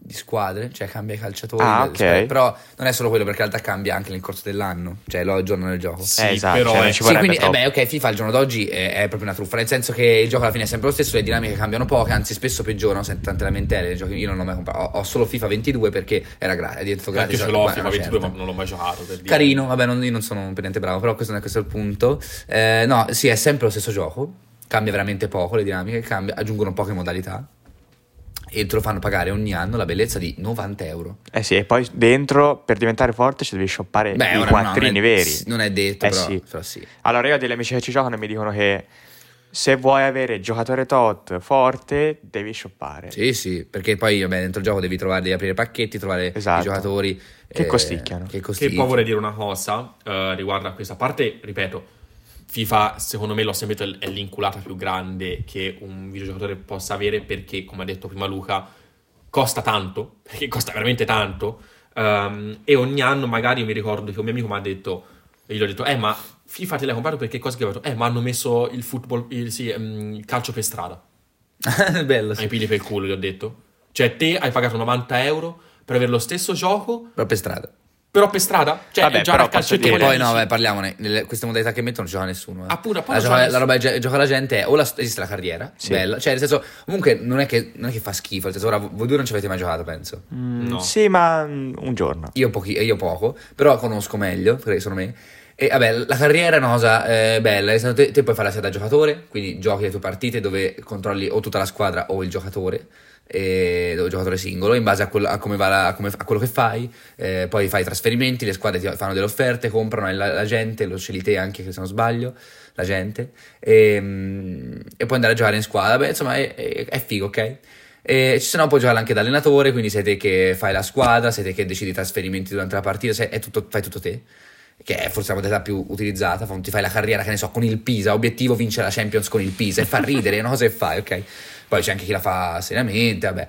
di squadre, cioè cambia i calciatori. Ah, ok. squadre. Però non è solo quello, perché in realtà cambia anche nel corso dell'anno, cioè lo giorno del gioco. Sì, Eh, esatto, però cioè, è- ci Sì, quindi, eh beh, ok, FIFA al giorno d'oggi è, è proprio una truffa, nel senso che il gioco alla fine è sempre lo stesso, le dinamiche cambiano poche, anzi spesso peggiorano, sento tante lamentele, giochi- io non ho mai comprato, ho, ho solo FIFA 22 perché era gratis, è diventato Anche gratis. se l'ho FIFA una 22, certa. ma non l'ho mai giocato. Per dire. Carino, vabbè, non- io non sono per niente bravo, però questo non è questo il punto. Eh, no, sì, è sempre lo stesso gioco, cambia veramente poco le dinamiche, cambia- aggiungono poche modalità e te lo fanno pagare ogni anno la bellezza di 90 euro. Eh sì, e poi dentro per diventare forte ci devi shoppare Beh, i ora no, quattrini non è, veri. Non è detto, Eh però, sì. però sì. Allora io ho degli amici che ci giocano e mi dicono che se vuoi avere giocatore tot forte devi shoppare. Sì, sì, perché poi vabbè, dentro il gioco devi trovare, devi aprire pacchetti, trovare Esatto. i giocatori Che eh, costicchiano. Che Che costicchiano. poi vorrei dire una cosa eh, riguardo a questa parte, ripeto, FIFA secondo me l'ho sempre detto è l'inculata più grande che un videogiocatore possa avere perché, come ha detto prima Luca, costa tanto, [LAUGHS] perché costa veramente tanto, ehm, e ogni anno magari io mi ricordo che un mio amico mi ha detto, e gli ho detto, eh ma FIFA te l'hai comprato perché cosa che ho detto? Eh ma hanno messo il football, il, sì, ehm, il calcio per strada, [LAUGHS] Bello, ai sì. pigli per il culo gli ho detto. Cioè te hai pagato 90 euro per avere lo stesso gioco, Però per strada. Però per strada? Cioè Vabbè, giocare però posso Che poi no, vabbè, parliamone. Nelle- queste modalità che mettono non gioca nessuno. eh. Ah, poi la, gioca, gioca la roba che gioca la gente è o la, esiste la carriera, Sì. bella. Cioè, nel senso, comunque non è, che, non è che fa schifo. Nel senso, ora voi due non ci avete mai giocato, penso. Mm, No. Sì, ma mm, un giorno. Io, pochi, io poco, però conosco meglio, perché sono me. E vabbè, la carriera è una cosa eh, bella, nel senso, te, te puoi fare la sede da giocatore, quindi giochi le tue partite dove controlli o tutta la squadra o il giocatore, e, il giocatore singolo, in base a, quello- a la- a come- a quello che fai, eh, poi fai i trasferimenti, le squadre ti fanno delle offerte, comprano la, la gente, lo scegli te anche se non sbaglio, la gente, e, mm, e puoi andare a giocare in squadra, beh insomma è, è- è figo, ok? E se no puoi giocare anche da allenatore, quindi sei te che fai la squadra, sei te che decidi i trasferimenti durante la partita, sei- tutto- fai tutto te, che è forse la modalità più utilizzata, ti fai la carriera, che ne so, con il Pisa, obiettivo vincere la Champions con il Pisa, e fa ridere, è una cosa che fai, ok? Poi c'è anche chi la fa seriamente, vabbè.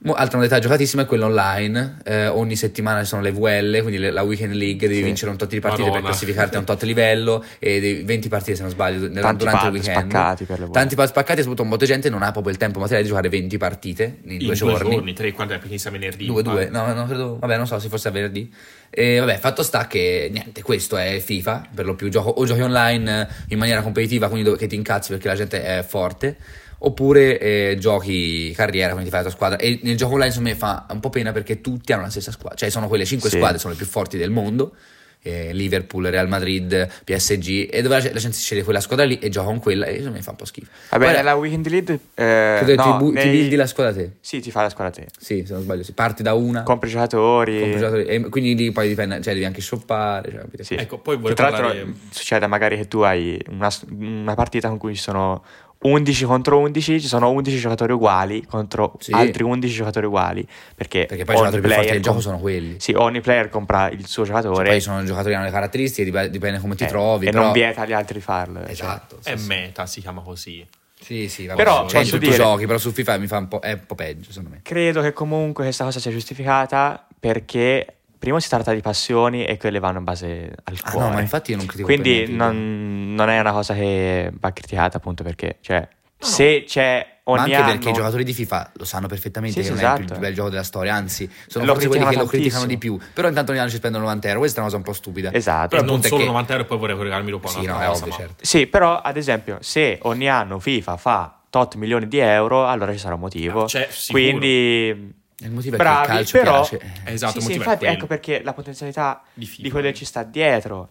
Altra modalità giocatissima è quella online, eh, ogni settimana ci sono le VL, quindi la Weekend League, devi Sì. vincere un tot di partite per Madonna. classificarti a un tot livello e devi- 20 partite se non sbaglio nel- Tanti durante il weekend. spaccati per le VL. Tanti pad spaccati soprattutto un botto di gente non ha proprio il tempo materiale di giocare 20 partite in, in due giorni. tre, quando è perché inizia venerdì. Due, due, ma- no, no, credo, vabbè, non so, se forse è venerdì. E vabbè, fatto sta che niente, questo è FIFA, per lo più gioco o giochi online in maniera competitiva, quindi dove, che ti incazzi perché la gente è forte, oppure eh, giochi carriera, quindi ti fai la tua squadra. E nel gioco online, me, fa un po' pena perché tutti hanno la stessa squadra, cioè sono quelle 5 Sì. squadre, sono le più forti del mondo. eh, Liverpool, Real Madrid, PSG, e dove la, la gente si sceglie quella squadra lì e gioca con quella, e secondo me fa un po' schifo. Vabbè, Poi, nella Weekend League... Eh, no, ti, bu- ti nei- buildi la squadra te. Sì, ti fa la squadra te. Sì, se non sbaglio, sì. parti da una. Compri giocatori. compri giocatori, e quindi lì poi dipende, cioè devi anche shoppare. Cioè? Sì. Ecco, poi vorrei tra l'altro succede magari che tu hai una, una partita con cui ci sono 11 contro 11, ci sono 11 giocatori uguali contro Sì. altri 11 giocatori uguali. Perché, Perché poi i ogni giocatori più forti player del gioco sono quelli. Sì, ogni player compra il suo giocatore Poi sono giocatori che hanno le caratteristiche, dip- dipende come ti eh, trovi. e però... non vieta agli altri di farlo. cioè. Esatto. sì, È sì. meta, si chiama così. Sì, sì, vabbè, Però c'è in posso tutti i dire- giochi, però su FIFA mi fa un po', è un po' peggio, secondo me. Credo che comunque questa cosa sia giustificata perché primo si tratta di passioni e quelle vanno in base al Ah, cuore. no, ma infatti io non critico Quindi non, non è una cosa che va criticata appunto perché, cioè, se c'è Ma ogni anche anno... perché i giocatori di FIFA lo sanno perfettamente Sì, che sì, non è il esatto. più bel gioco della storia, anzi, sono Lo forse quelli che lo criticano di più. Però intanto ogni anno ci spendono 90 euro, questa è una cosa un po' stupida. Esatto. Però non solo che... 90 euro e poi vorrei collegarmi dopo Sì, no, è cosa, ovvio, ma- certo. Sì, però ad esempio, se ogni anno FIFA fa tot milioni di euro, allora ci sarà un motivo. C'è, sicuro. Quindi Il motivo è bravi, che il calcio però piace. Esatto, sì, sì, infatti ecco perché la potenzialità Di FIFA. di quello che ci sta dietro.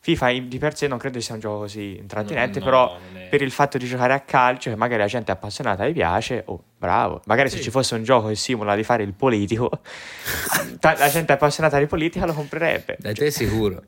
FIFA di per sé non credo sia un gioco così intrattenente, No, però è- per il fatto di giocare a calcio, che magari la gente è appassionata gli piace, oh, bravo. Magari se Sì. ci fosse un gioco che simula di fare il politico, [LAUGHS] la gente appassionata di politica lo comprerebbe. Dai, te sicuro.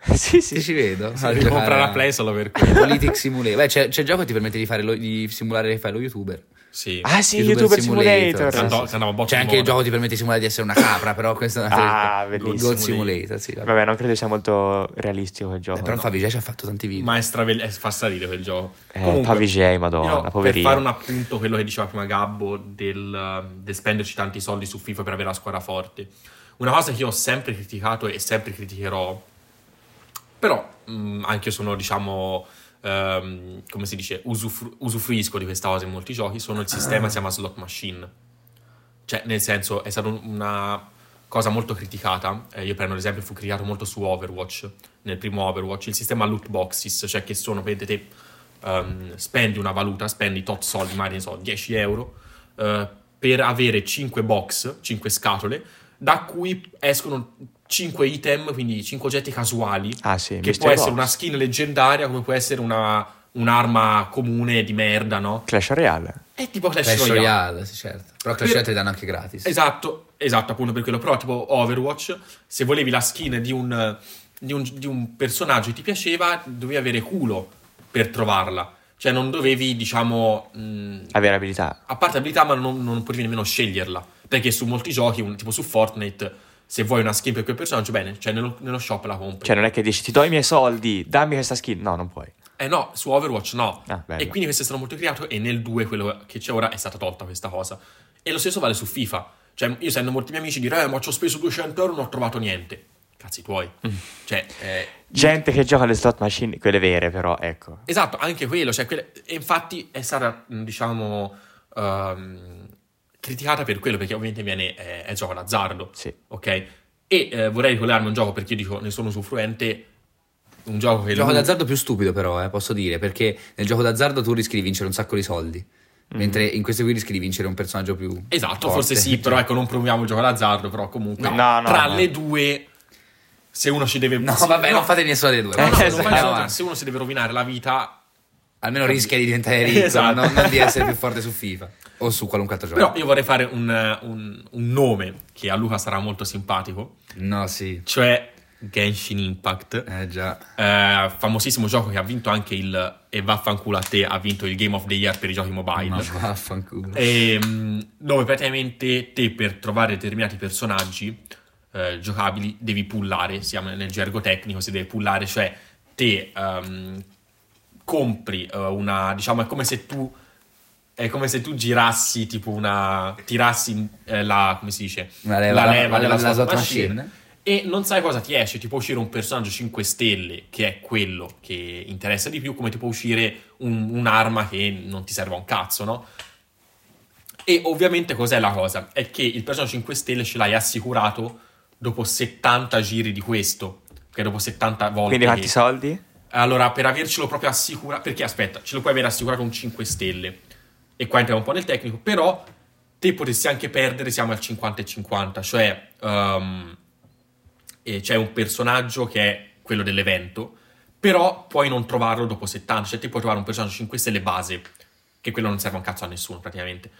[LAUGHS] sì, Sì, sì. ci vedo. Sì, devi comprare a- la Play solo per [LAUGHS] quello. Politic Simulator. Beh, c'è, c'è il gioco che ti permette di, fare lo- di simulare che fai lo youtuber. Sì. Ah sì, YouTuber YouTuber Simulator, Simulator. sì, sì, C'è di anche il gioco che ti permette di simulare di essere una capra, però questa è una Ah, bellissimo. God Simulator, sì. vabbè. Vabbè, non credo sia molto realistico quel gioco. Eh, però Favij ci ha fatto tanti video. Ma è stravel- eh, fa strarire quel gioco. Eh, Comunque, Pavigei, madonna, io, per poverino. fare un appunto quello che diceva prima Gabbo del, del spenderci tanti soldi su FIFA per avere la squadra forte. Una cosa che io ho sempre criticato e sempre criticherò, però mh, anche io sono, diciamo, ehm, come si dice, usufru- usufruisco di questa cosa in molti giochi, sono il sistema che si chiama slot machine. Cioè, nel senso, è stata un- una cosa molto criticata. Eh, io prendo l'esempio, fu criticato molto su Overwatch, nel primo Overwatch, il sistema loot boxes, cioè che sono, vedete, ehm, spendi una valuta, spendi tot soldi, magari ne so, 10 euro, eh, per avere 5 box, 5 scatole, da cui escono 5 item, quindi 5 oggetti casuali, Ah sì, che mystery può essere box. una skin leggendaria, come può essere una- un'arma comune di merda, no? Clash Royale. È tipo Clash, Clash Royale. Royale, sì, certo. Però Clash Per- Royale te li danno anche gratis. Esatto, esatto, appunto per quello. Però, tipo Overwatch, se volevi la skin di un, di un, di un personaggio che ti piaceva, dovevi avere culo per trovarla. Cioè, non dovevi, diciamo. mh, Avere abilità. a parte abilità, ma non, non potevi nemmeno sceglierla. Perché su molti giochi, un- tipo su Fortnite, se vuoi una skin per quel personaggio, bene, cioè nello, nello shop la compri. Cioè non è che dici ti do i miei soldi, dammi questa skin. No, non puoi. Eh no, su Overwatch no. Ah, e quindi questo è stato molto creato e nel 2, quello che c'è ora, è stata tolta questa cosa. E lo stesso vale su FIFA. Cioè, io sento molti miei amici dire, eh, ma ci ho speso 200 euro e non ho trovato niente. Cazzi tuoi. Mm. Cioè, eh, Gente che gioca alle slot machine, quelle vere però, ecco. esatto, anche quello. Cioè, quelle- e infatti è stata, diciamo, ehm, criticata per quello, perché ovviamente viene, è, è gioco d'azzardo. Sì. Ok? E eh, vorrei ricollegarmi a un gioco perché io dico, ne sono usufruente. Un gioco che... Il gioco lui- d'azzardo più stupido però, eh, posso dire, perché nel gioco d'azzardo tu rischi di vincere un sacco di soldi, mentre in questo qui rischi di vincere un personaggio più Mm. Esatto, forte. forse sì, però ecco, non proviamo il gioco d'azzardo, però comunque No, no, tra no. le due, se uno ci deve... No, vabbè, no, non fate nessuna delle due. no, no, Esatto. se uno si deve rovinare la vita... Almeno rischia di diventare ricco, [LAUGHS] Esatto. non, non di essere più forte su FIFA o su qualunque altro gioco. Però io vorrei fare un, un- un nome che a Luca sarà molto simpatico, No, sì. cioè Genshin Impact. Eh già. Eh, famosissimo gioco che ha vinto anche il... E vaffanculo a te, ha vinto il Game of the Year per i giochi mobile. Ma vaffanculo. Ehm, dove praticamente te per trovare determinati personaggi eh, giocabili devi pullare, si chiama nel gergo tecnico, si deve pullare, cioè te ehm, compri eh, una, diciamo è come se tu è come se tu girassi tipo una tirassi eh, la come si dice Una leva- la- la- della la slot slot machine, machine. e non sai cosa ti esce, ti può uscire un personaggio 5 stelle che è quello che interessa di più, come ti può uscire un- un'arma che non ti serve a un cazzo, no? E ovviamente cos'è la cosa? È che il personaggio 5 stelle ce l'hai assicurato dopo 70 giri di questo, che dopo 70 volte. Quindi quanti che- soldi? Allora, per avercelo proprio assicurato, perché aspetta, ce lo puoi avere assicurato un 5 stelle, e qua entriamo un po' nel tecnico, però te potresti anche perdere, siamo al 50 e 50, cioè e c'è un personaggio che è quello dell'evento, però puoi non trovarlo dopo 70, cioè te puoi trovare un personaggio 5 stelle base, che quello non serve un cazzo a nessuno praticamente.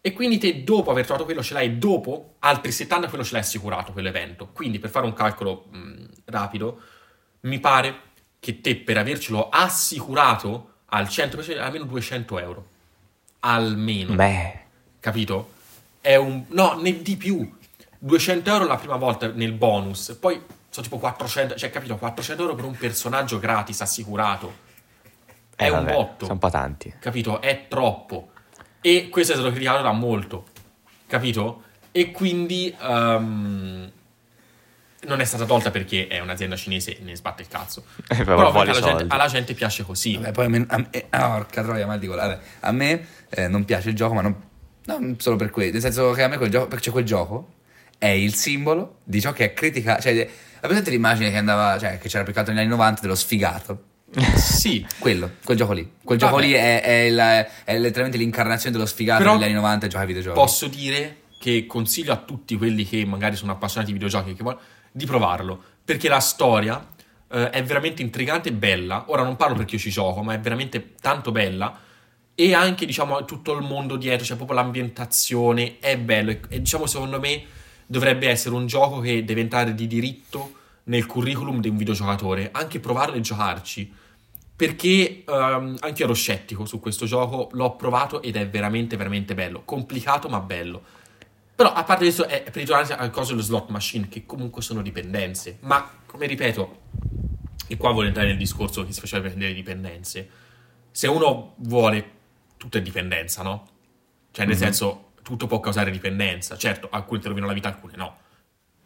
E quindi te dopo aver trovato quello ce l'hai dopo altri 70 quello ce l'hai assicurato quell'evento. Quindi per fare un calcolo mh, rapido, mi pare che te per avercelo assicurato al 100% almeno 200 euro. Almeno. Beh, Capito? È un... No, ne di più. 200 euro la prima volta nel bonus, poi sono tipo 400, cioè capito, 400 euro per un personaggio gratis assicurato. È eh, un vabbè, botto. Sono un po' tanti. Capito? È troppo. E questo è stato criticato da molto. Capito? E quindi ehm, non è stata tolta perché è un'azienda cinese e ne sbatte il cazzo. [LAUGHS] Eh, Però perché alla gente, alla gente piace così. Vabbè, poi a me, a me- ah, porca troia, mal di gola. Vabbè, a me eh, non piace il gioco, ma non, non solo per quello. Nel senso che a me quel gioco, perché c'è quel gioco, è il simbolo di ciò che è critica. Cioè, la presente l'immagine che andava, cioè, che c'era più che altro negli anni 90 dello sfigato. [LAUGHS] Sì. Quello, quel gioco lì. Quel Vabbè. gioco lì è, è la- è letteralmente l'incarnazione dello sfigato Però degli anni 90 e gioca ai videogiochi. Posso dire che consiglio a tutti quelli che magari sono appassionati di videogiochi che vogliono, di provarlo. Perché la storia eh, è veramente intrigante e bella. Ora non parlo perché io ci gioco, ma è veramente tanto bella. E anche, diciamo, tutto il mondo dietro, cioè proprio l'ambientazione, è bello. E, e, diciamo, secondo me, dovrebbe essere un gioco che deve entrare di diritto nel curriculum di un videogiocatore. Anche provarlo e giocarci. Perché ehm, anche io ero scettico su questo gioco, l'ho provato ed è veramente, veramente bello. Complicato, ma bello. Però, a parte questo, è per ritornare al coso dello slot machine, che comunque sono dipendenze. Ma, come ripeto, e qua voglio entrare nel discorso che si faceva per le dipendenze. Se uno vuole, tutto è dipendenza, no? Cioè, nel Mhm. senso, tutto può causare dipendenza. Certo, alcuni ti rovinano la vita, alcune no.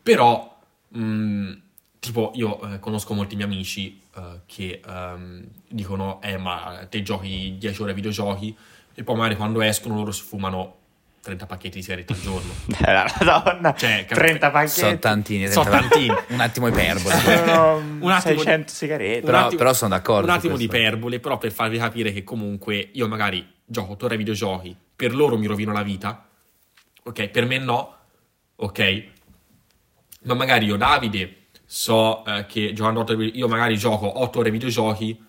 Però, mh, tipo, io eh, conosco molti miei amici eh, che ehm, dicono, eh, ma te giochi 10 ore ai videogiochi e poi magari quando escono loro si fumano 30 pacchetti di sigarette al giorno. [LAUGHS] Eh, la Madonna, Cioè, cap- 30 pacchetti. Sono tantini. Sono tantini. Un attimo iperbole. [LAUGHS] Un attimo di- 600 sigarette. Però- però sono d'accordo Un attimo di iperbole, però per farvi capire che comunque io magari gioco torre ai videogiochi, per loro mi rovino la vita, ok? Per me no, ok? Ma magari io, Davide, so eh, che giocando 8 ore, io magari gioco 8 ore ai videogiochi,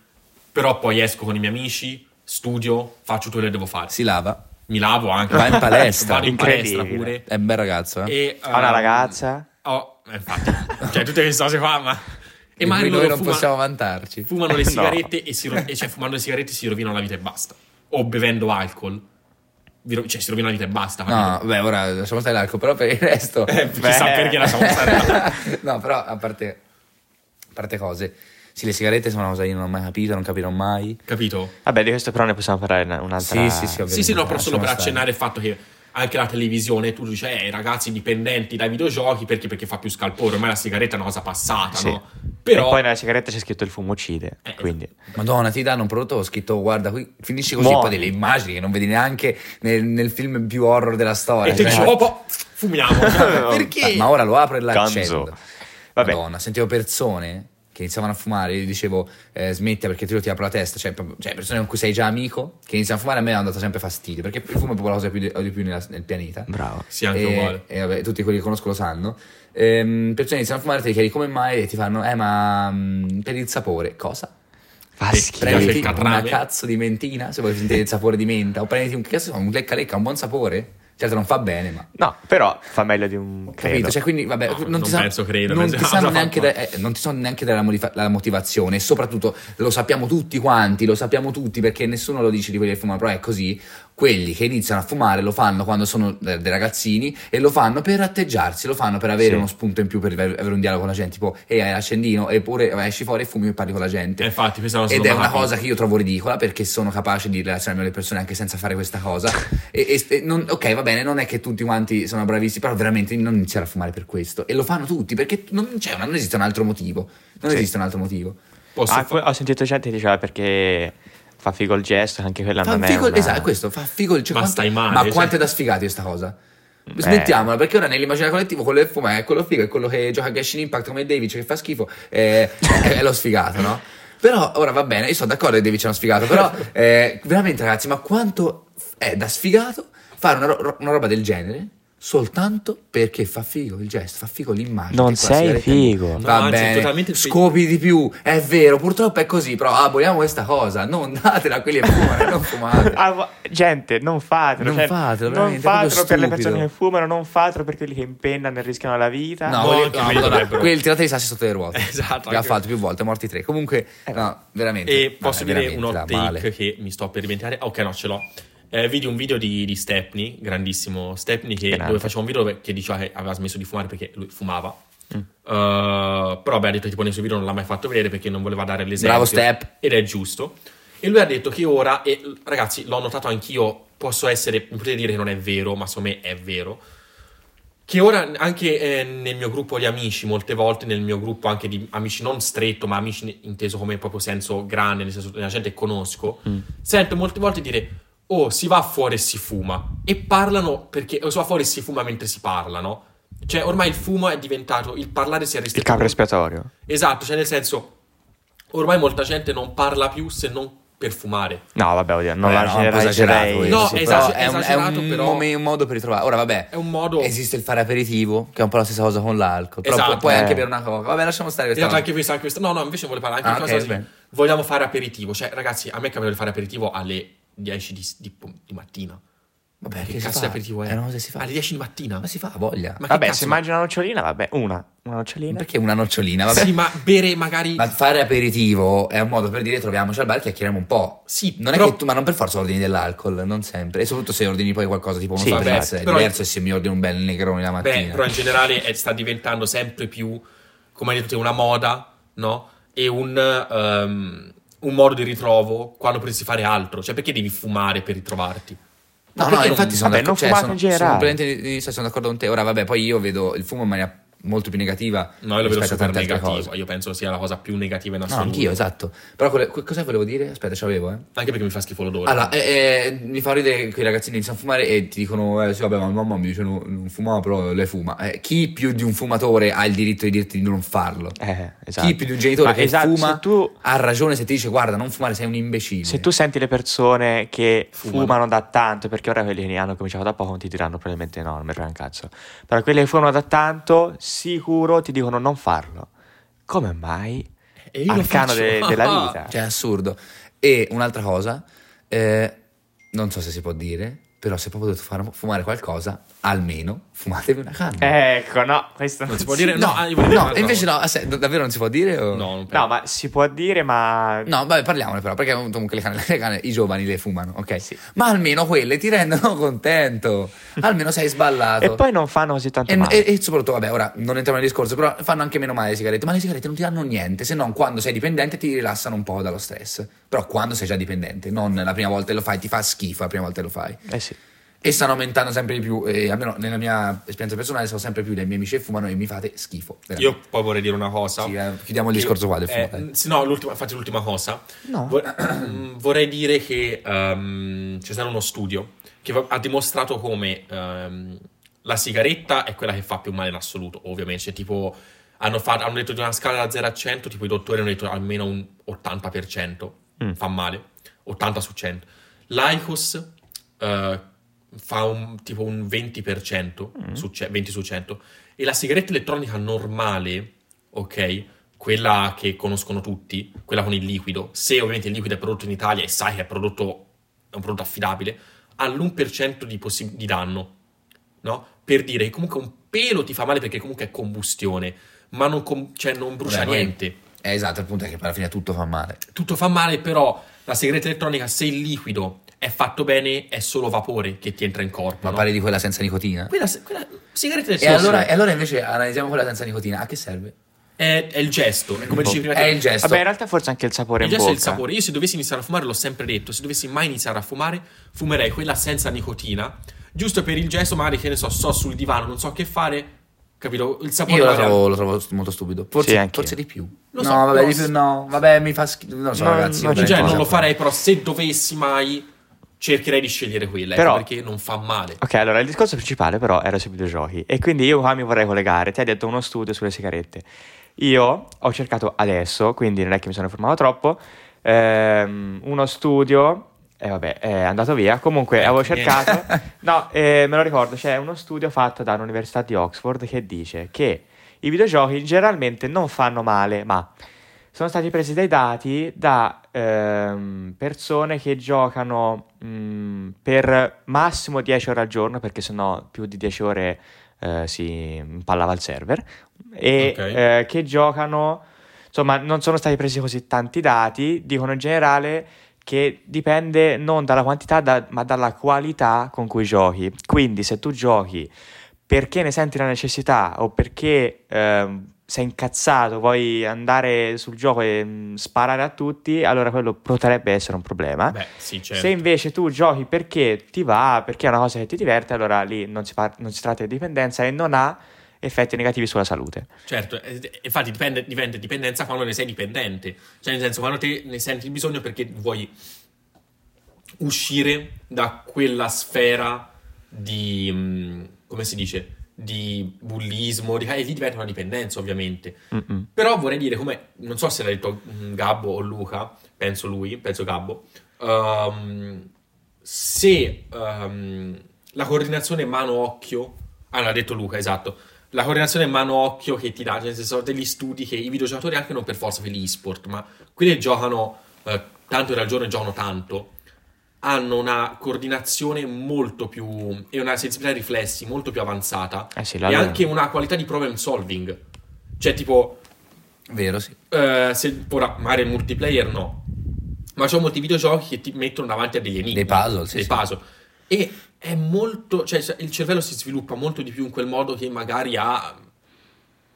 però poi esco con i miei amici, studio, faccio tutto quello che devo fare. Si lava. Mi lavo anche. Va in [LAUGHS] palestra. Vado in palestra Incredibile. pure. È un bel ragazzo, eh? E, Ha una ehm, ragazza? Oh, infatti, cioè tutte queste cose qua, ma... E E magari noi non fuma- possiamo vantarci. fumano le No. sigarette e, si ro- e cioè fumando le sigarette si rovinano la vita e basta. O bevendo alcol. Cioè si rovina la vita e basta. No, beh, ora lasciamo stare l'alcol, però per il resto... Eh, chissà Beh. perché lasciamo stare. [LAUGHS] no, però a parte, a parte cose, sì, le sigarette sono una cosa che io non ho mai capito, non capirò mai. Capito? Vabbè, di questo però ne possiamo parlare in un'altra... Sì, sì, sì. Sì, sì, no, però solo per stare. accennare il fatto che anche la televisione, tu dici, eh, ragazzi dipendenti dai videogiochi perché, perché fa più scalpore, ormai la sigaretta è una cosa passata, Sì. no? Però... E poi nella sigaretta c'è scritto il fumo uccide, Eh, quindi... Madonna, ti danno un prodotto ho scritto, guarda, qui finisci così, Muori. poi delle immagini che non vedi neanche nel, nel film più horror della storia. E ti cioè- dici, oh, po', fumiamo. [LAUGHS] Perché? Ma ora lo apro e l'accendo. Ganzo. Vabbè. Madonna, sentivo persone che iniziavano a fumare, io dicevo eh, smetti perché io ti apro la testa, cioè, proprio- cioè, persone con cui sei già iniziano che iniziano a fumare a me hanno dato sempre fastidio, perché il fumo è proprio la cosa più di, di più nella- nel pianeta. Bravo. sì, anche e, uguale. e vabbè, tutti quelli che conosco lo sanno. Ehm, persone iniziano a fumare, te li chiedi come mai e ti fanno, eh ma mm, per il sapore, cosa? Fa schifo. Prenditi una cazzo di mentina se vuoi sentire il sapore di menta, o prenditi un che cazzo, un lecca lecca, un buon sapore. Certo non fa bene, ma No, però fa meglio di un Capito? credo. Cioè, quindi, vabbè, No, non, non ti sa- penso credo, non penso ti [LAUGHS] sanno neanche, da- eh, non ti so neanche dare la, la motivazione. E soprattutto lo sappiamo tutti quanti, lo sappiamo tutti perché nessuno lo dice di quelli che fumano, però è così. Quelli che iniziano a fumare lo fanno quando sono eh, dei ragazzini e lo fanno per atteggiarsi, lo fanno per avere Sì. uno spunto in più per avere un dialogo con la gente. Tipo, ehi, hai l'accendino, eppure eh, esci fuori e fumi e parli con la gente. Eh, infatti, questa non Ed è una capito. cosa che io trovo ridicola perché sono capace di relazionarmi con le persone anche senza fare questa cosa. e, e- e non- ok, va bene, non è che tutti quanti sono bravissimi, però veramente non iniziare a fumare per questo. E lo fanno tutti perché non, c'è una- non esiste un altro motivo. Non Sì. esiste un altro motivo. Posso Ah, fa- ho sentito gente che diceva perché fa figo il gesto, anche quella Fa non è figo, una... esatto, questo fa figo il cioè, Ma quanto- stai male, Ma cioè. quanto è da sfigati questa cosa? Smettiamola, perché ora nell'immaginario collettivo quello che fuma è quello figo, è quello che gioca a Genshin Impact come David, che fa schifo, è, è- è lo sfigato, no? Però ora va bene, io sono d'accordo che David c'è uno sfigato, però eh, veramente ragazzi, ma quanto è da sfigato fare una, ro- una roba del genere soltanto perché fa figo il gesto, fa figo l'immagine. Non sei figo. Va No, anzi, bene, scopi di più, è vero, purtroppo è così, però aboliamo questa cosa, non datela a quelli che fumano, non fumate. [LAUGHS] Ah, gente, non fatelo. Non cioè, fatelo, non fatelo per le persone che fumano, non fatelo per quelli che impennano e rischiano la vita. No, No, no, quelli dovrebbero. quelli tirate i sassi sotto le ruote. [LAUGHS] Esatto, Che ha anche- fatto più volte, morti tre. Comunque, no, veramente. E no, posso dire veramente un da hot male. take che mi sto per diventare. Ok, no, ce l'ho. Eh, vidi un video di, di Stepney, grandissimo Stepney, che, Grande. dove faceva un video che diceva che aveva smesso di fumare perché lui fumava. Mm. Uh, però, beh, ha detto che tipo nei suoi video non l'ha mai fatto vedere perché non voleva dare l'esempio. Bravo, Step. Ed è giusto. E lui ha detto che ora, e ragazzi, l'ho notato anch'io, posso essere, mi potete dire che non è vero, ma secondo me è vero. Che ora anche eh, nel mio gruppo di amici, molte volte nel mio gruppo anche di amici non stretto, ma amici inteso come proprio senso grande, nel senso della gente che conosco, sento molte volte dire oh si va fuori e si fuma e parlano perché o si va fuori e si fuma mentre si parla, no? Cioè ormai il fumo è diventato, il parlare si è Il ristretto. capo espiatorio. Esatto, cioè nel senso ormai molta gente non parla più se non per fumare. No, vabbè, oddio, non Vabbè, la no, è un po' esagerato No, sì, è però esager- è un, è esagerato, un però- mom- un modo per ritrovare. Ora, vabbè, È un modo... esiste il fare aperitivo, che è un po' la stessa cosa con l'alcol. Però Esatto. pu- puoi Eh. anche bere una coca. Vabbè, lasciamo stare questa Esatto, cosa. anche questo, anche questo. No, no, invece vuole parlare anche Ah, di ok, cosa bene. Vogliamo fare aperitivo. Cioè, ragazzi, a me capita di fare aperitivo alle 10 di, di- di mattina. Vabbè, Che che si cazzo fa? di aperitivo è? Eh, no, se si fa. Alle 10 di mattina. Ma si fa, voglia. Ma Vabbè, se mangi una nocciolina, vabbè, una. Una nocciolina. Perché una nocciolina? Vabbè. Sì, ma bere magari... Ma fare aperitivo è un modo per dire troviamoci al bar e chiacchieriamo un po'. Sì, non però- è che tu, ma non per forza ordini dell'alcol, non sempre. E soprattutto se ordini poi qualcosa tipo uno Sì, vabbè, è però- diverso se mi ordini un bel negrone la mattina. Beh, però in generale è- sta diventando sempre più, come hai detto una moda, no? E un, ehm, un modo di ritrovo quando potresti fare altro. Cioè, perché devi fumare per ritrovarti? No, no, infatti non- sono vabbè, d'accordo. non Cioè, sono, in sono di- sono d'accordo con te. Ora, vabbè, poi io vedo il fumo in maniera molto più negativa No, io lo vedo super cose. Io penso sia la cosa più negativa in No, assoluto. anch'io, esatto. Però quelle- que- cosa volevo dire? Aspetta, ce l'avevo, eh. Anche perché mi fa schifo l'odore. Allora, eh, eh, mi fa ridere che quei ragazzini iniziano a fumare e ti dicono, eh sì, vabbè, ma mamma mi dice non, non fumava, però lei fuma. Eh, chi più di un fumatore ha il diritto di dirti di non farlo? Eh, esatto. Chi più di un genitore Ma che esatto, fuma tu, ha ragione se ti dice guarda, non fumare, sei un imbecille. se tu senti le persone che Fumano. fumano. da tanto, perché ora quelli che hanno cominciato da poco non ti diranno probabilmente no, non mi frega un cazzo. Però quelli che fumano da tanto, sicuro ti dicono non farlo. Come mai? E io Arcano de- della [LAUGHS] vita. Cioè, è assurdo. E un'altra cosa, eh, non so se si può dire, però se proprio dovete far- fumare qualcosa, almeno fumatevi una canna. Ecco, no, questo Non si si può dire? No, no, ah, no, invece no, ah, se- davvero non si può dire? o- No, non. No, ma si può dire, ma... No, vabbè, parliamone però, perché comunque le canne, le canne- i giovani le fumano, ok? Sì. Ma almeno quelle ti rendono contento, almeno sei sballato. [LAUGHS] E poi non fanno così tanto E, male. e- e soprattutto, vabbè, ora non entriamo nel discorso, però fanno anche meno male le sigarette. Ma le sigarette non ti danno niente, se non quando sei dipendente ti rilassano un po' dallo stress. Però quando sei già dipendente, non la prima volta che lo fai, ti fa schifo la prima volta che lo fai. Eh sì. E stanno aumentando sempre di più, e almeno nella mia esperienza personale sono sempre più dei miei amici che fumano e mi fate schifo. veramente. Io poi vorrei dire una cosa. Sì, eh, chiudiamo il discorso qua del eh, fumo. sì, no, l'ultima, infatti l'ultima cosa. No. Vor- [CLEARS THROAT] vorrei dire che ehm, c'è stato uno studio che ha dimostrato come ehm, la sigaretta è quella che fa più male in assoluto, ovviamente. Cioè, tipo, hanno, fa- hanno detto di una scala da 0 a 100, tipo i dottori hanno detto almeno un 80% Mm. fa male, 80 su 100. L'ICOS eh, fa un, tipo un 20%, Mm. su ce- 20 su 100. E la sigaretta elettronica normale, ok, quella che conoscono tutti, quella con il liquido, se ovviamente il liquido è prodotto in Italia e sai che è, prodotto, è un prodotto affidabile, ha l'1% di, possi- di danno, no? Per dire che comunque un pelo ti fa male perché comunque è combustione, ma non, com- cioè non brucia poi- niente. Eh, esatto, il punto è che alla fine tutto fa male. Tutto fa male, però la sigaretta elettronica, se il liquido è fatto bene, è solo vapore che ti entra in corpo. Ma no? parli di quella senza nicotina? Quella, quella sigaretta E elettronica allora, e allora invece analizziamo quella senza nicotina. A che serve? è, è il gesto, è come dicevi prima È il gesto. Vabbè, in realtà forse anche il sapore Il in gesto è bocca. il sapore. Io se dovessi iniziare a fumare, l'ho sempre detto, se dovessi mai iniziare a fumare, fumerei quella senza nicotina, giusto per il gesto, magari che ne so, sto sul divano, non so che fare, capito? Il sapore Io lo trovo, lo trovo molto stupido. Forse, Sì, forse di più. Lo no, so, vabbè, però di più no. Vabbè, mi fa schifo. Non lo so, Non- ragazzi. non io ci Cioè, non lo farei, però se dovessi mai, cercherei di scegliere quella, ecco, Però- perché non fa male. Ok, allora il discorso principale però era sui videogiochi e quindi io qua mi vorrei collegare, ti hai detto uno studio sulle sigarette. Io ho cercato adesso, quindi non è che mi sono informato troppo, ehm, uno studio, e vabbè, è andato via, comunque Eh, avevo cercato, [LAUGHS] no, eh, me lo ricordo, c'è uno studio fatto dall'Università di Oxford che dice che i videogiochi generalmente non fanno male, ma sono stati presi dei dati da ehm, persone che giocano mh, per massimo 10 ore al giorno, perché sennò più di 10 ore eh, si impallava il server, e Ok. eh, che giocano, insomma, non sono stati presi così tanti dati, dicono in generale che dipende non dalla quantità, da- ma dalla qualità con cui giochi. Quindi se tu giochi perché ne senti la necessità o perché ehm, sei incazzato, vuoi andare sul gioco e mm, sparare a tutti, allora quello potrebbe essere un problema. Beh, sì, certo. Se invece tu giochi perché ti va, perché è una cosa che ti diverte, allora lì non si, par- non si tratta di dipendenza e non ha effetti negativi sulla salute. Certo, eh, infatti dipende, diventa dipendenza quando ne sei dipendente. Cioè, nel senso, quando te ne senti il bisogno perché vuoi uscire da quella sfera di, mm, come si dice, di bullismo, di, e lì diventa una dipendenza, ovviamente. Mm-mm. Però vorrei dire, come, non so se l'ha detto mm, Gabbo o Luca, penso lui, penso Gabbo, ehm, se ehm, la coordinazione mano-occhio, ah, l'ha detto Luca, esatto, la coordinazione mano-occhio che ti dà, cioè nel senso degli studi che i videogiocatori, anche non per forza per gli e-sport, ma quelli che giocano eh, tanto al giorno e giocano tanto, hanno una coordinazione molto più e una sensibilità ai riflessi molto più avanzata Eh sì, e anche una qualità di problem solving. Cioè, tipo, Vero, sì. eh, se ora magari il multiplayer no, ma c'ho molti videogiochi che ti mettono davanti a degli enigmi, Dei puzzle, sì, dei sì. puzzle. E è molto, cioè il cervello si sviluppa molto di più in quel modo che magari a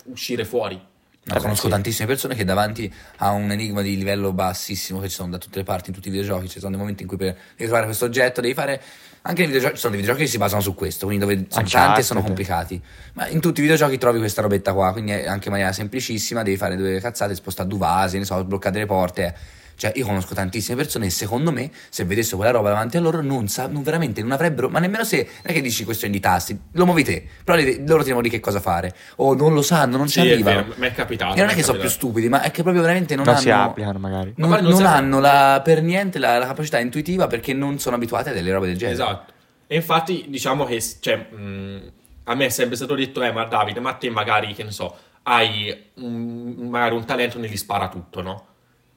uscire fuori. No, conosco sì. tantissime persone che davanti a un enigma di livello bassissimo che ci sono da tutte le parti in tutti i videogiochi, ci sono dei momenti in cui per ritrovare questo oggetto devi fare anche nei videogiochi, ci sono dei videogiochi che si basano su questo, quindi dove sono Uncharted. tanti e sono complicati. Ma in tutti i videogiochi trovi questa robetta qua, quindi è anche in maniera semplicissima, devi fare due cazzate, spostare due vasi, ne so, sbloccare le porte. Cioè, io conosco tantissime persone e secondo me, se vedessero quella roba davanti a loro, non sa, non veramente non avrebbero, ma nemmeno se non è che dici questione di tasti, lo muovi te, però li- loro ti devono dire che cosa fare, o non lo sanno, non Sì, ci è arrivano. vero, mi è capitato. E non mi è che sono più stupidi, ma è che proprio veramente non, Non, hanno. si applicano magari. Non, Ma non non hanno la- per niente la, la capacità intuitiva perché non sono abituati a delle robe del genere. Esatto. E infatti diciamo che cioè, mh, a me è sempre stato detto, eh ma Davide, ma te magari, che ne so, hai un, magari un talento negli spara tutto, no?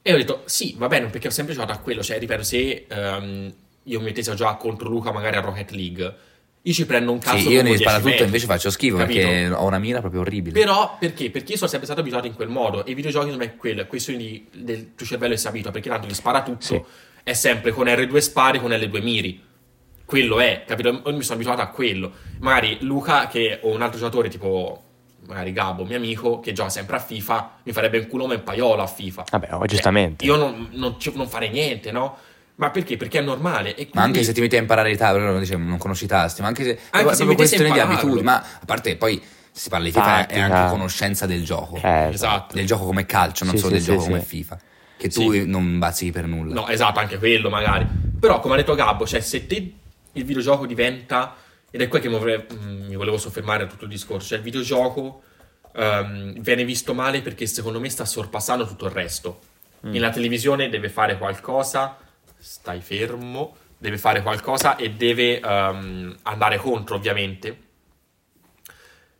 E ho detto, sì, va bene, perché ho sempre giocato a quello, cioè, ripeto, se ehm, io mi mettessi a giocare contro Luca magari a Rocket League, io ci prendo un cazzo Sì, io ne 10 spara tutto metri, invece faccio schifo capito? perché ho una mira proprio orribile. Però perché? Perché io sono sempre stato abituato in quel modo e i videogiochi non è quello, è questione di- del tuo cervello si abitua, perché tanto gli spara tutto, Sì. è sempre con R2 spari, con L2 miri. Quello è, capito? Io mi sono abituato a quello. Magari Luca, che o un altro giocatore tipo magari Gabo, mio amico, che gioca sempre a FIFA, mi farebbe un culo ma un paiolo a FIFA. Vabbè, oh, Cioè, giustamente. io non, non, non farei niente, no? Ma perché? Perché è normale. E Ma anche quindi- se ti metti a imparare i tavoli, non, non conosci i tasti, ma anche se, è se questione di abitudini. Ma a parte poi si parla di FIFA, è Tattica. anche conoscenza del gioco. Eh, Esatto. Del gioco come calcio, non Sì, solo sì, del sì, gioco sì. come FIFA. Che tu Sì. non bazzichi per nulla. No, esatto, anche quello magari. Però, come ha detto Gabbo, cioè, se te il videogioco diventa, ed è qua che mi, vorrei- mm, mi volevo soffermare a tutto il discorso, cioè il videogioco ehm, viene visto male perché secondo me sta sorpassando tutto il resto. Nella televisione deve fare qualcosa, stai fermo, deve fare qualcosa e deve ehm, andare contro, ovviamente.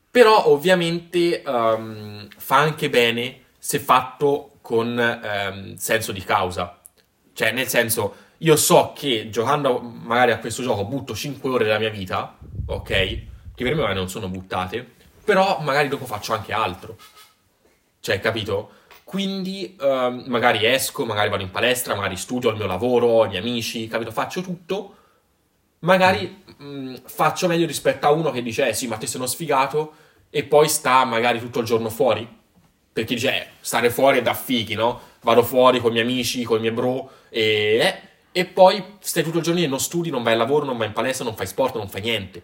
Però ovviamente ehm, fa anche bene se fatto con senso di causa. Cioè, nel senso, io so che giocando magari a questo gioco butto 5 ore della mia vita, ok? Che per me non sono buttate, però magari dopo faccio anche altro. Cioè, capito? Quindi ehm, magari esco, magari vado in palestra, magari studio il mio lavoro, ho i miei amici, capito? Faccio tutto. Magari mh, faccio meglio rispetto a uno che dice, eh sì, ma te sei uno sfigato, e poi sta magari tutto il giorno fuori. Perché dice, eh, stare fuori è da fighi, no? Vado fuori con i miei amici, con i miei bro, e, eh, e poi stai tutto il giorno lì e non studi, non vai al lavoro, non vai in palestra, non fai sport, non fai niente.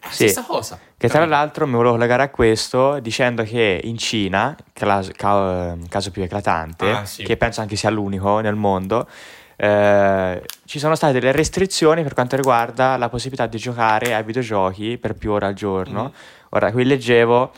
È la Sì. stessa cosa. Che tra l'altro mi volevo collegare a questo dicendo che in Cina, clas- ca- caso più eclatante, Ah, sì. che penso anche sia l'unico nel mondo, eh, ci sono state delle restrizioni per quanto riguarda la possibilità di giocare ai videogiochi per più ore al giorno. Mhm. Ora, qui leggevo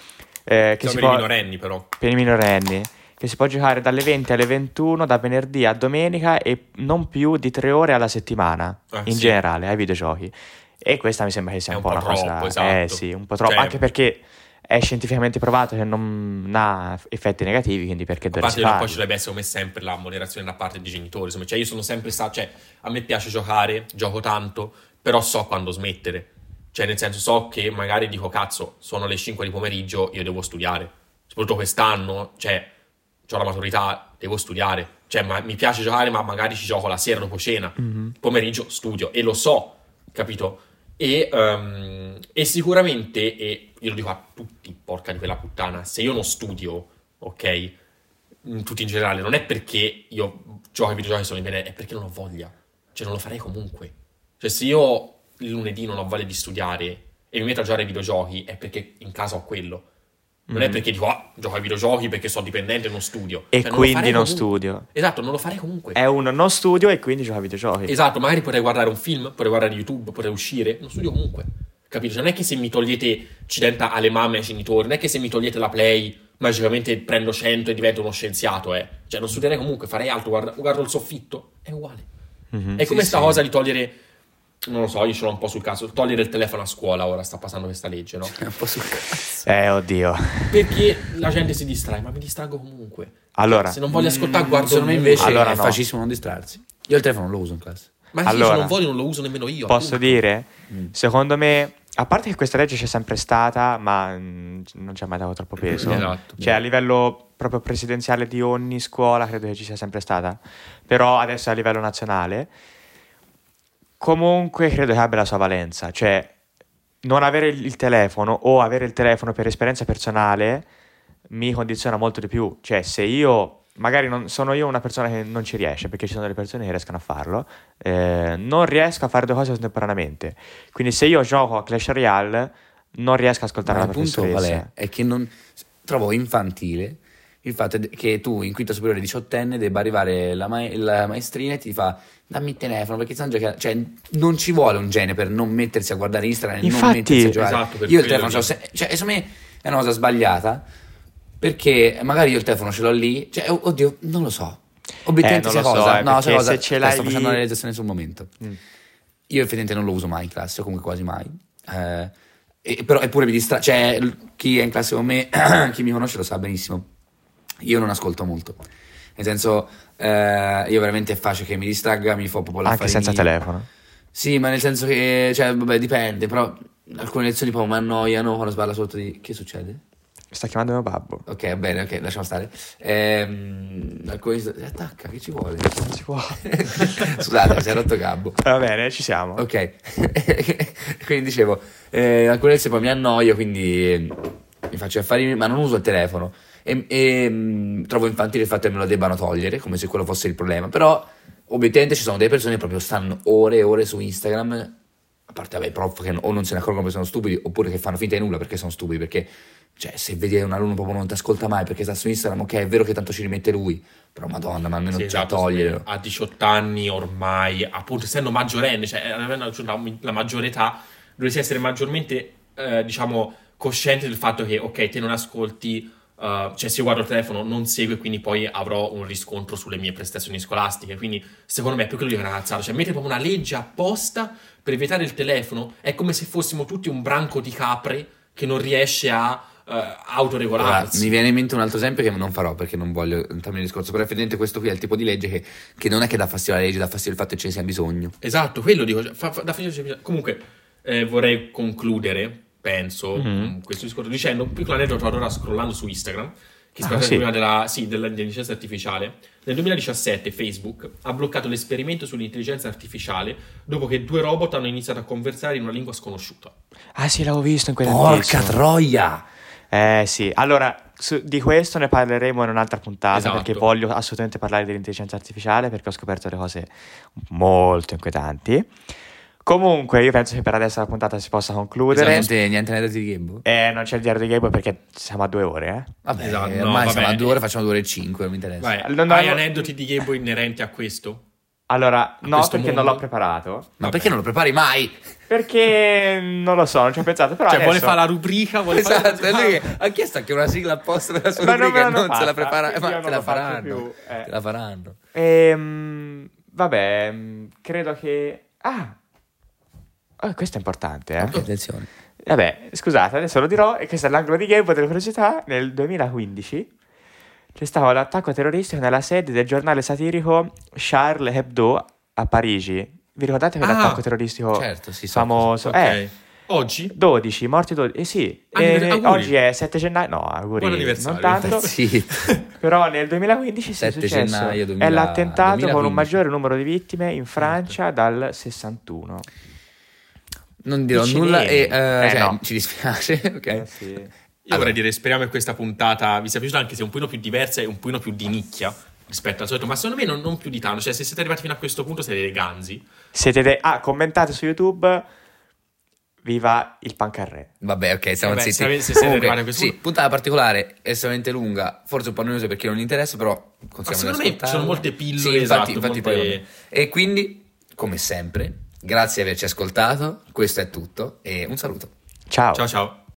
eh, che Sono si per i può, minorenni, però. per i minorenni, che si può giocare dalle 20 alle 21, da venerdì a domenica e non più di tre ore alla settimana, Ah, in sì. generale, ai videogiochi. E questa mi sembra che sia un, un po' po' una troppo, cosa... esatto. Eh sì, un po' troppo, Cioè- anche perché è scientificamente provato che non ha effetti negativi, quindi perché A dovresti parte che poi farlo? ci dovrebbe essere come sempre la moderazione da parte dei genitori. Insomma, cioè io sono sempre stato. Cioè, a me piace giocare, gioco tanto, però so quando smettere. Cioè, nel senso, so che magari dico, cazzo, sono le 5 di pomeriggio, io devo studiare. Soprattutto quest'anno, cioè, ho la maturità, devo studiare. Cioè, ma- mi piace giocare, ma magari ci gioco la sera dopo cena. Mhm. Pomeriggio studio e lo so, capito? E, ehm, e sicuramente, e io lo dico a tutti, porca di quella puttana, se io non studio, ok, tutti in generale, non è perché io gioco ai videogiochi sono in bene, è perché non ho voglia. Cioè, non lo farei comunque. Cioè, se io il lunedì non ho voglia di studiare e mi metto a giocare ai videogiochi, è perché in casa ho quello. Non è Mhm. perché dico, ah, gioco ai videogiochi perché sono dipendente e non studio. E Cioè, quindi non comunque. studio. Esatto, non lo farei comunque. È un non studio e quindi gioca a videogiochi. Esatto, magari potrei guardare un film, potrei guardare YouTube, potrei uscire, non studio comunque. Capito? Cioè, non è che se mi togliete, ci diventa alle mamme e ai genitori, non è che se mi togliete la play, magicamente prendo 100 e divento uno scienziato, eh. Cioè, non studierei comunque, farei altro, guarda- guardo il soffitto, è uguale. Mhm. È come Sì, sta sì. cosa di togliere, non lo so, io ce l'ho un po' sul caso, togliere il telefono a scuola, ora sta passando questa legge, no? È [LAUGHS] un po' sul cazzo. Eh, oddio. Perché la gente si distrae, ma mi distraggo comunque. Allora, Se non voglio ascoltare, guardo Secondo me invece Allora è no. facilissimo non distrarsi. Io il telefono non lo uso in classe. Ma Allora, se non voglio non lo uso nemmeno io. posso appunto. dire, Mm. secondo me, a parte che questa legge c'è sempre stata, ma mm, non ci ha mai dato troppo peso. [LAUGHS] Esatto. Cioè, a livello proprio presidenziale di ogni scuola credo che ci sia sempre stata. Però adesso a livello nazionale. Comunque credo che abbia la sua valenza. Cioè, non avere il telefono o avere il telefono per esperienza personale mi condiziona molto di più. Cioè, se io, magari non, sono io una persona che non ci riesce, perché ci sono delle persone che riescono a farlo, eh, non riesco a fare due cose contemporaneamente. Quindi se io gioco a Clash Royale, non riesco a ascoltare Ma la il punto qual professoressa. è? È che non trovo infantile il fatto de- che tu in quinta superiore diciottenne debba arrivare la, ma- la maestrina e ti fa dammi il telefono perché stanno giocando cioè non ci vuole un gene per non mettersi a guardare Instagram e non Infatti- mettersi a giocare Esatto, per io il telefono ce l'ho dico. se- cioè secondo me è una cosa sbagliata perché magari io il telefono ce l'ho lì cioè oddio non lo so obiettivamente Eh, sia non so, cosa eh, no sia cosa se ce l'hai sto facendo lì- una realizzazione sul momento Mm. io effettivamente non lo uso mai in classe, o comunque quasi mai. Eh, e- però eppure mi distrae. Cioè, chi è in classe con me, [CLEARS THROAT] chi mi conosce lo sa benissimo. Io non ascolto molto. Nel senso, eh, io veramente è facile che mi distragga, mi fa proprio Anche l'affari senza miei. telefono. Sì, ma nel senso che, cioè, vabbè, dipende, però alcune lezioni proprio mi annoiano quando sballa sotto di... Che succede? Sta chiamando mio babbo. Ok, va bene, ok, lasciamo stare. Ehm, alcune... Attacca, che ci vuole? Non si può. [LAUGHS] Scusate, mi si è rotto Gabbo. Va bene, ci siamo. Ok, [LAUGHS] quindi dicevo, eh, alcune volte poi mi annoio, quindi eh, mi faccio affari, ma non uso il telefono. E, e, mh, trovo infantile il fatto che me lo debbano togliere, come se quello fosse il problema. Però, obiettivamente, ci sono delle persone che proprio stanno ore e ore su Instagram. A parte, vabbè, i prof che o non se ne accorgono perché sono stupidi, oppure che fanno finta di nulla perché sono stupidi. Perché, cioè, se vedi un alunno proprio non ti ascolta mai perché sta su Instagram, ok, è vero che tanto ci rimette lui. Però, madonna, ma almeno Sì, già esatto, toglierlo. A 18 anni ormai, appunto, essendo maggiorenne, cioè avendo raggiunto la, la maggiore età, dovresti essere maggiormente, eh, diciamo, cosciente del fatto che, ok, te non ascolti, eh, cioè se io guardo il telefono non segue, quindi poi avrò un riscontro sulle mie prestazioni scolastiche. Quindi, secondo me, è più quello di una cazzata. Cioè, mettere proprio una legge apposta per evitare il telefono è come se fossimo tutti un branco di capre che non riesce a Guarda, autoregolarsi. mi viene in mente un altro esempio che non farò perché non voglio entrare nel discorso, però effettivamente questo qui è il tipo di legge che, che non è che dà fastidio alla legge, dà fastidio il fatto che ce ne sia bisogno. Esatto, quello dico. cioè, fa- fa- da finire- Comunque, eh, vorrei concludere, penso, Mhm. con questo discorso dicendo un piccolo aneddoto allora scrollando su Instagram, che si Ah, parla sì. prima della, sì, dell'intelligenza artificiale. Nel 2017 Facebook ha bloccato l'esperimento sull'intelligenza artificiale dopo che due robot hanno iniziato a conversare in una lingua sconosciuta. Ah sì, l'avevo visto in Porca quell'antissimo. troia! Eh sì, allora su- di questo ne parleremo in un'altra puntata Esatto. perché voglio assolutamente parlare dell'intelligenza artificiale perché ho scoperto delle cose molto inquietanti. Comunque io penso che per adesso la puntata si possa concludere. Niente, niente aneddoti di Gabbo? Eh, non c'è il diario di Gabbo perché siamo a due ore, eh. Vabbè, Esatto, no, ormai vabbè. siamo a due ore, facciamo due ore e cinque, non mi interessa. Vai, Non hai avevo- aneddoti di Gabbo inerenti a questo? Allora, no, questo perché mondo? non l'ho preparato. Ma Vabbè. perché non lo prepari mai? Perché non lo so, non ci ho pensato. Però Cioè, vuole adesso- fare la rubrica, vuole fare Esatto, è lui che ha chiesto anche una sigla apposta per la sua Ma non rubrica l'hanno non se la prepara, ma non te la lo faccio faranno. più, eh. Te la faranno. Ehm, vabbè, mm, credo che... Ah, Oh, questo è importante, eh. Attenzione. Vabbè, scusate, adesso lo dirò, e questo è l'angolo di Game delle curiosità. Nel 2015 c'è stato l'attacco terroristico nella sede del giornale satirico Charles Hebdo a Parigi. Vi ricordate Ah, quell'attacco terroristico Certo, sì, so famoso? Ok. Eh, Oggi? 12, morti 12. Eh sì, Anni- eh, oggi è 7 gennaio. No, auguri. Buon anniversario. Non tanto. [LAUGHS] Sì. Però nel 2015 sì, è 7 successo. gennaio 2000 è l'attentato con 2015. un maggiore numero di vittime in Francia dal 61. Non dirò Vicini. nulla e eh, Eh, cioè, no. ci dispiace, [LAUGHS] ok? Eh sì. Io Allora. vorrei dire, speriamo che questa puntata vi sia piaciuta, anche se un pochino più diversa e un pochino più di nicchia rispetto al solito, ma secondo me non, non più di tanto. Cioè, se siete arrivati fino a questo punto, siete dei ganzi. Siete de- ah, commentate su YouTube. Viva il pancarré. Vabbè, ok, siamo Vabbè, zitti. se se siete arrivati a questo sì, punto- puntata particolare, estremamente lunga, forse un po' noiosa perché non interessa, però consigliamo Ma secondo di me ci sono molte pillole, Sì, infatti, esatto, infatti molte- poi- E quindi, come sempre, grazie di averci ascoltato, questo è tutto e un saluto. Ciao. Ciao ciao.